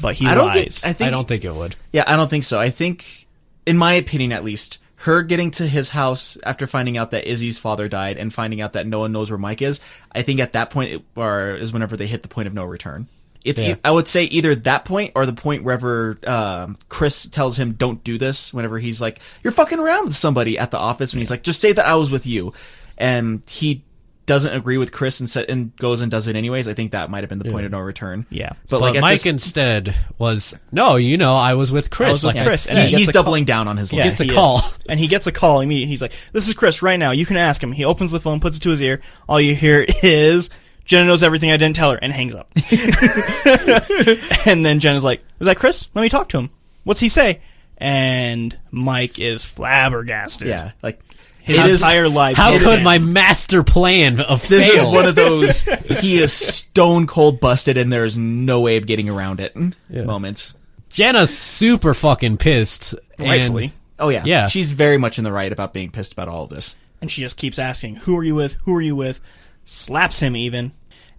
But he I don't lies. think I think I don't think it would. Yeah, I don't think so. I think in my opinion at least, her getting to his house after finding out that Izzy's father died and finding out that no one knows where Mike is, I think at that point it, or is whenever they hit the point of no return. It's Yeah. e- I would say either that point or the point wherever um, Chris tells him don't do this. Whenever he's like, "You're fucking around with somebody at the office," when he's like, "Just say that I was with you," and he doesn't agree with Chris and, sa- and goes and does it anyways. I think that might have been the point of no return. Yeah. but, But like at Mike this- instead was no, you know, I was with Chris. I was with like Chris, said. and he- he he's a call. doubling down on his lie. gets a he call. is. And he gets a call immediately. He's like, This is Chris right now. You can ask him. He opens the phone, puts it to his ear. All you hear is Jenna knows everything I didn't tell her and hangs up. and then Jenna's like, Was that Chris? Let me talk to him. What's he say? And Mike is flabbergasted. Yeah, like His it is- entire life. How could down. my master plan of This fail? is one of those he is stone cold busted and there is no way of getting around it moments. Jenna's super fucking pissed. and- rightfully? Oh yeah, Yeah. She's very much in the right about being pissed about all of this. And she just keeps asking, Who are you with? Who are you with? Slaps him even.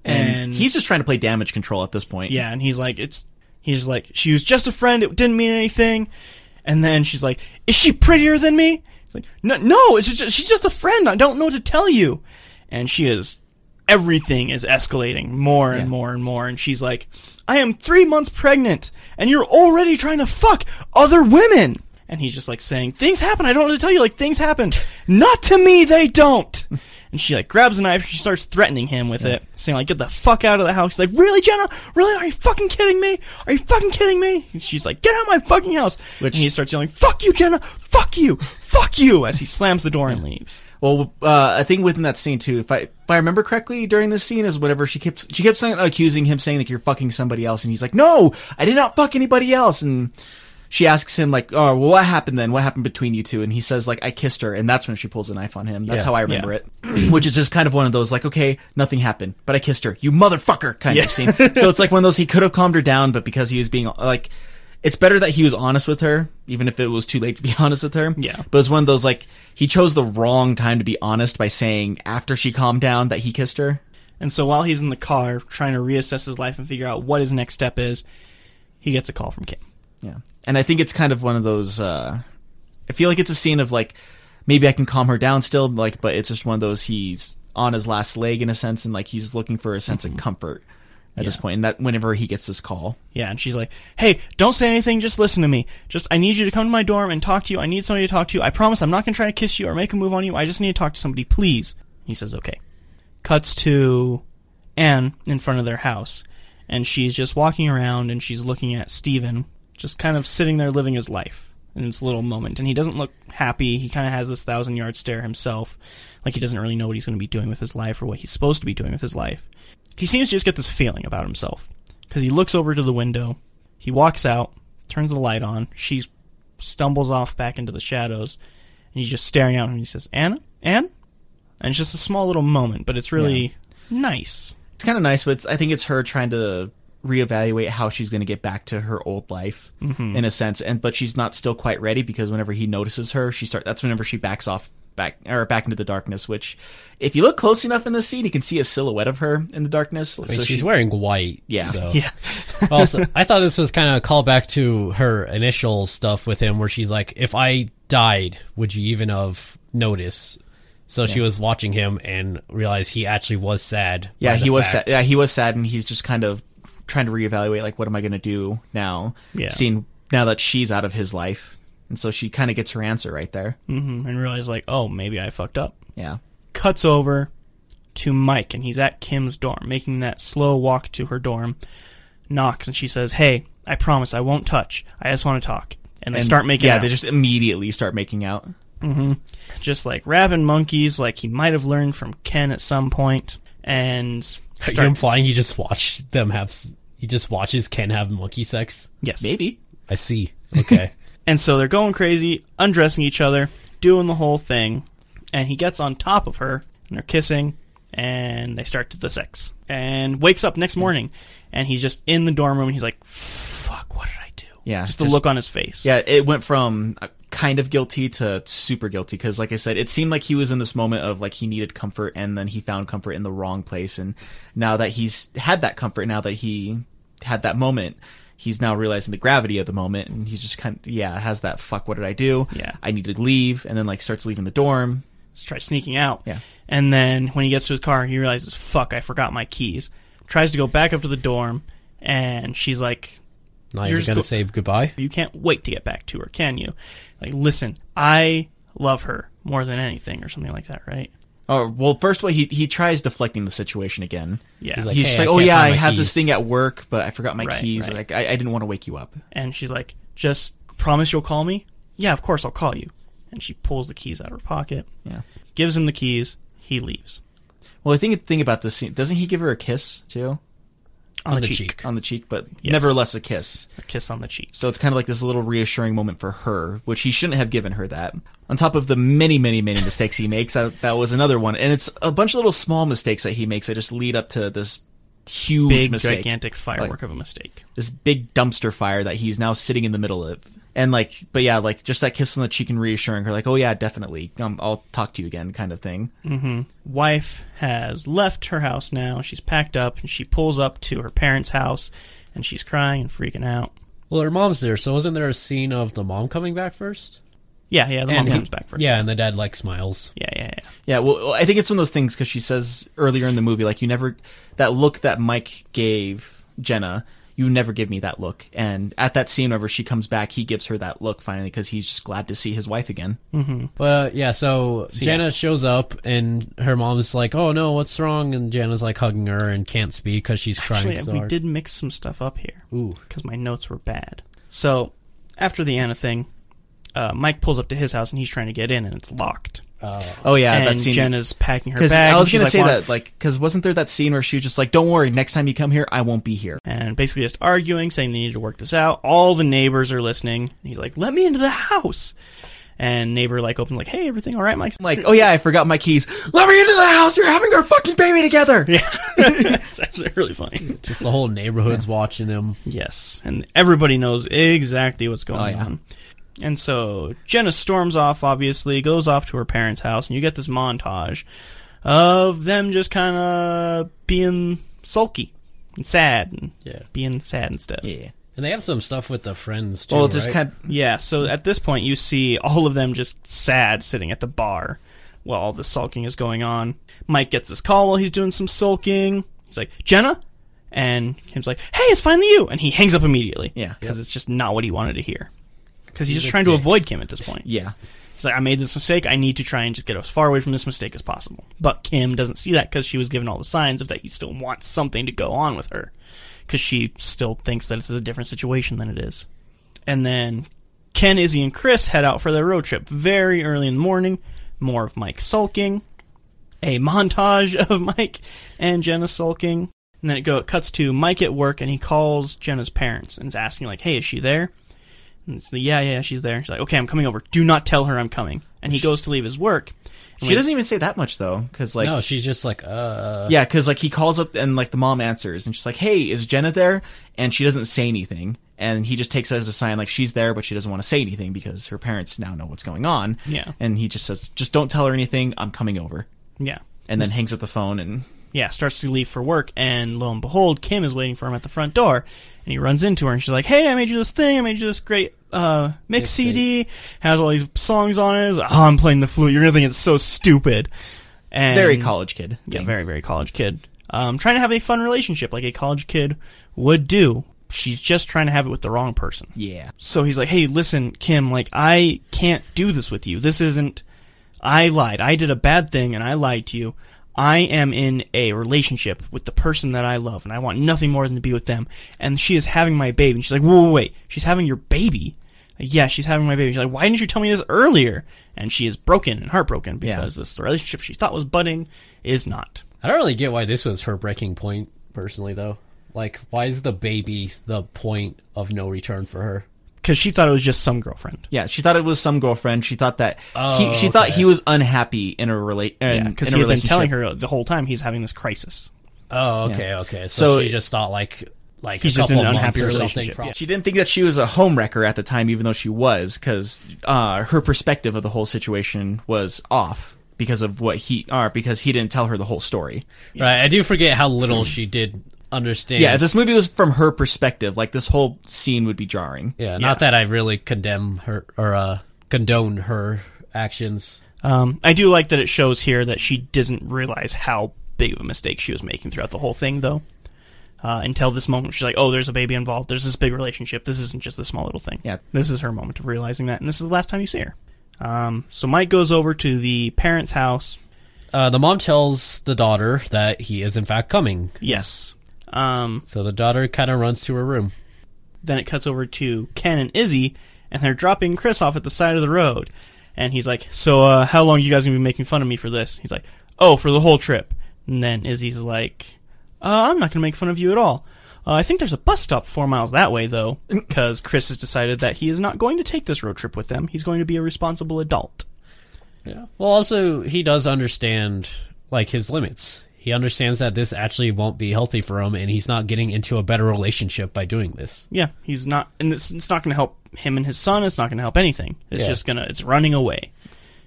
And, And, he's just trying to play damage control at this point. Yeah, and he's like, it's. He's like, she was just a friend. It didn't mean anything. And then she's like, is she prettier than me? He's like, no, no, it's just, she's just a friend. I don't know what to tell you. And she is, everything is escalating more and Yeah. more and more. And she's like, I am three months pregnant, and you're already trying to fuck other women. And he's just like saying, things happen. I don't know what to tell you. Like things happen. Not to me. They don't. And she like grabs a knife. She starts threatening him with it, saying like, "Get the fuck out of the house." He's like, "Really, Jenna? Really? Are you fucking kidding me? Are you fucking kidding me?" And she's like, "Get out of my fucking house!" Which- and he starts yelling, "Fuck you, Jenna! Fuck you! Fuck you!" as he slams the door and leaves. Well, uh, I think within that scene too, if I if I remember correctly, during this scene is whenever she kept she kept saying, accusing him, saying like you're fucking somebody else, and he's like, "No, I did not fuck anybody else." And she asks him like, "Oh, well, what happened then? What happened between you two? And he says like, "I kissed her," and that's when she pulls a knife on him. That's Yeah. how I remember it. Which is just kind of one of those like, okay, nothing happened, but I kissed her, you motherfucker, kind of scene. so it's like one of those he could have calmed her down, but because he was being like, it's better that he was honest with her, even if it was too late to be honest with her. Yeah. But it's one of those like he chose the wrong time to be honest by saying after she calmed down that he kissed her. And so while he's in the car trying to reassess his life and figure out what his next step is, he gets a call from Kim. Yeah. And I think it's kind of one of those uh I feel like it's a scene of like maybe I can calm her down still, like but it's just one of those he's on his last leg in a sense and like he's looking for a sense of comfort at this Yeah. point and that whenever he gets this call. Yeah, and she's like, "Hey, don't say anything. Just listen to me. Just, I need you to come to my dorm and talk to you. I need somebody to talk to you. I promise, I'm not gonna try to kiss you or make a move on you. I just need to talk to somebody, please." He says, "Okay." Cuts to Anne in front of their house, and she's just walking around and she's looking at Steven, just kind of sitting there living his life in this little moment. And he doesn't look happy. He kind of has this thousand yard stare himself, like he doesn't really know what he's going to be doing with his life or what he's supposed to be doing with his life. He seems to just get this feeling about himself because he looks over to the window, he walks out, turns the light on, she stumbles off back into the shadows, and he's just staring out and he says, Anna? Anne? And it's just a small little moment, but it's really nice. It's kind of nice, but it's, I think it's her trying to reevaluate how she's going to get back to her old life mm-hmm. in a sense and but she's not still quite ready because whenever he notices her she start that's whenever she backs off back or back into the darkness which if you look close enough in the scene you can see a silhouette of her in the darkness I mean, so she's she, wearing white. Yeah. So. Yeah. also, I thought this was kind of a callback to her initial stuff with him, where she's like, "If I died, would you even have noticed?" So she was watching him and realized he actually was sad. yeah he was sad, yeah he was sad and he's just kind of trying to reevaluate like what am I going to do now Yeah. seeing now that she's out of his life and so she kind of gets her answer right there hmm And realize, like, oh, maybe I fucked up. yeah Cuts over to Mike, and he's at Kim's dorm, making that slow walk to her dorm. Knocks, and she says, Hey, I promise I won't touch. I just want to talk. And they And, start making yeah out. they just immediately start making out just like rabid monkeys, like he might have learned from Ken at some point, and Are you start, implying he just watched them have? S- He just watches Ken have monkey sex. yes, maybe I see. Okay. and so they're going crazy, undressing each other, doing the whole thing, and he gets on top of her, and they're kissing, and they start the sex, and wakes up next morning, and he's just in the dorm room, and he's like, "Fuck, what did I do?" Yeah, just the just- look on his face. Yeah, it went from uh, kind of guilty to super guilty because, like I said, it seemed like he was in this moment of like he needed comfort and then he found comfort in the wrong place. And now that he's had that comfort, now that he had that moment, he's now realizing the gravity of the moment and he's just kind of, yeah, has that fuck, what did I do? Yeah. I need to leave. And then like starts leaving the dorm. Let's try sneaking out. Yeah. And then when he gets to his car, he realizes, fuck, I forgot my keys. Tries to go back up to the dorm, and she's like, Not You're even just gonna go- say goodbye. you can't wait to get back to her, can you? Like, listen, I love her more than anything, or something like that, right? Oh, well, first of all, he, he tries deflecting the situation again. Yeah. He's like, he's "Hey, just like, oh yeah, I my have this thing at work, but I forgot my Right, keys. right. Like, I, I didn't want to wake you up. and she's like, just promise you'll call me? Yeah, of course I'll call you. And she pulls the keys out of her pocket, Yeah. gives him the keys, he leaves. Well, I think the thing about this scene, doesn't he give her a kiss too? On, On the, the cheek. cheek. on the cheek, but Yes. nevertheless a kiss. A kiss on the cheek. So it's kind of like this little reassuring moment for her, which he shouldn't have given her that. On top of the many, many, many mistakes he makes, that, that was another one. And it's a bunch of little small mistakes that he makes that just lead up to this huge Big, mistake. gigantic firework of a mistake. This big dumpster fire that he's now sitting in the middle of. And like, but yeah, like just that kiss on the cheek and reassuring her, like, oh yeah, definitely, um, I'll talk to you again, kind of thing. wife has left her house now. She's packed up and she pulls up to her parents' house and she's crying and freaking out. Well, her mom's there, so wasn't there a scene of the mom coming back first? Yeah, yeah, the mom And- comes back first. Yeah, and the dad like smiles. Yeah, yeah, yeah. Yeah, well, I think it's one of those things because she says earlier in the movie, like, you never, that look that Mike gave Jenna, you never give me that look. And at that scene, whenever she comes back, he gives her that look finally because he's just glad to see his wife again. But uh, yeah, so So, Jana yeah. shows up and her mom's like, "Oh no, what's wrong?" And Jana's like hugging her and can't speak because she's crying Actually, so we hard. did mix some stuff up here Ooh, because my notes were bad. So, after the Anna thing, uh, Mike pulls up to his house and he's trying to get in and it's locked. Uh, oh yeah, and that scene. Jenna's packing her Because bag. I was gonna like, say "Want-" that, like, because wasn't there that scene where she was just like, "Don't worry, next time you come here, I won't be here." and basically just arguing, saying they need to work this out. All the neighbors are listening. He's like, "Let me into the house." And neighbor like opens like, "Hey, everything all right, Mike?" I'm like, "Oh yeah, I forgot my keys. Let me into the house. You're having our fucking baby together." Yeah, it's actually really funny. Just the whole neighborhood's watching him. Yes, and everybody knows exactly what's going Oh, yeah. on. And so Jenna storms off, obviously, goes off to her parents' house, and you get this montage of them just kind of being sulky and sad and Yeah. being sad and stuff. Yeah. And they have some stuff with the friends too. Well, just right? kind. Yeah, so at this point, you see all of them just sad sitting at the bar while all this sulking is going on. Mike gets this call while he's doing some sulking. He's like, Jenna? And Kim's like, hey, it's finally you! And he hangs up immediately. Yeah. Because it's just not what he wanted to hear. Because he's, He's just trying to avoid Kim at this point. Yeah. He's like, I made this mistake. I need to try and just get as far away from this mistake as possible. But Kim doesn't see that because she was given all the signs of that he still wants something to go on with her. Because she still thinks that this is a different situation than it is. And then Ken, Izzy, and Chris head out for their road trip very early in the morning. More of Mike sulking. A montage of Mike and Jenna sulking. And then it go it cuts to Mike at work and he calls Jenna's parents and is asking like, "Hey, is she there?" And it's like, yeah, yeah, she's there. She's like, "Okay, I'm coming over. Do not tell her I'm coming." And he goes to leave his work. And She when doesn't even say that much though, because like, no, she's just like, uh, yeah, because like he calls up and like the mom answers and she's like, "Hey, is Jenna there?" And she doesn't say anything, and he just takes it as a sign like she's there, but she doesn't want to say anything because her parents now know what's going on. Yeah. And he just says, "Just don't tell her anything. I'm coming over," yeah, and then hangs up the phone and yeah, starts to leave for work, and lo and behold, Kim is waiting for him at the front door, and he runs into her, and she's like, "Hey, I made you this thing. I made you this great uh, mix CD. Has all these songs on it. Like, oh, I'm playing the flute. You're gonna think it's so stupid." And very college kid. yeah, thing. very very college kid. Um, trying to have a fun relationship like a college kid would do. She's just trying to have it with the wrong person. yeah. So he's like, "Hey, listen, Kim, like I can't do this with you. This isn't I lied. I did a bad thing and I lied to you. I am in a relationship with the person that I love and I want nothing more than to be with them. And she is having my baby." And she's like, "Whoa, whoa wait. She's having your baby?" Like, yeah, she's having my baby. She's like, "Why didn't you tell me this earlier?" And she is broken and heartbroken Yeah. because this relationship she thought was budding is not. I don't really get why this was her breaking point, personally, though. Like, why is the baby the point of no return for her? Because she thought it was just some girlfriend. Yeah, she thought it was some girlfriend. She thought that he, Oh, she thought he was unhappy in a relate Yeah, because he had been telling her the whole time he's having this crisis. Oh, okay, okay. So, So- she just thought like, like He's a just in an unhappy relationship, yeah. She didn't think that she was a homewrecker at the time, even though she was, because uh, her perspective of the whole situation was off because of what he, or because he didn't tell her the whole story. Right. I do forget how little she did understand. Yeah, if this movie was from her perspective, like this whole scene would be jarring. yeah. Not that I really condemn her or uh, condone her actions. Um, I do like that it shows here that she doesn't realize how big of a mistake she was making throughout the whole thing, though. Uh, until this moment, she's like, "Oh, there's a baby involved. There's this big relationship. This isn't just a small little thing." Yeah. this is her moment of realizing that, and this is the last time you see her. Um, so Mike goes over to the parents' house. Uh, the mom tells the daughter that he is in fact coming. Yes. Um, So the daughter kind of runs to her room. then it cuts over to Ken and Izzy, and they're dropping Chris off at the side of the road. And he's like, "So, uh, how long you guys gonna be making fun of me for this?" He's like, "Oh, for the whole trip." And then Izzy's like, uh, "I'm not gonna make fun of you at all. Uh, I think there's a bus stop four miles that way, though, because Chris has decided that he is not going to take this road trip with them. He's going to be a responsible adult." Yeah. Well, also he does understand like his limits. He understands that this actually won't be healthy for him, and he's not getting into a better relationship by doing this. Yeah, he's not, and it's, it's not going to help him and his son. It's not going to help anything. It's Yeah. just gonna, it's running away,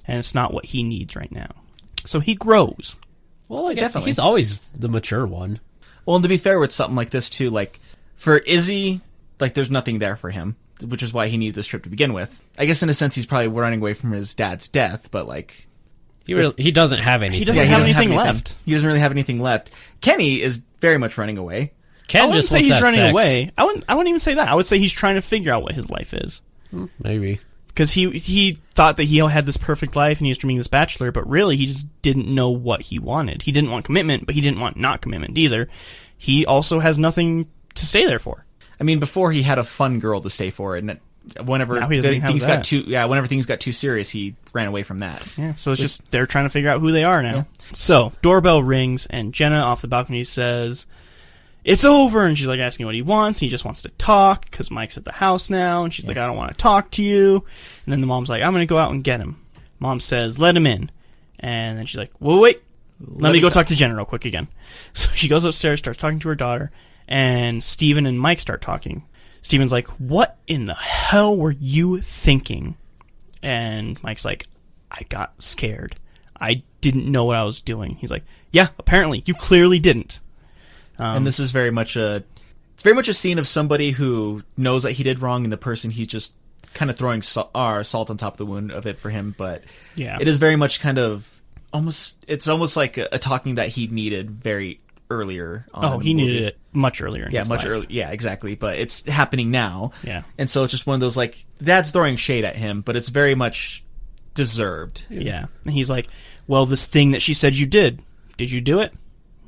and it's not what he needs right now. So he grows. Well, like, Definitely. he's always the mature one. Well, and to be fair with something like this too, like for Izzy, like there's nothing there for him, which is why he needed this trip to begin with. I guess in a sense he's probably running away from his dad's death, but like He really, he doesn't have anything. He doesn't yeah, have anything anything- left. He doesn't really have anything left. Kenny is very much running away. Ken I wouldn't just say wants he's running sex. away. I wouldn't. I wouldn't even say that. I would say he's trying to figure out what his life is hmm, Maybe. because he he thought that he had this perfect life and he was dreaming this bachelor, but really he just didn't know what he wanted. He didn't want commitment, but he didn't want not commitment either. He also has nothing to stay there for. I mean, before he had a fun girl to stay for, and whenever Now he doesn't things got too yeah, whenever things got too serious, he ran away from that. Yeah, so it's just they're trying to figure out who they are now. So doorbell rings, and Jenna off the balcony says, "It's over." And she's like asking what he wants. He just wants to talk because Mike's at the house now, and she's like, "I don't want to talk to you." And then the mom's like, "I'm gonna go out and get him." Mom says, "Let him in," and then she's like, "Well, wait, let, me me go talk." talk to Jenna real quick again." So she goes upstairs, starts talking to her daughter, and Steven and Mike start talking. Steven's like, "What in the hell were you thinking?" And Mike's like, I got scared. I didn't know what I was doing. He's like, Yeah, apparently you clearly didn't. Um, and this is very much a it's very much a scene of somebody who knows that he did wrong and the person he's just kind of throwing salt, uh, salt on top of the wound of it for him but Yeah. it is very much kind of almost it's almost like a, a talking that he needed very earlier oh, on Oh, he needed it much earlier. In yeah much earlier yeah exactly but it's happening now Yeah. and so it's just one of those like dad's throwing shade at him but it's very much deserved Yeah. And he's like, Well, this thing that she said you did, did you do it?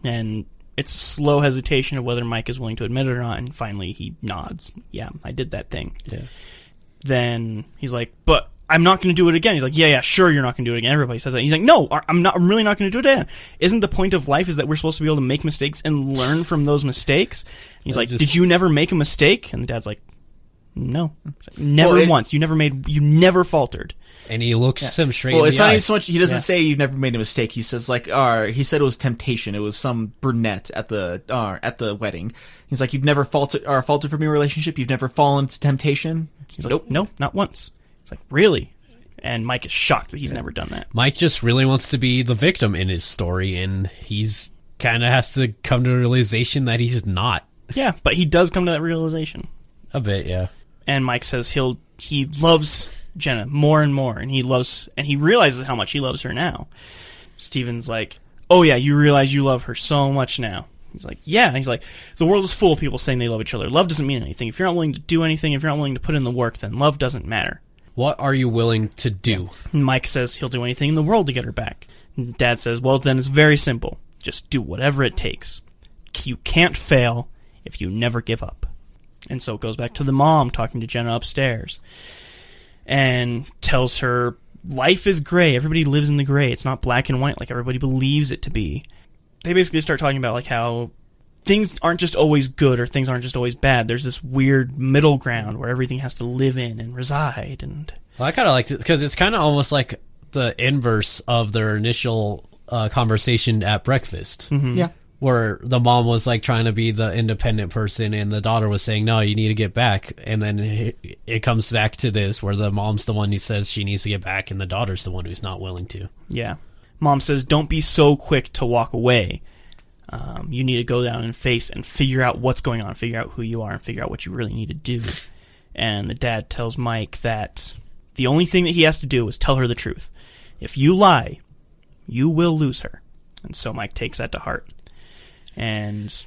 And it's slow hesitation of whether Mike is willing to admit it or not. And finally, he nods. Yeah, I did that thing. Yeah. Then he's like, But I'm not going to do it again. He's like, Yeah, yeah, sure, you're not going to do it again. Everybody says that. He's like, No, I'm not. I'm really not going to do it again. Isn't the point of life is that we're supposed to be able to make mistakes and learn from those mistakes? He's I like, just- Did you never make a mistake? And the dad's like, No, like, never Well, it- once. You never made. You never faltered. And he looks him straight Well, in it's the not eye. even so much. He doesn't Yeah. say you've never made a mistake. He says like, uh, he said it was temptation. It was some brunette at the uh, at the wedding. He's like, you've never faulted or faulted from your relationship. You've never fallen to temptation. He's like, No, not once. It's like really. And Mike is shocked that he's never done that. Mike just really wants to be the victim in his story, and he's kind of has to come to a realization that he's not. Yeah, but he does come to that realization. A bit, yeah. and Mike says he'll he loves Jenna more and more, and he loves and he realizes how much he loves her now. Steven's like, "Oh yeah, you realize you love her so much now." He's like, "Yeah." And he's like, "The world is full of people saying they love each other. Love doesn't mean anything. If you're not willing to do anything, if you're not willing to put in the work, then love doesn't matter." What are you willing to do? And Mike says he'll do anything in the world to get her back. Dad says, "Well, then it's very simple. Just do whatever it takes. You can't fail if you never give up." And so it goes back to the mom talking to Jenna upstairs and tells her life is gray. Everybody lives in the gray. It's not black and white like everybody believes it to be. They basically start talking about like how things aren't just always good or things aren't just always bad. There's this weird middle ground where everything has to live in and reside and Well, I kind of like it because it's kind of almost like the inverse of their initial uh, conversation at breakfast, Yeah. where the mom was like trying to be the independent person, and the daughter was saying, "No, you need to get back." And then it, it comes back to this, where the mom's the one who says she needs to get back, and the daughter's the one who's not willing to. Yeah. Mom says, don't be so quick to walk away. Um, you need to go down and face and figure out what's going on, figure out who you are, and figure out what you really need to do. And the dad tells Mike that the only thing that he has to do is tell her the truth. If you lie, you will lose her. And so Mike takes that to heart. And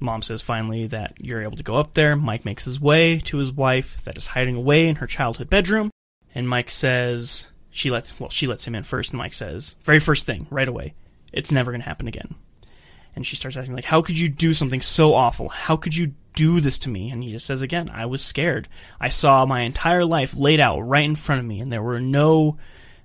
mom says finally that you're able to go up there. Mike makes his way to his wife that is hiding away in her childhood bedroom. And Mike says she lets well she lets him in first. And Mike says very first thing right away, it's never gonna happen again. And she starts asking like, how could you do something so awful? How could you do this to me? And he just says again, I was scared. I saw my entire life laid out right in front of me, and there were no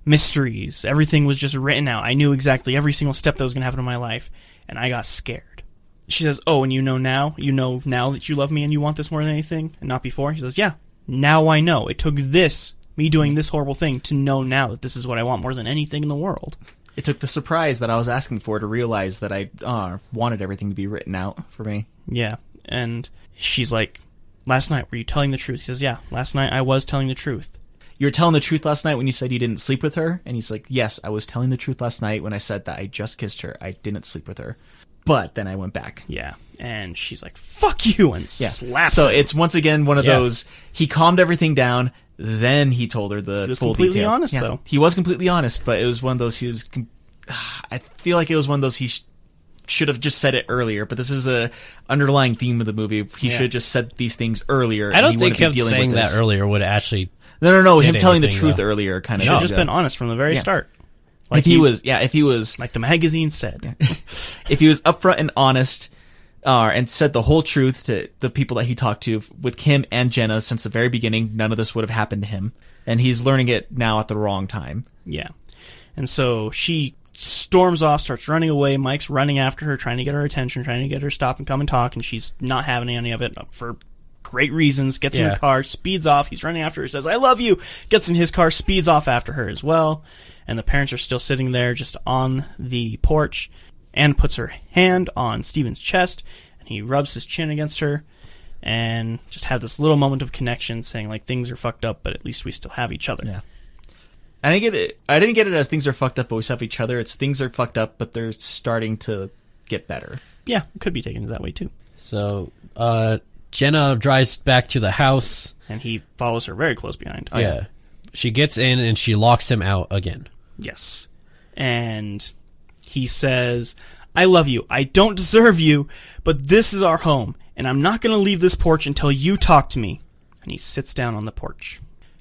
mysteries. Everything was just written out. I knew exactly every single step that was gonna happen in my life, and I got scared. She says, "Oh, and you know now? You know now that you love me and you want this more than anything, and not before." He says, "Yeah, now I know. It took this, me doing this horrible thing, to know now that this is what I want more than anything in the world." It took the surprise that I was asking for to realize that I uh, wanted everything to be written out for me. Yeah, and she's like, "Last night, were you telling the truth?" He says, "Yeah, last night I was telling the truth." You were telling the truth last night when you said you didn't sleep with her, and he's like, "Yes, I was telling the truth last night when I said that I just kissed her. I didn't sleep with her, but then I went back." Yeah, and she's like, "Fuck you!" and Yeah. slaps. so him. it's once again one of Yeah. those. He calmed everything down. Then he told her the He was full completely detail. honest, Yeah. though. He was completely honest, but it was one of those. He was. com- I feel like it was one of those. He sh- should have just said it earlier. But this is a underlying theme of the movie. He Yeah. should have just said these things earlier. I don't he think wouldn't him dealing saying with that this. earlier would actually. No, no, no. Him did telling the truth though. earlier kind of. should have just been honest from the very Yeah. start. if he was, yeah, if he was, like the magazine said. if he was upfront and honest, uh, and said the whole truth to the people that he talked to with Kim and Jenna since the very beginning. None of this would have happened to him, and he's learning it now at the wrong time. Yeah. And so she storms off, starts running away. Mike's running after her, trying to get her attention, trying to get her to stop and come and talk, and she's not having any of it for great reasons. Gets in the car, speeds off. He's running after her, says, I love you. Gets in his car, speeds off after her as well. And the parents are still sitting there just on the porch. Anne puts her hand on Steven's chest, and he rubs his chin against her. And just have this little moment of connection, saying like things are fucked up, but at least we still have each other. Yeah. I didn't get it. I didn't get it as things are fucked up, but we still have each other. It's things are fucked up, but they're starting to get better. yeah, it could be taken that way too. So uh, Jenna drives back to the house. and he follows her very close behind. yeah. She gets in and she locks him out again. Yes. And he says, I love you. I don't deserve you, but this is our home, and I'm not going to leave this porch until you talk to me. And he sits down on the porch.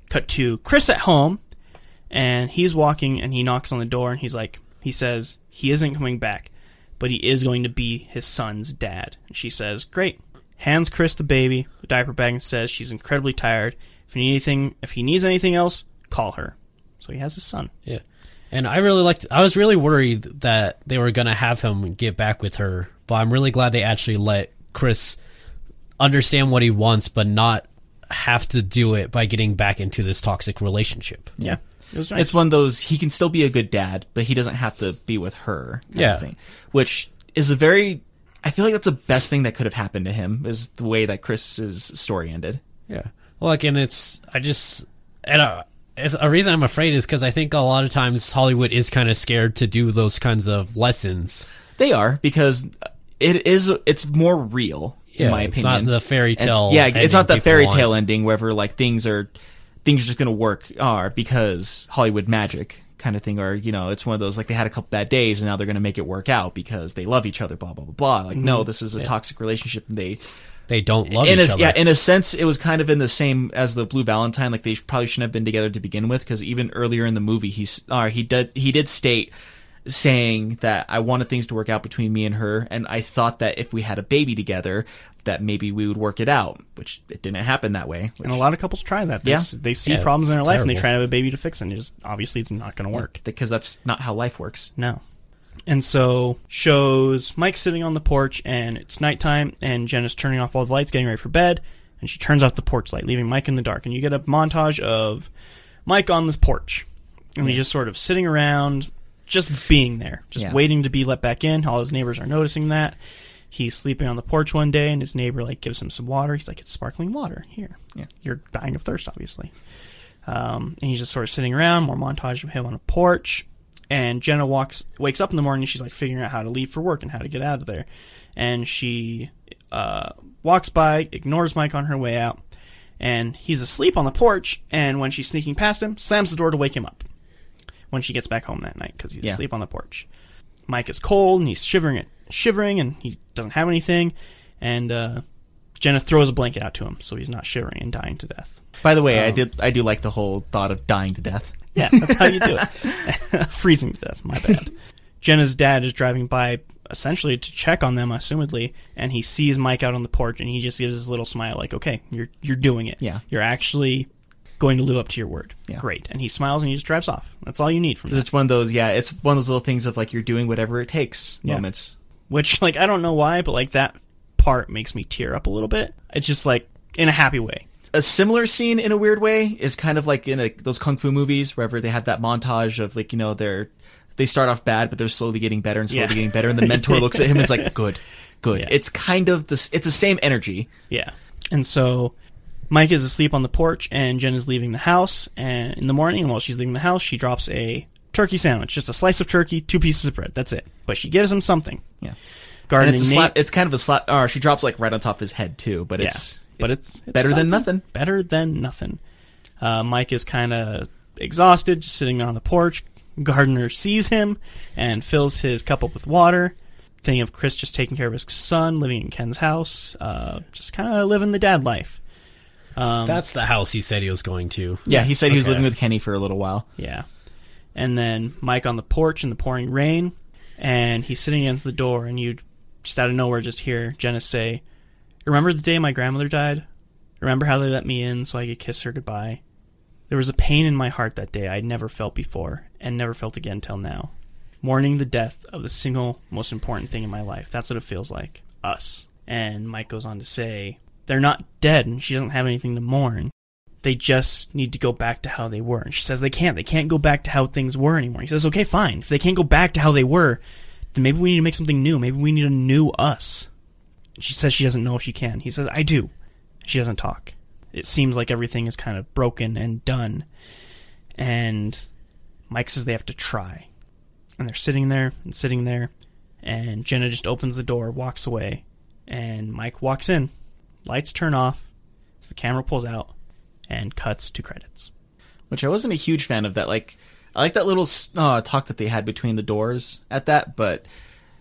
Cut to Chris at home, and he's walking and he knocks on the door and he's like, he says, he isn't coming back, but he is going to be his son's dad. And she says, great. Hands Chris the baby, the diaper bag, and says she's incredibly tired. If need anything, if he needs anything else, call her. So he has his son. Yeah. And I really liked I was really worried that they were going to have him get back with her, but I'm really glad they actually let Chris understand what he wants but not have to do it by getting back into this toxic relationship. Yeah. It was nice. It's one of those he can still be a good dad, but he doesn't have to be with her. Kind Yeah. Of thing, which is a very. I feel like that's the best thing that could have happened to him is the way that Chris's story ended. Yeah. Well, like, and it's I just and uh, it's a reason I'm afraid is because I think a lot of times Hollywood is kind of scared to do those kinds of lessons. They are because it is. It's more real. Yeah, in my it's opinion. It's not the fairy It's- tale yeah, it's not people fairy want. tale ending wherever like things are things are just gonna work are because Hollywood magic kind of thing, or you know, it's one of those like they had a couple bad days and now they're gonna make it work out because they love each other. Blah blah blah blah. Like no, mm-hmm. this is a toxic relationship. And they They don't love in each a, other. yeah, in a sense, it was kind of in the same as the Blue Valentine. Like they probably shouldn't have been together to begin with, because even earlier in the movie, he's uh, he did he did state saying that I wanted things to work out between me and her, and I thought that if we had a baby together, that maybe we would work it out, which it didn't happen that way. Which, and a lot of couples try that. They, Yeah. they see Yeah, problems in it's their life and they try to have a baby to fix it. And it just obviously it's not going to work. because that's not how life works. No. And so shows Mike sitting on the porch and it's nighttime and Jen is turning off all the lights, getting ready for bed, and she turns off the porch light, leaving Mike in the dark. And you get a montage of Mike on this porch. And he's just sort of sitting around, just being there, just Yeah. waiting to be let back in. All his neighbors are noticing that. He's sleeping on the porch one day and his neighbor like gives him some water. He's like, It's sparkling water. Here. Yeah. You're dying of thirst, obviously. Um, and he's just sort of sitting around, more montage of him on a porch. And Jenna walks, wakes up in the morning. She's like figuring out how to leave for work and how to get out of there. And she uh, walks by, ignores Mike on her way out, and he's asleep on the porch. And when she's sneaking past him, slams the door to wake him up. When she gets back home that night, because he's Yeah. asleep on the porch. Mike is cold and he's shivering, it, shivering, and he doesn't have anything. And uh, Jenna throws a blanket out to him, so he's not shivering and dying to death. By the way, I Um, did I do like the whole thought of dying to death. Yeah, that's how you do it. Freezing to death, my bad. Jenna's dad is driving by essentially to check on them, assumedly, and he sees Mike out on the porch and he just gives his little smile like, Okay, you're you're doing it. Yeah. You're actually going to live up to your word. Yeah. Great. And he smiles and he just drives off. That's all you need from 'Cause that. it's one of those, yeah, it's one of those little things of like you're doing whatever it takes Yeah. moments. Which like I don't know why, but like that part makes me tear up a little bit. It's just like in a happy way. A similar scene in a weird way is kind of like in a, those kung fu movies wherever they have that montage of like you know they're they start off bad but they're slowly getting better and slowly Yeah. getting better and the mentor looks at him and is like good good Yeah. it's kind of this it's the same energy Yeah. And so Mike is asleep on the porch and Jen is leaving the house and in the morning while she's leaving the house she drops a turkey sandwich, just a slice of turkey, two pieces of bread. That's it. But she gives him something. yeah and Gardening it's a slap it's kind of a slap or uh, she drops like right on top of his head too but yeah. It's but it's, it's better than nothing Better than nothing. Uh, Mike is kind of exhausted, just sitting on the porch. Gardner sees him and fills his cup up with water. Thinking of Chris just taking care of his son, living in Ken's house, uh, just kind of living the dad life. Um, That's the house he said he was going to. yeah he said he was living with Kenny for a little while Yeah. And then Mike on the porch in the pouring rain, and he's sitting against the door, and you'd just out of nowhere, just hear Jenna say, "Remember the day my grandmother died? Remember how they let me in so I could kiss her goodbye? There was a pain in my heart that day I'd never felt before, and never felt again till now. Mourning the death of the single most important thing in my life. That's what it feels like. Us." And Mike goes on to say, "They're not dead, and she doesn't have anything to mourn." they just need to go back to how they were. And she says they can't. They can't go back to how things were anymore. He says, okay, fine. If they can't go back to how they were, then maybe we need to make something new. Maybe we need a new us. She says she doesn't know if she can. He says, I do. She doesn't talk. It seems like everything is kind of broken and done. And Mike says they have to try. And they're sitting there and sitting there. And Jenna just opens the door, walks away. And Mike walks in. Lights turn off. As the camera pulls out and cuts to credits. which I wasn't a huge fan of. That like I like that little uh, talk that they had between the doors at that, but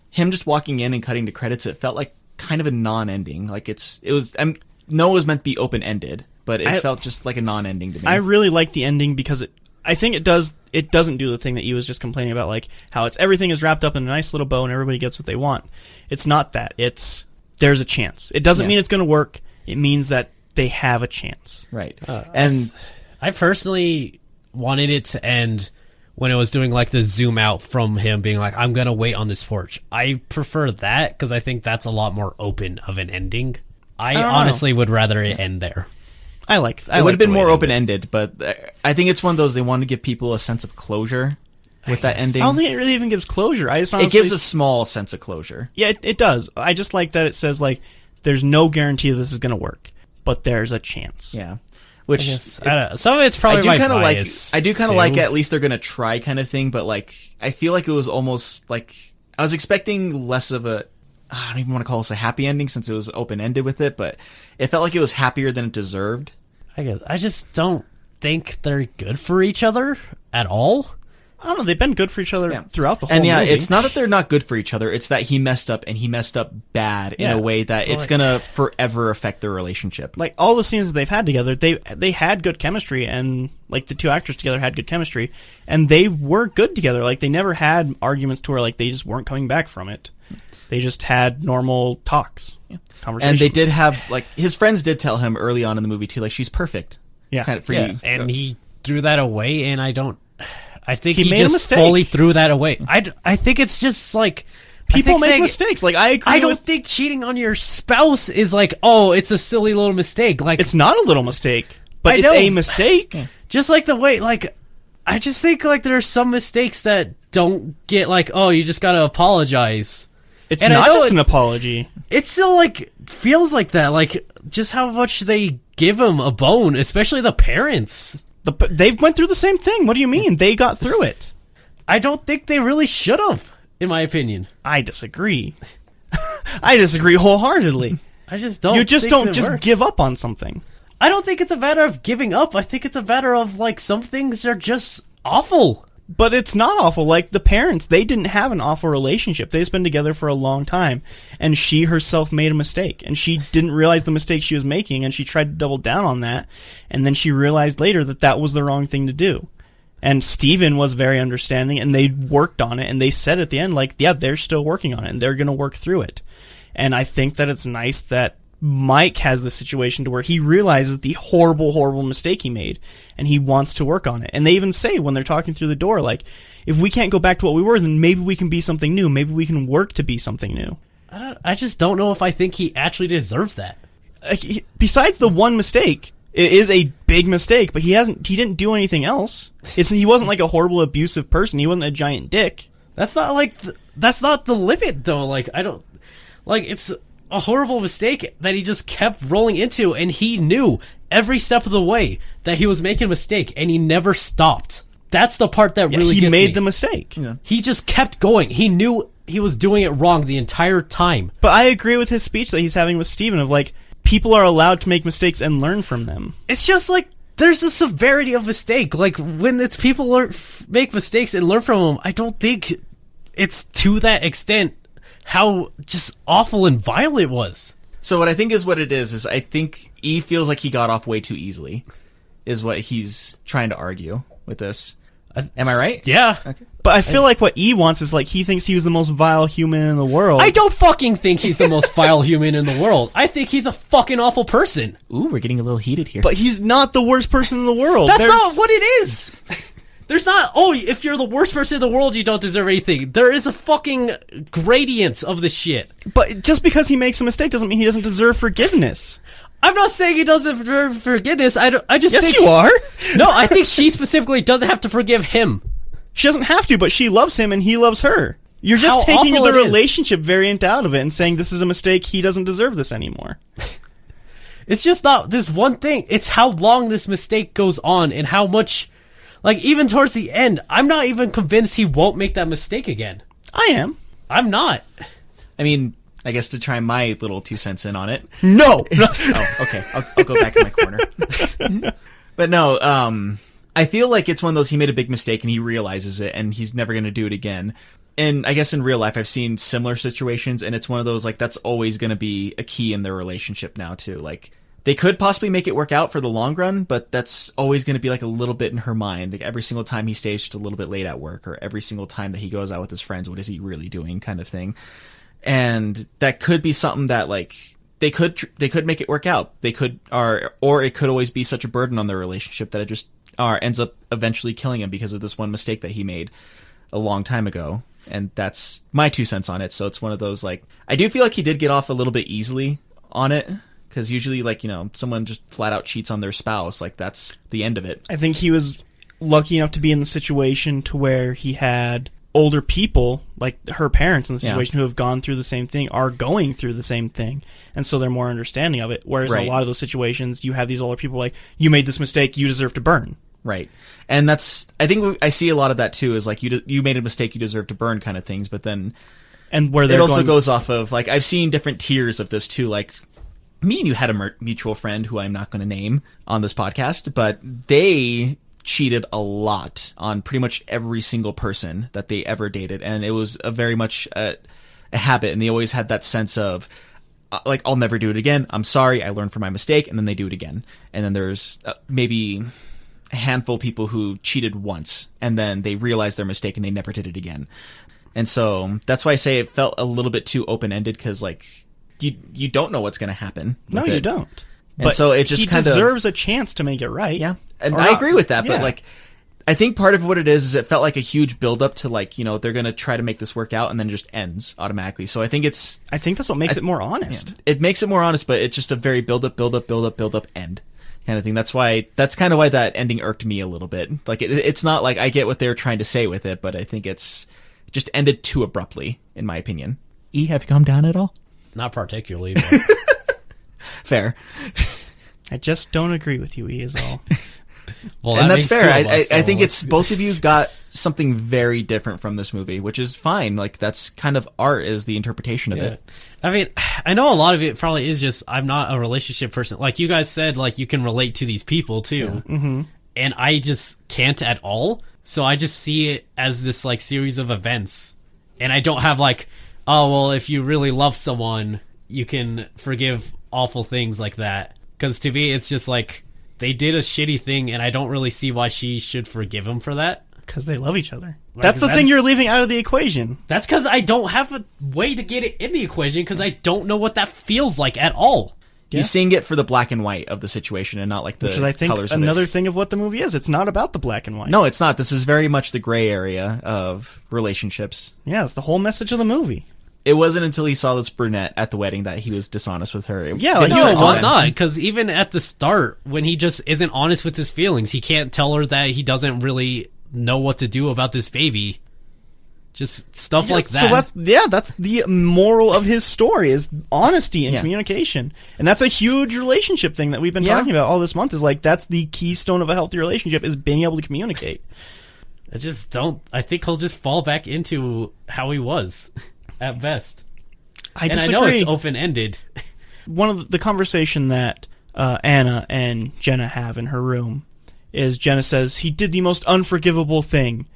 him just walking in and cutting to credits, it felt like kind of a non-ending. Like it's it was. I'm, no, it was meant to be open-ended, but it I- felt just like a non-ending to me. I really like the ending because it. I think it does. It doesn't do the thing that you was just complaining about, like how it's everything is wrapped up in a nice little bow and everybody gets what they want. It's not that. It's there's a chance. It doesn't Yeah. mean it's going to work. It means that they have a chance. right, Uh, and I personally wanted it to end when it was doing like the zoom out from him being like, "I'm gonna wait on this porch." I prefer that because I think that's a lot more open of an ending. I, don't know. honestly would rather it end there. I like. I it would have been more open-ended. But uh, I think it's one of those they want to give people a sense of closure with that ending. I don't think it really even gives closure. I just it gives a small sense of closure. Yeah, it, it does. I just like that it says like there's no guarantee this is going to work, but there's a chance. Yeah, which I don't know. Some of it's probably I do my kind of like. bias, I do kind of too. like at least they're gonna try kind of thing, but like I feel like it was almost like I was expecting less of a. I don't even want to call this a happy ending since it was open ended with it, but it felt like it was happier than it deserved. I guess I just don't think they're good for each other at all. I don't know. They've been good for each other Yeah. throughout the whole movie. And yeah, movie. it's not that they're not good for each other; it's that he messed up and he messed up bad in a way that it's like- gonna forever affect their relationship. like all the scenes that they've had together, they they had good chemistry, and like the two actors together had good chemistry, and they were good together. Like they never had arguments to where like they just weren't coming back from it. They just had normal talks, conversations, and they did have like his friends did tell him early on in the movie too, like she's perfect. Yeah. kind of for Yeah, you. and he threw that away, and I don't. I think He he, made a just fully threw that away. I, d- I think it's just like People make saying- mistakes. Like I agree I don't with. think cheating on your spouse is like, oh, it's a silly little mistake. Like It's not a little mistake, but I it's know. a mistake. just like the way, like I just think like there are some mistakes that don't get like, oh, you just gotta apologize. It's And not just an apology. It still like feels like that. Like just how much they give him a bone, especially the parents. The, they've went through the same thing. What do you mean? They got through it. I don't think they really should have, in my opinion. I disagree. I disagree wholeheartedly. I just don't. you just don't just works. give up on something. I don't think it's a matter of giving up. I think it's a matter of like some things are just awful. But it's not awful. Like the parents, they didn't have an awful relationship. They've been together for a long time. And she herself made a mistake. And she didn't realize the mistake she was making. And she tried to double down on that. And then she realized later that that was the wrong thing to do. And Steven was very understanding and they worked on it. And they said at the end, like, yeah, they're still working on it and they're going to work through it. And I think that it's nice that Mike has the situation to where he realizes the horrible, horrible mistake he made and he wants to work on it. And they even say when they're talking through the door, like, if we can't go back to what we were, then maybe we can be something new. Maybe we can work to be something new. I don't. I just don't know if I think he actually deserves that. Uh, he- Besides the one mistake, it is a big mistake, but he hasn't, he didn't do anything else. It's, he wasn't like a horrible, abusive person. He wasn't a giant dick. That's not like th- that's not the limit though. Like I don't like it's a horrible mistake that he just kept rolling into, and he knew every step of the way that he was making a mistake, and he never stopped. That's the part that really he gets made me. the mistake. He just kept going. He knew he was doing it wrong the entire time. But I agree with his speech that he's having with Steven of like, people are allowed to make mistakes and learn from them. It's just like there's a severity of mistake. Like when it's people learn, f- make mistakes and learn from them, I don't think it's to that extent how just awful and vile it was. So what I think is what it is is I think E feels like he got off way too easily, is what he's trying to argue with this. Am I right? Yeah. But I feel like what E wants is like he thinks he was the most vile human in the world. I don't fucking think he's the most vile human in the world. I think he's a fucking awful person. Ooh, we're getting a little heated here. but he's not the worst person in the world. That's There's- not what it is. There's not, oh, if you're the worst person in the world, you don't deserve anything. There is a fucking gradient of the shit. But just because he makes a mistake doesn't mean he doesn't deserve forgiveness. I'm not saying he doesn't deserve forgiveness. I, don't, I just Yes, think. you are. No, I think she specifically doesn't have to forgive him. She doesn't have to, but she loves him and he loves her. You're just How taking the it is. relationship variant out of it and saying this is a mistake. He doesn't deserve this anymore. It's just not this one thing. It's how long this mistake goes on and how much, like, even towards the end, I'm not even convinced he won't make that mistake again. I am. I'm not. I mean, I guess to try my little two cents in on it. No. oh, okay. I'll, I'll go back in my corner. but no, um, I feel like it's one of those he made a big mistake and he realizes it and he's never going to do it again. And I guess in real life, I've seen similar situations, and it's one of those like that's always going to be a key in their relationship now too. Like they could possibly make it work out for the long run, but that's always going to be like a little bit in her mind. Like every single time he stays just a little bit late at work, or every single time that he goes out with his friends, what is he really doing, kind of thing and that could be something that like they could they could make it work out. They could or or it could always be such a burden on their relationship that it just or ends up eventually killing him because of this one mistake that he made a long time ago. And that's my two cents on it. So it's one of those like I do feel like he did get off a little bit easily on it because usually like you know someone just flat out cheats on their spouse like that's the end of it. I think he was lucky enough to be in the situation to where he had older people like her parents in the Yeah. situation who have gone through the same thing are going through the same thing and so they're more understanding of it whereas Right. a lot of those situations you have these older people like you made this mistake you deserve to burn Right. And that's I think I see a lot of that too is like you de- you made a mistake you deserve to burn kind of things but then and where it also going, goes off of like I've seen different tiers of this too. Like me and you had a mutual friend who I'm not going to name on this podcast, but they cheated a lot on pretty much every single person that they ever dated, and it was a very much a, a habit, and they always had that sense of. uh, Like I'll never do it again. I'm sorry. I learned from my mistake, and then they do it again. And then there's uh, maybe a handful of people who cheated once, and then they realized their mistake, and they never did it again. And so that's why I say it felt a little bit too open ended because like you you don't know what's going to happen. no you it. don't And so it just he kind of deserves a chance to make it right yeah, and I not. agree with that. But like, I think part of what it is is it felt like a huge build up to like you know they're going to try to make this work out and then it just ends automatically. So I think it's I think that's what makes it more honest it makes it more honest, but it's just a very build up, build up, build up, build up, end kind of thing. That's why that's kind of why that ending irked me a little bit. Like it, it's not like I get what they're trying to say with it, but I think it's just ended too abruptly, in my opinion. E, have you calmed down at all? Not particularly. But Fair, I just don't agree with you E is all well, and that's fair. I, of I, us, I think let's- it's both of you got something very different from this movie, which is fine. Like that's kind of art is the interpretation of Yeah. it. I mean, I know a lot of it probably is just I'm not a relationship person. Like you guys said, like you can relate to these people too, mm-hmm. and I just can't at all. So I just see it as this like series of events, and I don't have like, oh well, if you really love someone, you can forgive awful things like that. Because to me, it's just like they did a shitty thing, and I don't really see why she should forgive him for that. because they love each other that's the that's- thing you're leaving out of the equation That's because I don't have a way to get it in the equation because I don't know what that feels like at all. He's seeing it for the black and white of the situation and not like the which is I think colors another thing of what the movie is it's not about the black and white No, it's not. This is very much the gray area of relationships. yeah it's the whole message of the movie It wasn't until he saw this brunette at the wedding that he was dishonest with her. It Yeah, didn't like, No, it was on. not because even at the start, when he just isn't honest with his feelings, he can't tell her that he doesn't really know what to do about this baby. Just stuff like that. So that's yeah, that's the moral of his story is honesty and Yeah. communication, and that's a huge relationship thing that we've been Yeah. talking about all this month. Is like that's the keystone of a healthy relationship is being able to communicate. I just don't. I think he'll just fall back into how he was at best. I and I disagree. know it's open ended. One of the, the conversation that uh, Anna and Jenna have in her room is Jenna says he did the most unforgivable thing,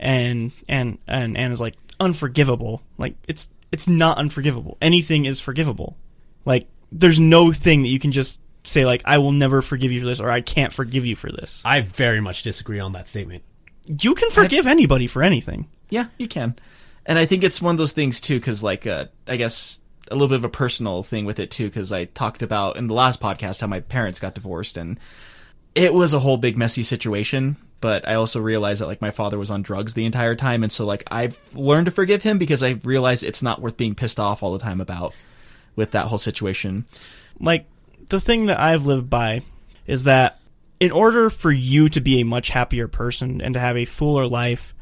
and and and Anna's like unforgivable. Like it's it's not unforgivable. Anything is forgivable. Like there's no thing that you can just say like I will never forgive you for this or I can't forgive you for this. I very much disagree on that statement. you can forgive anybody for anything. Yeah, you can. And I think it's one of those things too, because like, uh, I guess a little bit of a personal thing with it too, because I talked about in the last podcast how my parents got divorced, and it was a whole big messy situation. But I also realized that like my father was on drugs the entire time, and so like I've learned to forgive him because I realized it's not worth being pissed off all the time about with that whole situation. Like the thing that I've lived by is that in order for you to be a much happier person and to have a fuller life,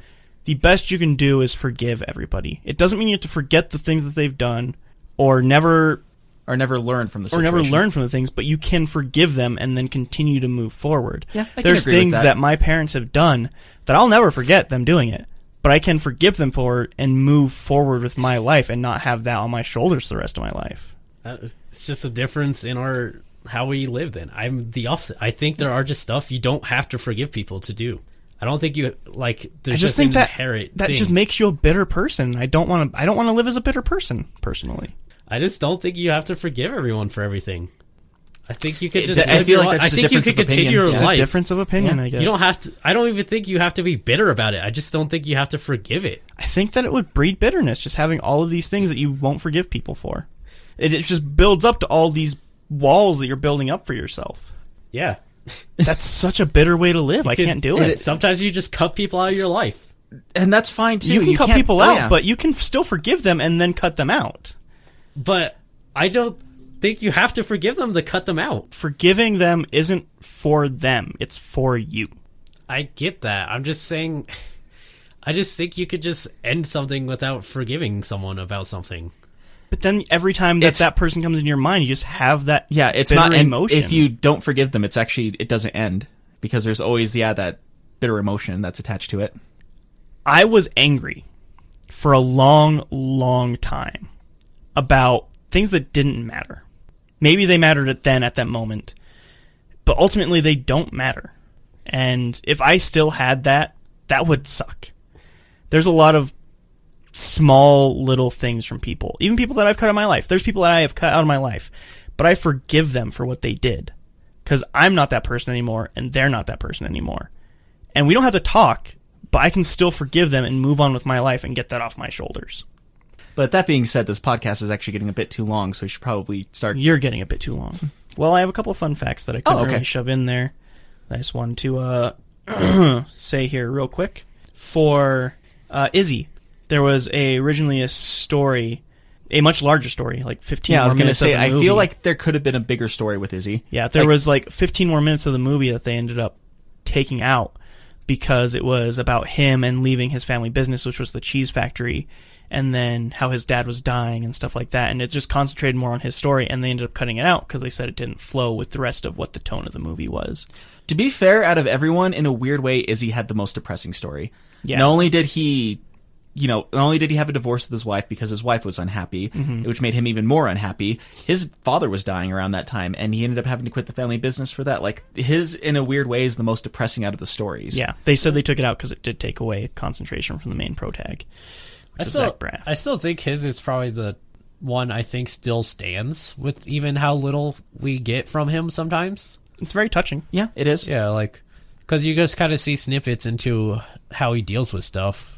the best you can do is forgive everybody. It doesn't mean you have to forget the things that they've done or never Or never learn from the or never learn from the things, but you can forgive them and then continue to move forward. Yeah, I can There's agree with things that. that. my parents have done that I'll never forget them doing it, but I can forgive them for it and move forward with my life and not have that on my shoulders the rest of my life. Uh, It's just a difference in our how we live. Then I'm the opposite. I think there are just stuff you don't have to forgive people to do. I don't think you like. There's I just think that inherent that thing. just makes you a bitter person. I don't want to. I don't want to live as a bitter person personally. I just don't think you have to forgive everyone for everything. I think you could It- just. I feel your like that's I a think you could of continue opinion. your It's It's life. a difference of opinion, Yeah. I guess. You don't have to. I don't even think you have to be bitter about it. I just don't think you have to forgive it. I think that it would breed bitterness just having all of these things that you won't forgive people for. It, it just builds up to all these walls that you're building up for yourself. Yeah. That's such a bitter way to live. I Could- can't do it. Sometimes you just cut people out of your life. and that's fine too. You can cut can't- people oh, out, yeah. but you can still forgive them and then cut them out. But I don't think you have to forgive them to cut them out. Forgiving them isn't for them; it's for you. I get that. I'm just saying. I just think you could just end something without forgiving someone about something. But then every time that It's- that person comes in your mind, you just have that yeah, it's bitter not and emotion. If you don't forgive them, it's actually it doesn't end because there's always yeah that bitter emotion that's attached to it. I was angry for a long, long time about things that didn't matter. Maybe they mattered at then at that moment, but ultimately they don't matter. And if I still had that, that would suck. There's a lot of small little things from people, even people that I've cut out of my life. There's people that I have cut out of my life, but I forgive them for what they did because I'm not that person anymore and they're not that person anymore. And we don't have to talk, but I can still forgive them and move on with my life and get that off my shoulders. But that being said, this podcast is actually getting a bit too long, so we should probably start. You're getting a bit too long. Well, I have a couple of fun facts that I couldn't Oh, okay. really shove in there. I just wanted to uh, say here real quick. For uh, Izzy, there was a originally a story, a much larger story, like 15 Yeah, I was gonna say I feel like there could have been a bigger story with Izzy. Yeah, there Like- was like 15 more minutes of the movie that they ended up taking out because it was about him and leaving his family business, which was the cheese factory, and then how his dad was dying and stuff like that. And it just concentrated more on his story, and they ended up cutting it out because they said it didn't flow with the rest of what the tone of the movie was. To be fair, out of everyone, in a weird way, Izzy had the most depressing story. Yeah. Not only did he, you know, not only did he have a divorce with his wife because his wife was unhappy, Mm-hmm. which made him even more unhappy. His father was dying around that time, and he ended up having to quit the family business for that. Like his, in a weird way, is the most depressing out of the stories. Yeah, they said they took it out because it did take away concentration from the main pro tag. I is still, Zach Braff. I still think his is probably the one I think still stands with even how little we get from him sometimes. It's very touching. yeah, it is. Yeah, like because you just kind of see snippets into how he deals with stuff,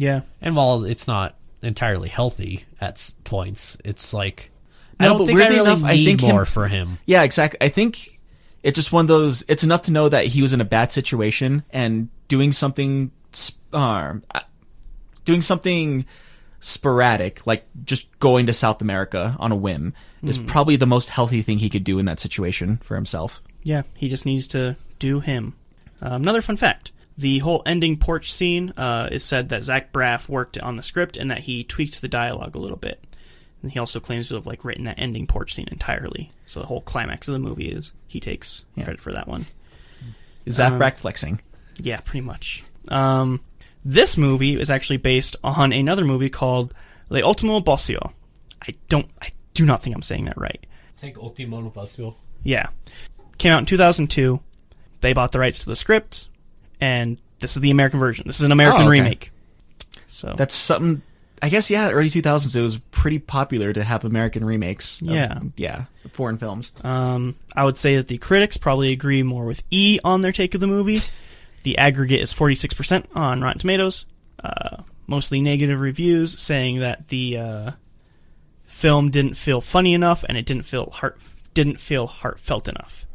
Yeah, and while it's not entirely healthy at points, it's like I don't think I really enough, I need think him- more for him. Yeah, exactly. I think it's just one of those. It's enough to know that he was in a bad situation and doing something, uh, doing something sporadic, like just going to South America on a whim, is probably the most healthy thing he could do in that situation for himself. Yeah, he just needs to do him. Um, another fun fact: the whole ending porch scene uh, is said that Zach Braff worked on the script and that he tweaked the dialogue a little bit. And he also claims to have like written that ending porch scene entirely. So the whole climax of the movie is he takes credit for that one. Zach Um, Braff flexing. Yeah, pretty much. Um, this movie is actually based on another movie called Le Ultimo Bossio. I don't, I do not think I'm saying that right. I think Ultimo Pasio. Yeah. Came out in 2002. They bought the rights to the script, and this is the American version. This is an American Oh, okay. remake. So That's something. I guess yeah, early two thousands. It was pretty popular to have American remakes. of- Yeah. yeah, foreign films. um, I would say that the critics probably agree more with E on their take of the movie. The aggregate is 46% on Rotten Tomatoes. Uh, mostly negative reviews saying that the uh, film didn't feel funny enough and it didn't feel heart didn't feel heartfelt enough.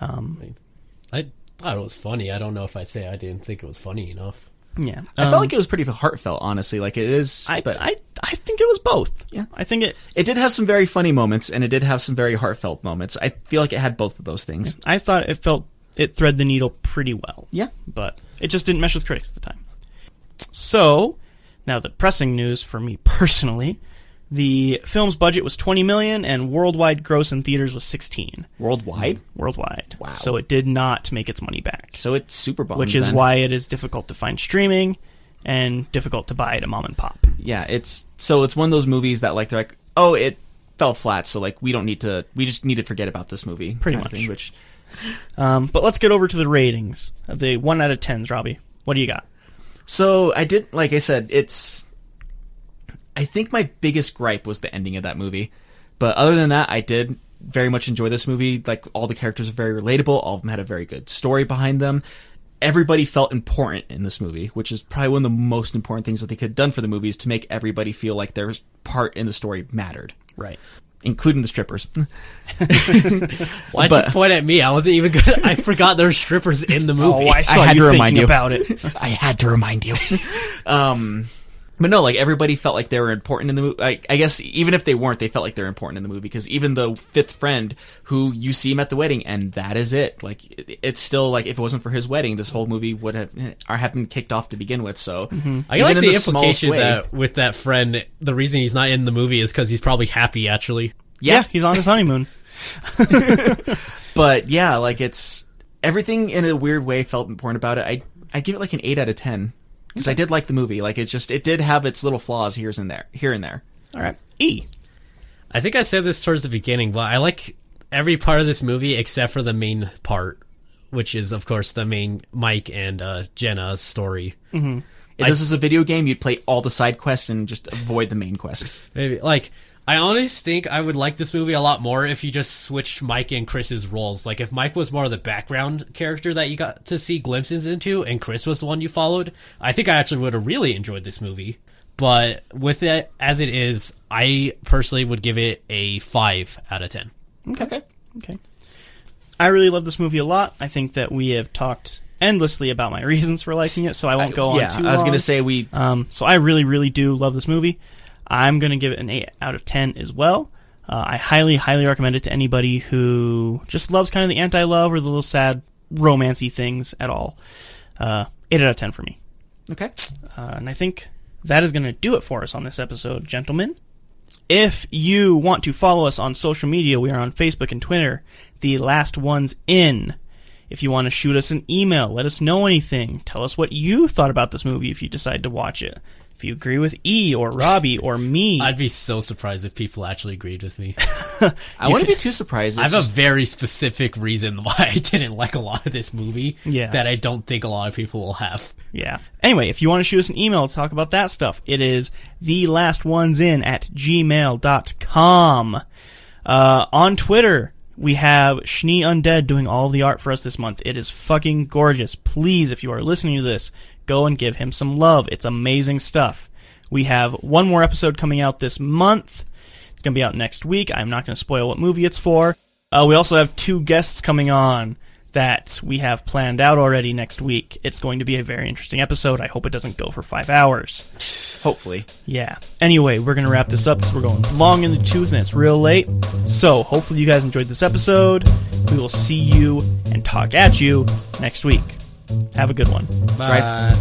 Um, thought it was funny. I don't know if I'd say I didn't think it was funny enough. yeah, I Um, felt like it was pretty heartfelt, honestly. Like it is, I, but I I think it was both. Yeah. I think it. it did have some very funny moments, and it did have some very heartfelt moments. I feel like it had both of those things. I thought it felt it thread the needle pretty well. Yeah. but it just didn't mesh with critics at the time. So, now the pressing news for me personally, the film's budget was 20 million and worldwide gross in theaters was 16 Worldwide, worldwide. Wow. So it did not make its money back, so it's super bummed. which is then. why it is difficult to find streaming and difficult to buy at a mom and pop. yeah, it's so it's one of those movies that like they're like, oh, it fell flat, so like we don't need to, we just need to forget about this movie, Pretty much. thing, which Um, but let's get over to the ratings. The 1 out of 10s, Robbie. What do you got? So I did, like I said, it's. I think my biggest gripe was the ending of that movie, but other than that, I did very much enjoy this movie. Like all the characters are very relatable. All of them had a very good story behind them. Everybody felt important in this movie, which is probably one of the most important things that they could have done for the movies to make everybody feel like their part in the story mattered, Right. including the strippers. Why'd But- you point at me? I wasn't even good. I forgot there were strippers in the movie. Oh, I saw had you to remind you. about it. I had to remind you. um, but no, like everybody felt like they were important in the movie. I, I guess even if they weren't, they felt like they're important in the movie because even the fifth friend who you see him at the wedding, and that is it. Like it, it's still like if it wasn't for his wedding, this whole movie would have eh, or have been kicked off to begin with. So mm-hmm. I even like in the, implication way- that with that friend, the reason he's not in the movie is because he's probably happy. Actually, yeah, yeah, he's on his honeymoon. but yeah, like it's everything in a weird way felt important about it. I I give it like an eight out of ten because I did like the movie. Like it's just it did have its little flaws here and there, here and there. All right. E. I think I said this towards the beginning, but I like every part of this movie except for the main part, which is of course the main Mike and uh, Jenna's story. If this is a video game, you'd play all the side quests and just avoid the main quest. Maybe like I honestly think I would like this movie a lot more if you just switched Mike and Chris's roles. Like if Mike was more of the background character that you got to see glimpses into, and Chris was the one you followed, I think I actually would have really enjoyed this movie. But with it as it is, I personally would give it a five out of ten. Okay. Okay. I really love this movie a lot. I think that we have talked endlessly about my reasons for liking it, so I won't go on yeah, too I was gonna say we. Um, so I really, really do love this movie. I'm going to give it an 8 out of 10 as well. Uh, I highly, highly recommend it to anybody who just loves kind of the anti-love or the little sad romancy things at all. Uh, 8 out of 10 for me. Okay. Uh, and I think that is going to do it for us on this episode, gentlemen. If you want to follow us on social media, we are on Facebook and Twitter, the last ones in. If you want to shoot us an email, let us know anything. Tell us what you thought about this movie if you decide to watch it. If you agree with E or Robbie or me, I'd be so surprised if people actually agreed with me. I wouldn't be too surprised. I It's have a very specific reason why I didn't like a lot of this movie Yeah. that I don't think a lot of people will have. Yeah. Anyway, if you want to shoot us an email to talk about that stuff, it is the last ones in at gmail.com. Uh, on Twitter, we have Schnee Undead doing all the art for us this month. It is fucking gorgeous. Please, if you are listening to this, go and give him some love. It's amazing stuff. We have one more episode coming out this month. It's going to be out next week. I'm not going to spoil what movie it's for. Uh, we also have two guests coming on that we have planned out already next week. It's going to be a very interesting episode. I hope it doesn't go for five hours. hopefully. Yeah. Anyway, we're going to wrap this up because we're going long in the tooth and it's real late. So, hopefully, you guys enjoyed this episode. We will see you and talk at you next week. Have a good one. Bye.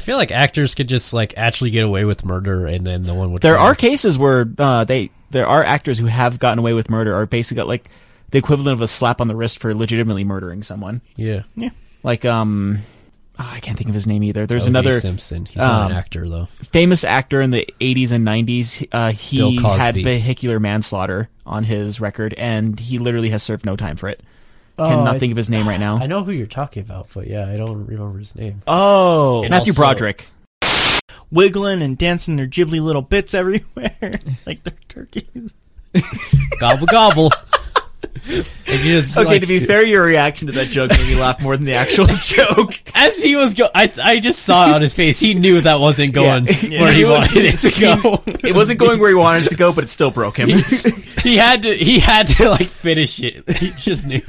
I feel like actors could just like actually get away with murder, and then no one would. There care. are cases where uh, they there are actors who have gotten away with murder or basically got like the equivalent of a slap on the wrist for legitimately murdering someone. Yeah, yeah. Like um, oh, I can't think of his name either. There's O.J. another Simpson. He's not um, an actor though. famous actor in the 80s and 90s. Uh, he Bill Cosby. had vehicular manslaughter on his record, and he literally has served no time for it. Cannot oh, I- think of his name right now. I know who you're talking about, but yeah, I don't remember his name. Oh, And Matthew also- Broderick. wiggling and dancing their ghibli little bits everywhere like they're turkeys. gobble gobble. Just, Okay, like- to be fair, your reaction to that joke made me laugh more than the actual joke. as he was go, I I just saw it on his face. He knew that wasn't going Yeah. where he wanted it to go. It wasn't going where he wanted it to go, but it still broke him. he had to he had to like finish it. He just knew.